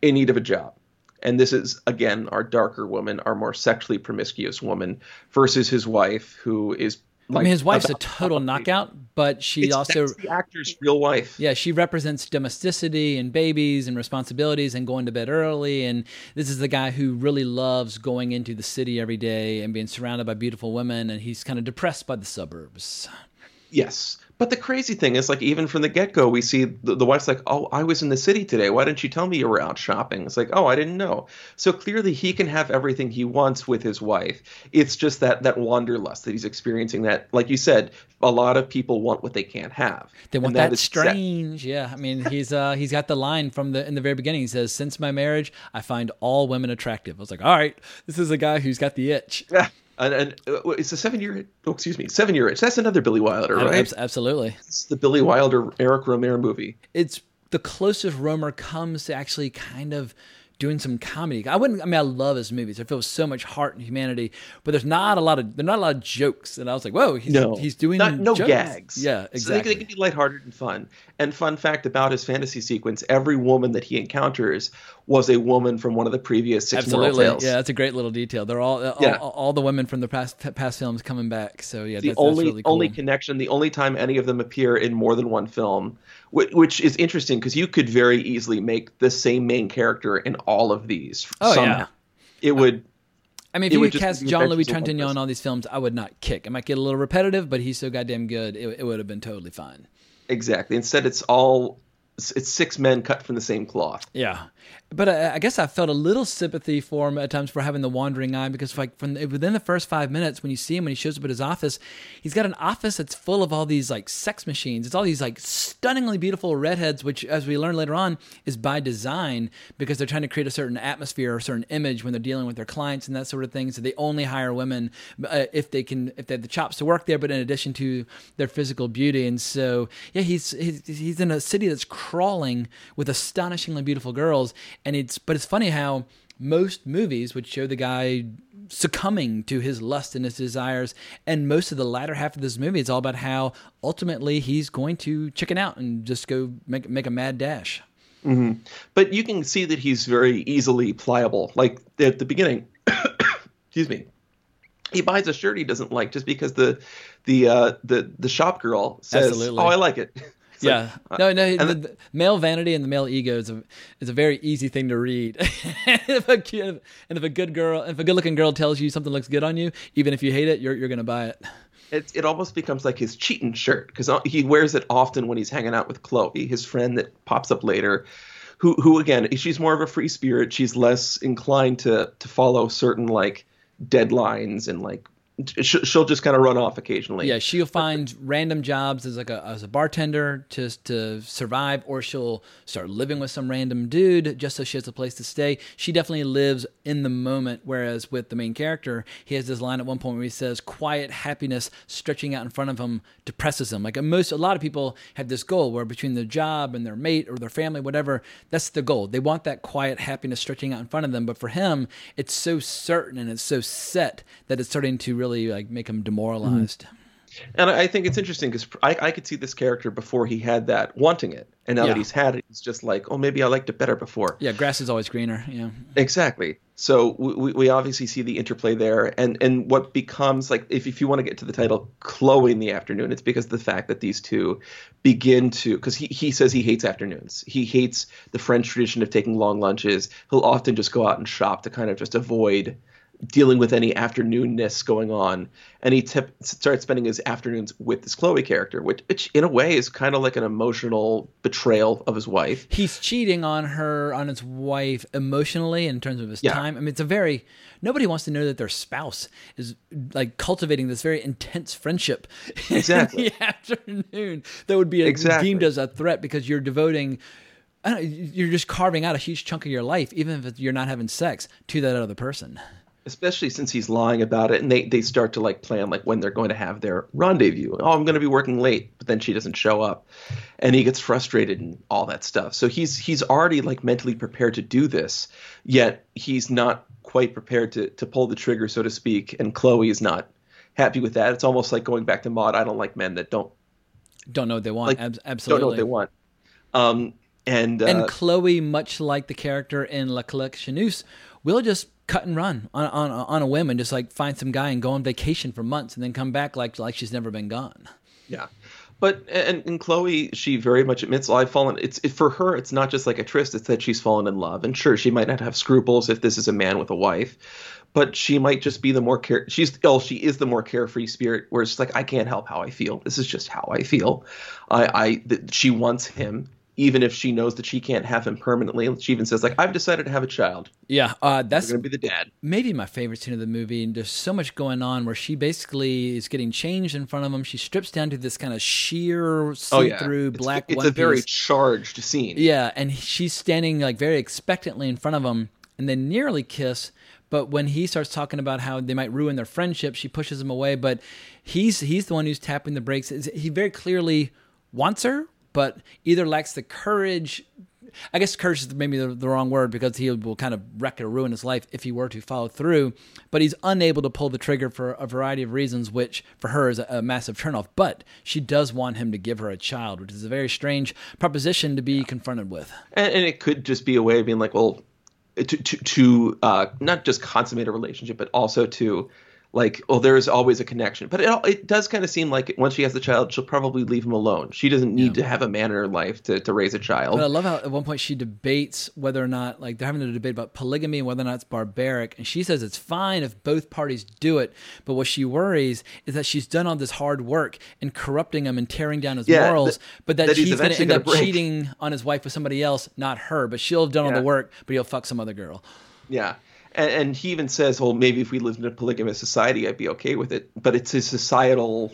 in need of a job. And this is again our darker woman, our more sexually promiscuous woman versus his wife who is I mean, his wife's a total knockout, but she It's- also the actor's real wife. Yeah, she represents domesticity and babies and responsibilities and going to bed early. And this is the guy who really loves going into the city every day and being surrounded by beautiful women. And he's kind of depressed by the suburbs. Yes. But the crazy thing is, like, even from the get go, we see the, the wife's like, Oh, I was in the city today. Why didn't you tell me you were out shopping? It's like, Oh, I didn't know. So clearly, he can have everything he wants with his wife. It's just that, that wanderlust that he's experiencing, that, like you said, a lot of people want what they can't have. They want And that, exact- strange. Yeah, I mean, he's uh, he's got the line from the in the very beginning. He says, "Since my marriage, I find all women attractive." I was like, "All right, this is a guy who's got the itch." And, and uh, it's a seven year, oh, excuse me, seven year itch. That's another Billy Wilder, right? Abs- Absolutely. It's the Billy Wilder, Eric Rohmer movie. it's the closest Rohmer comes to actually kind of doing some comedy. I wouldn't. I mean, I love his movies. I feel so much heart and humanity, but there's not a lot of there's not a lot of jokes. And I was like, whoa, he's no, he's doing not, no jokes. gags. Yeah, So they, exactly. they can be lighthearted and fun. And fun fact about his fantasy sequence: every woman that he encounters was a woman from one of the previous six Absolutely, moral tales. yeah, that's a great little detail. They're all all, Yeah. all, all the women from the past past films coming back. So yeah, the that's, only that's really cool. only connection, the only time any of them appear in more than one film, which, is interesting because you could very easily make the same main character in all of these. Oh, somehow. yeah. it would. I mean, if you cast Jean Louis adventures of one Trintignant person. on all these films, I would not kick. It might get a little repetitive, but he's so goddamn good. It, it would have been totally fine. Exactly. Instead, it's all it's six men cut from the same cloth. Yeah, but I, I guess I felt a little sympathy for him at times for having the wandering eye because, like, from within the first five minutes, when you see him when he shows up at his office, he's got an office that's full of all these like sex machines. It's all these like stunningly beautiful redheads, which, as we learn later on, is by design because they're trying to create a certain atmosphere or a certain image when they're dealing with their clients and that sort of thing. So they only hire women uh, if they can, if they have the chops to work there, but in addition to their physical beauty. And so, yeah, he's he's, he's in a city that's crawling with astonishingly beautiful girls, and it's but it's funny how most movies would show the guy succumbing to his lust and his desires and most of the latter half of this movie is all about how ultimately he's going to chicken out and just go make make a mad dash hmm But you can see that he's very easily pliable. Like at the beginning, excuse me, he buys a shirt he doesn't like just because the the uh, the the shop girl says, Absolutely. "Oh, I like it." It's yeah, uh, no, no. The, then- the male vanity and the male ego is a is a very easy thing to read. and if a kid, and if a good girl, if a good looking girl tells you something looks good on you, even if you hate it, you're you're gonna buy it. it, it almost becomes like his cheating shirt because he wears it often when he's hanging out with Chloe, his friend that pops up later. Who, who again? She's more of a free spirit. She's less inclined to to follow certain like deadlines and like she'll, just kind of run off occasionally. Yeah, she'll find random jobs as like a as a bartender just to survive, or she'll start living with some random dude just so she has a place to stay. She definitely lives in the moment. Whereas with the main character, he has this line at one point where he says, "Quiet happiness stretching out in front of him depresses him." Like most, a lot of people have this goal where between their job and their mate or their family, whatever, that's the goal. They want that quiet happiness stretching out in front of them. But for him, it's so certain and it's so set that it's starting to really like make him mm-hmm. demoralized. And I think it's interesting because I, I could see this character before he had that wanting it, and now Yeah. that he's had it, he's just like, oh, maybe I liked it better before. Yeah, grass is always greener. Yeah. Exactly. So we, we- we obviously see the interplay there, and and what becomes like if if you want to get to the title Chloe in the afternoon, it's because of the fact that these two begin to because he he says he hates afternoons. He hates the French tradition of taking long lunches. He'll often just go out and shop to kind of just avoid dealing with any afternoonness going on and he tip, starts spending his afternoons with this chloe character which, which in a way is kind of like an emotional betrayal of his wife He's cheating on her, on his wife emotionally in terms of his Yeah. time. I mean, it's a very, nobody wants to know that their spouse is like cultivating this very intense friendship Exactly. in the afternoon that would be Exactly. deemed as a threat because you're devoting, I don't know, you're just carving out a huge chunk of your life, even if you're not having sex, to that other person. Especially since he's lying about it and they, they start to like plan like when they're going to have their rendezvous. Oh i'm going to be working late. But then she doesn't show up and he gets frustrated and all that stuff. So he's he's already like mentally prepared to do this yet he's not quite prepared to to pull the trigger so to speak and chloe is not happy with that. It's almost like going back to maud i don't like men that don't Don't know what they want. like Ab- absolutely. don't know what they want. Um and uh, and Chloe, much like the character in La Collectionneuse, will just cut and run on, on on a whim and just like find some guy and go on vacation for months and then come back like like she's never been gone. Yeah. But and, and Chloe, she very much admits, well, I've fallen. It's it, for her. It's not just like a tryst. It's that she's fallen in love. And sure, she might not have scruples if this is a man with a wife, but she might just be the more care. She's oh, she is the more carefree spirit. Where it's like I can't help how I feel. This is just how I feel. I I that she wants him, even if she knows that she can't have him permanently. She even says like I've decided to have a child. Yeah, uh, that's gonna be the dad. maybe my favorite scene of the movie. And there's so much going on where she basically is getting changed in front of him. She strips down to this kind of sheer, Oh yeah, see-through It's- black It's, one a very piece. charged scene. Yeah, and she's standing like very expectantly in front of him, and they nearly kiss. But when he starts talking about how they might ruin their friendship, she pushes him away. But he's he's the one who's tapping the brakes. He very clearly wants her, but either lacks the courage. I guess courage is maybe the, the wrong word because he will kind of wreck or ruin his life if he were to follow through. But he's unable to pull the trigger for a variety of reasons, which for her is a, a massive turnoff. But she does want him to give her a child, which is a very strange proposition to be confronted with. and, and it could just be a way of being like, well, to to, to uh, not just consummate a relationship, but also to like, well, there is always a connection. But it it does kind of seem like once she has the child, she'll probably leave him alone. She doesn't need to have a man in her life to, to raise a child. But I love how at one point she debates whether or not, like, they're having a debate about polygamy and whether or not it's barbaric. And she says it's fine if both parties do it. But what she worries is that she's done all this hard work in corrupting him and tearing down his Yeah, morals, but that, that he's he's going to end up break. cheating on his wife with somebody else, not her. But she'll have done all the work, but he'll fuck some other girl. Yeah. And, and he even says, well, maybe if we lived in a polygamous society, I'd be okay with it. But it's his societal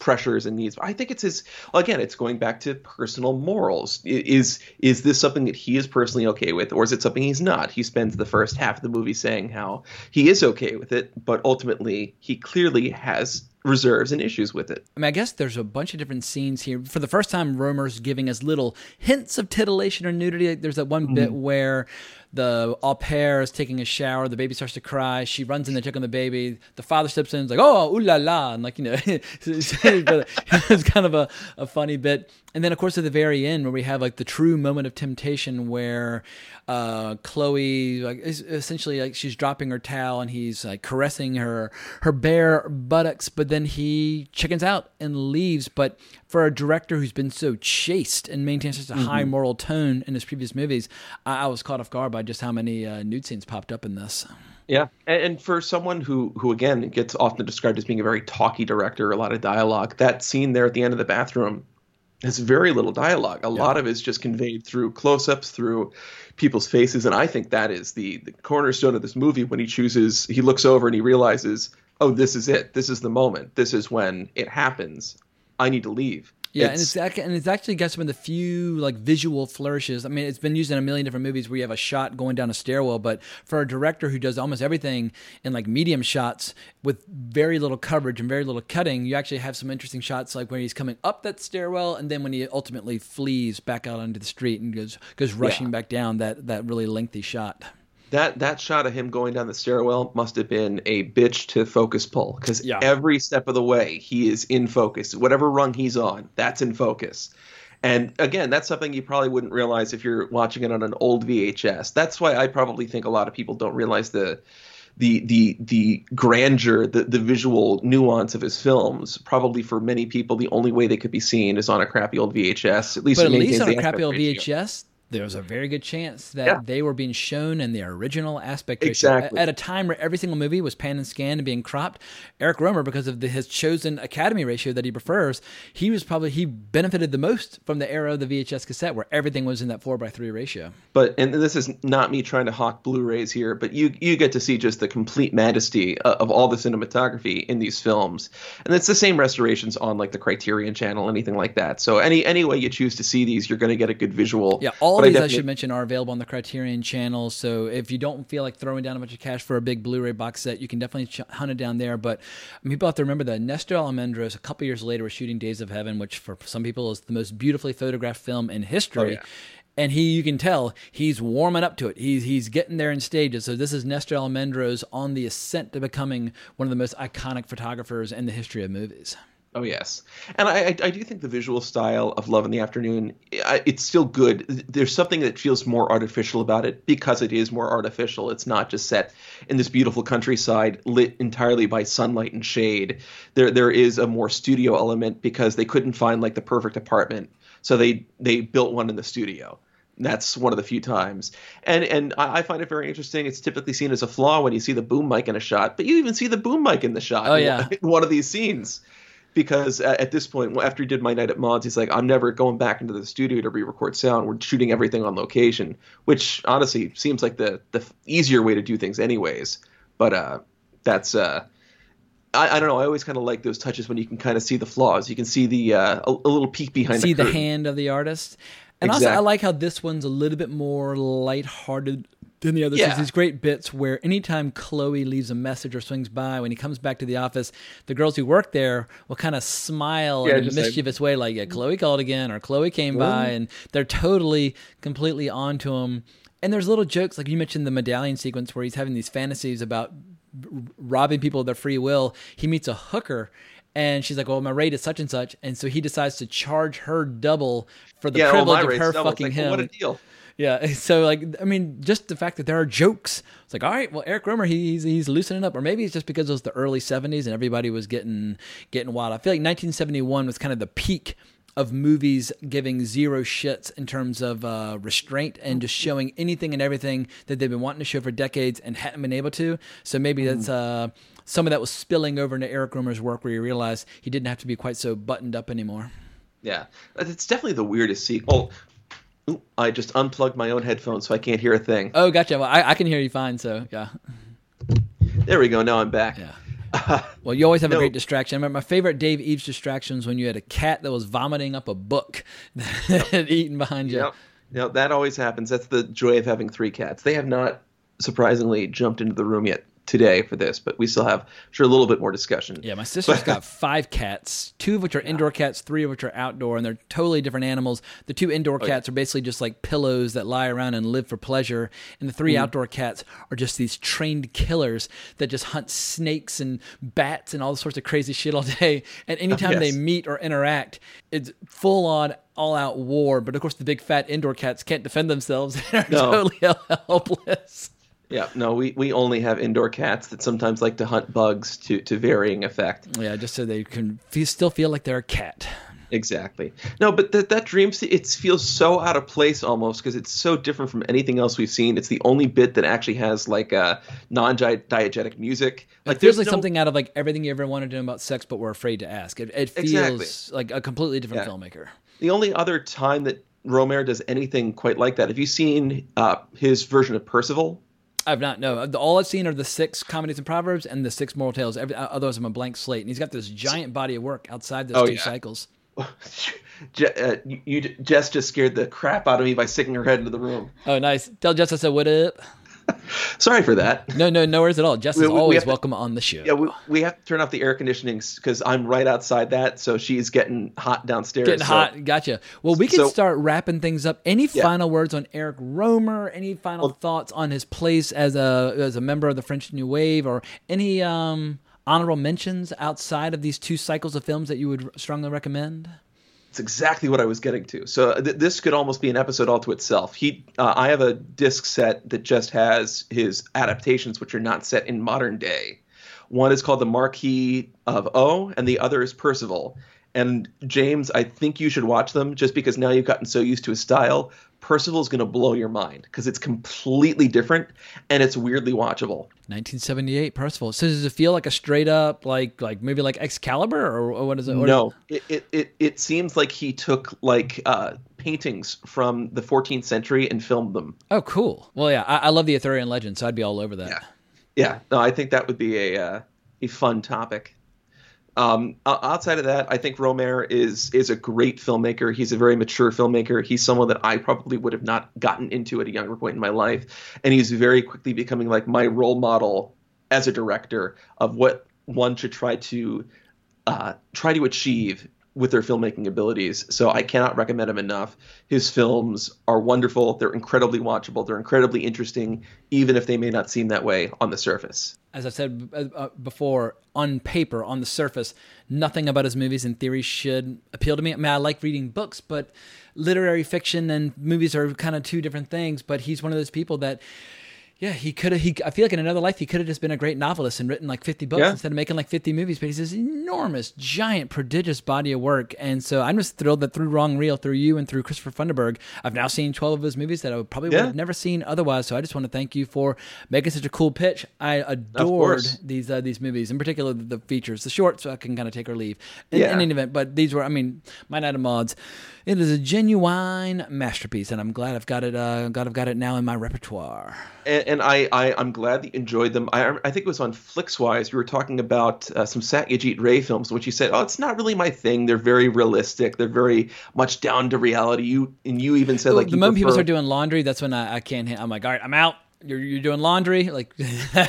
pressures and needs. I think it's his. Again, it's going back to personal morals. Is is this something that he is personally okay with, or is it something he's not? He spends the first half of the movie saying how he is okay with it, but ultimately he clearly has reserves and issues with it. I mean, I guess there's a bunch of different scenes here. For the first time, Rohmer's giving us little hints of titillation or nudity. There's that one bit mm. where the au pair is taking a shower, the baby starts to cry, she runs in to check on the baby, the father steps in, and is like, oh, ooh la la, and like, you know, it's kind of a, a funny bit. And then, of course, at the very end, where we have like the true moment of temptation, where uh, Chloe, like, is essentially like she's dropping her towel and he's like caressing her her bare buttocks, but then he chickens out and leaves. But for a director who's been so chaste and maintains such a high Mhm. moral tone in his previous movies, I, I was caught off guard by just how many uh, nude scenes popped up in this. Yeah, and, and for someone who who again gets often described as being a very talky director, a lot of dialogue. That scene there at the end of the bathroom has very little dialogue. A lot of it is just conveyed through close-ups, through people's faces, and I think that is the the cornerstone of this movie. When he chooses, he looks over and he realizes oh, this is it. This is the moment. This is when it happens. I need to leave. Yeah, and it's and it's actually got some of the few like visual flourishes. I mean, it's been used in a million different movies where you have a shot going down a stairwell, but for a director who does almost everything in like medium shots with very little coverage and very little cutting, you actually have some interesting shots like when he's coming up that stairwell and then when he ultimately flees back out onto the street and goes goes rushing Yeah. back down that that really lengthy shot. That that shot of him going down the stairwell must have been a bitch to focus pull because Yeah. every step of the way he is in focus. Whatever rung he's on, that's in focus. And again, that's something you probably wouldn't realize if you're watching it on an old VHS. That's why I probably think a lot of people don't realize the the the the grandeur, the the visual nuance of his films. Probably for many people, the only way they could be seen is on a crappy old VHS. At least but at least on a crappy old. VHS, there was a very good chance that Yeah. they were being shown in the original aspect ratio. Exactly. At, a time where every single movie was pan and scanned and being cropped, Eric Rohmer, because of the, his chosen Academy ratio that he prefers, he was probably he benefited the most from the era of the VHS cassette where everything was in that four by three ratio. but and this is not me trying to hawk Blu-rays here, but you you get to see just the complete majesty of, of all the cinematography in these films, and it's the same restorations on like the Criterion Channel, anything like that. So any any way you choose to see these, you're going to get a good visual. Yeah, all These I, definitely- should mention are available on the Criterion channel. So if you don't feel like throwing down a bunch of cash for a big Blu-ray box set, you can definitely ch- hunt it down there. But people have to remember that Nestor Almendros a couple years later was shooting Days of Heaven, which for some people is the most beautifully photographed film in history. Oh, yeah. And he, you can tell, he's warming up to it. He's he's getting there in stages. So this is Nestor Almendros on the ascent to becoming one of the most iconic photographers in the history of movies. Oh yes, and I, I I do think the visual style of Love in the Afternoon it's still good. There's something that feels more artificial about it because it is more artificial. It's not just set in this beautiful countryside lit entirely by sunlight and shade. There there is a more studio element because they couldn't find like the perfect apartment, so they they built one in the studio. That's one of the few times, and and I I find it very interesting. It's typically seen as a flaw when you see the boom mic in a shot, but you even see the boom mic in the shot. Oh, yeah. in one of these scenes because at at this point, after he did my night at Maud's, he's like, I'm never going back into the studio to re-record sound. We're shooting everything on location, which honestly seems like the the easier way to do things, anyways. But uh, that's uh, I, I don't know. I always kind of like those touches when you can kind of see the flaws. You can see the uh, a, a little peek behind see the, the hand of the artist. And also, I like how this one's a little bit more lighthearted than the others. Yeah. These great bits where anytime Chloe leaves a message or swings by, when he comes back to the office, the girls who work there will kind of smile Yeah, in a just like- mischievous way, like, yeah, Chloe called again, or Chloe came by, and they're totally, completely onto him. And there's little jokes, like you mentioned the medallion sequence where he's having these fantasies about robbing people of their free will. He meets a hooker. And she's like, "Well, my rate is such and such," and so he decides to charge her double for the yeah, privilege my of her double. Fucking like, him. well, what a deal. Yeah, so like I mean, just the fact that there are jokes. It's like, all right, well, Eric Rohmer, he's he's loosening up, or maybe it's just because it was the early '70s and everybody was getting getting wild. I feel like 1971 was kind of the peak of movies giving zero shits in terms of uh, restraint and just showing anything and everything that they've been wanting to show for decades and hadn't been able to. So maybe that's uh, some of that was spilling over into Eric Rohmer's work, where he realized he didn't have to be quite so buttoned up anymore. Yeah, it's definitely the weirdest sequel. Oh, ooh, I just unplugged my own headphones, so I can't hear a thing. Oh, gotcha. Well, I, I can hear you fine, so yeah. There we go. Now I'm back. Yeah. Well, you always have No. a great distraction. I remember my favorite Dave Eves distractions when you had a cat that was vomiting up a book and eaten behind you. Yep. Yep, that always happens. That's the joy of having three cats. They have not surprisingly jumped into the room yet today for this, but we still have sure a little bit more discussion. Yeah, my sister's got five cats, two of which are indoor cats, three of which are outdoor, and they're totally different animals. The two indoor Oh, yeah. cats are basically just like pillows that lie around and live for pleasure, and the 3 Mhm. outdoor cats are just these trained killers that just hunt snakes and bats and all sorts of crazy shit all day. And anytime they yes. meet or interact, it's full on all out war. But of course, the big fat indoor cats can't defend themselves and are No. totally helpless. Yeah, no, we, we only have indoor cats that sometimes like to hunt bugs to, to varying effect. Yeah, just so they can fe still feel like they're a cat. Exactly. No, but that that dream it feels so out of place almost because it's so different from anything else we've seen. It's the only bit that actually has like a non-diegetic music. Like Like feels there's like no- something out of like everything you ever wanted to know about sex, but were afraid to ask. It, it feels Exactly. like a completely different Yeah. filmmaker. The only other time that Rohmer does anything quite like that, have you seen uh, his version of Percival? I've not. No, all I've seen are the six comedies and proverbs and the six moral tales. Every, otherwise, I'm a blank slate. And he's got this giant body of work outside those Oh, two yeah. cycles. Je- uh, you, you, Jess just scared the crap out of me by sticking her head into the room. Oh, nice. Tell Jess I said what up. Sorry for that. No, no, no worries at all. Jess We- is we- we always to- welcome on the show. Yeah, we, we have to turn off the air conditioning because I'm right outside that, so she's getting hot downstairs. Getting so- hot. Gotcha. Well, we can So- start wrapping things up. Any Yeah. final words on Eric Rohmer? Any final thoughts on his place as a as a member of the French New Wave, or any um, honorable mentions outside of these two cycles of films that you would strongly recommend? It's exactly what I was getting to. So uh, th- this could almost be an episode all to itself. He, uh, I have a disc set that just has his adaptations, which are not set in modern day. One is called the Marquis of O, and the other is Percival. And James, I think you should watch them just because now you've gotten so used to his style. Percival's going to blow your mind because it's completely different and it's weirdly watchable. 1978 Percival. So does it feel like a straight up like like maybe like Excalibur or, what is it? What no, it, it, it, it seems like he took like uh, paintings from the 14th century and filmed them. Oh, cool. Well, yeah, I, I love the Arthurian legend, so I'd be all over that. Yeah, no, I think that would be a uh, a fun topic. Um, outside of that, I think Rohmer is is a great filmmaker. He's a very mature filmmaker. He's someone that I probably would have not gotten into at a younger point in my life, and he's very quickly becoming like my role model as a director of what one should try to uh, try to achieve with their filmmaking abilities. So I cannot recommend him enough. His films are wonderful. They're incredibly watchable. They're incredibly interesting, even if they may not seem that way on the surface. As I said uh, uh, before, on paper, on the surface, nothing about his movies in theory should appeal to me. I mean, I like reading books, but literary fiction and movies are kind of two different things. But he's one of those people that. Yeah, he could have. He, I feel like in another life he could have just been a great novelist and written like fifty books Yeah. instead of making like fifty movies. But he's this enormous, giant, prodigious body of work, and so I'm just thrilled that through Wrong Reel, through you, and through Christopher Funderburg, I've now seen twelve of his movies that I would probably would have never seen otherwise. So I just want to thank you for making such a cool pitch. I adored these uh, these movies, in particular the features, the shorts. So I can kind of take or leave in, Yeah. in any event. But these were, I mean, My Night of Maud's. It is a genuine masterpiece, and I'm glad I've got it. Uh, glad I've got it now in my repertoire. And, and I, I, I'm glad that you enjoyed them. I, I think it was on Flixwise. we were talking about uh, some Satyajit Ray films, which you said, "Oh, it's not really my thing. They're very realistic. They're very much down to reality." You and you even said like the moment people prefer- start doing laundry, that's when I, I can't. I'm like, all right, I'm out. You're, you're doing laundry, like. and,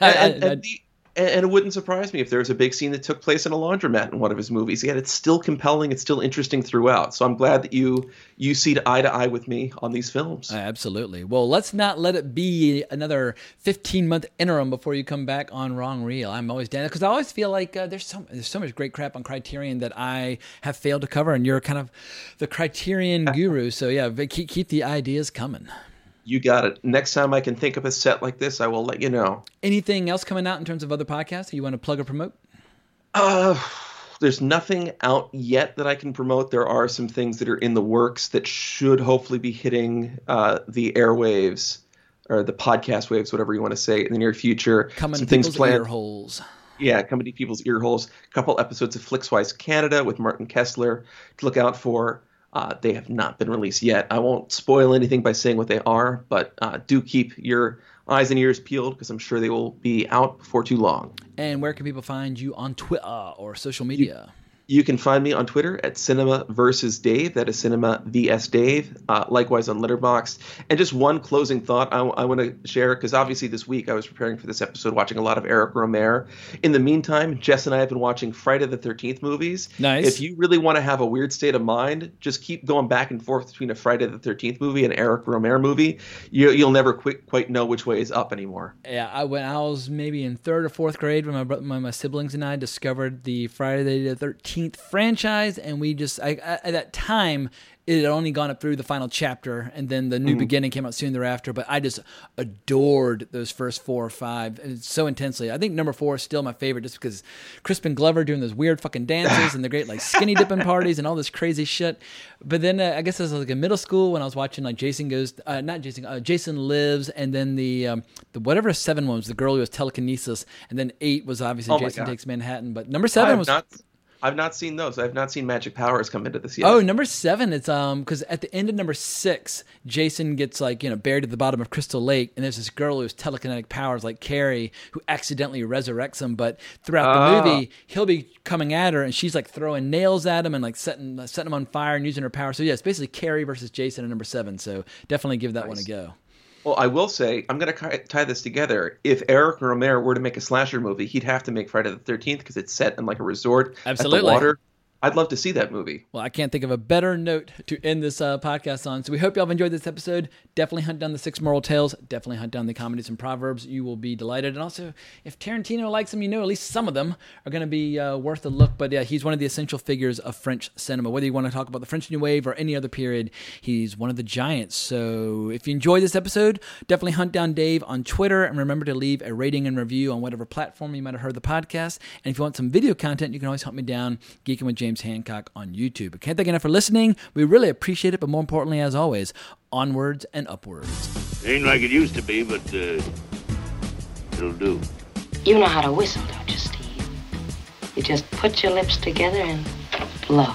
and, and, the- and- and it wouldn't surprise me if there was a big scene that took place in a laundromat in one of his movies. Yet it's still compelling. It's still interesting throughout. So I'm glad that you you see eye to eye with me on these films. Absolutely. Well, let's not let it be another 15 month interim before you come back on Wrong Reel. I'm always down because I always feel like uh, there's so there's so much great crap on Criterion that I have failed to cover, and you're kind of the Criterion guru. So yeah, keep keep the ideas coming. You got it. Next time I can think of a set like this, I will let you know. Anything else coming out in terms of other podcasts that you want to plug or promote? Uh, there's nothing out yet that I can promote. There are some things that are in the works that should hopefully be hitting uh, the airwaves or the podcast waves, whatever you want to say, in the near future. Coming some things planned. ear holes. Yeah, coming to people's ear holes. A couple episodes of Flixwise Canada with Martin Kessler to look out for. Uh, they have not been released yet. I won't spoil anything by saying what they are, but uh, do keep your eyes and ears peeled because I'm sure they will be out before too long. And where can people find you on Twitter or social media? You can find me on Twitter at Cinema versus Dave. That is Cinema vs Dave. Uh, likewise on Letterboxd. And just one closing thought I, I want to share because obviously this week I was preparing for this episode, watching a lot of Eric Rohmer. In the meantime, Jess and I have been watching Friday the Thirteenth movies. Nice. If you really want to have a weird state of mind, just keep going back and forth between a Friday the Thirteenth movie and Eric Rohmer movie. You, you'll never quite quite know which way is up anymore. Yeah, I when I was maybe in third or fourth grade when my my, my siblings and I discovered the Friday the Thirteenth franchise, and we just I, I, at that time it had only gone up through the final chapter, and then the new Mhm. beginning came out soon thereafter. But I just adored those first four or five so intensely. I think number four is still my favorite, just because Crispin Glover doing those weird fucking dances and the great like skinny dipping parties and all this crazy shit. But then uh, I guess it was like in middle school when I was watching like Jason Goes, uh, not Jason, uh, Jason Lives, and then the um, the whatever seven one was the girl who was telekinesis, and then eight was obviously Oh Jason. Takes Manhattan. But number seven was not, I've not seen those. I've not seen Magic Powers come into this yet. Oh, number seven. It's um because at the end of number six, Jason gets like you know buried at the bottom of Crystal Lake, and there's this girl who has telekinetic powers like Carrie, who accidentally resurrects him. But throughout the Ah. movie, he'll be coming at her, and she's like throwing nails at him and like setting setting him on fire and using her power. So yeah, it's basically Carrie versus Jason at number seven. So definitely give that one a go. Well, I will say, I'm going to tie this together. If Eric Rohmer were to make a slasher movie, he'd have to make Friday the 13th because it's set in like a resort Absolutely. at the water. I'd love to see that movie. Well, I can't think of a better note to end this uh, podcast on. So we hope y'all have enjoyed this episode. Definitely hunt down the six moral tales. Definitely hunt down the comedies and proverbs. You will be delighted. And also, if Tarantino likes them, you know at least some of them are going to be uh, worth a look. But yeah, he's one of the essential figures of French cinema. Whether you want to talk about the French New Wave or any other period, he's one of the giants. So if you enjoyed this episode, definitely hunt down Dave on Twitter and remember to leave a rating and review on whatever platform you might have heard the podcast. And if you want some video content, you can always hunt me down, Geeking with James Hancock on YouTube. I can't thank you enough for listening. We really appreciate it, but more importantly, as always, onwards and upwards. It Ain't like it used to be, but uh, it'll do. You know how to whistle, don't you, Steve? You just put your lips together and blow.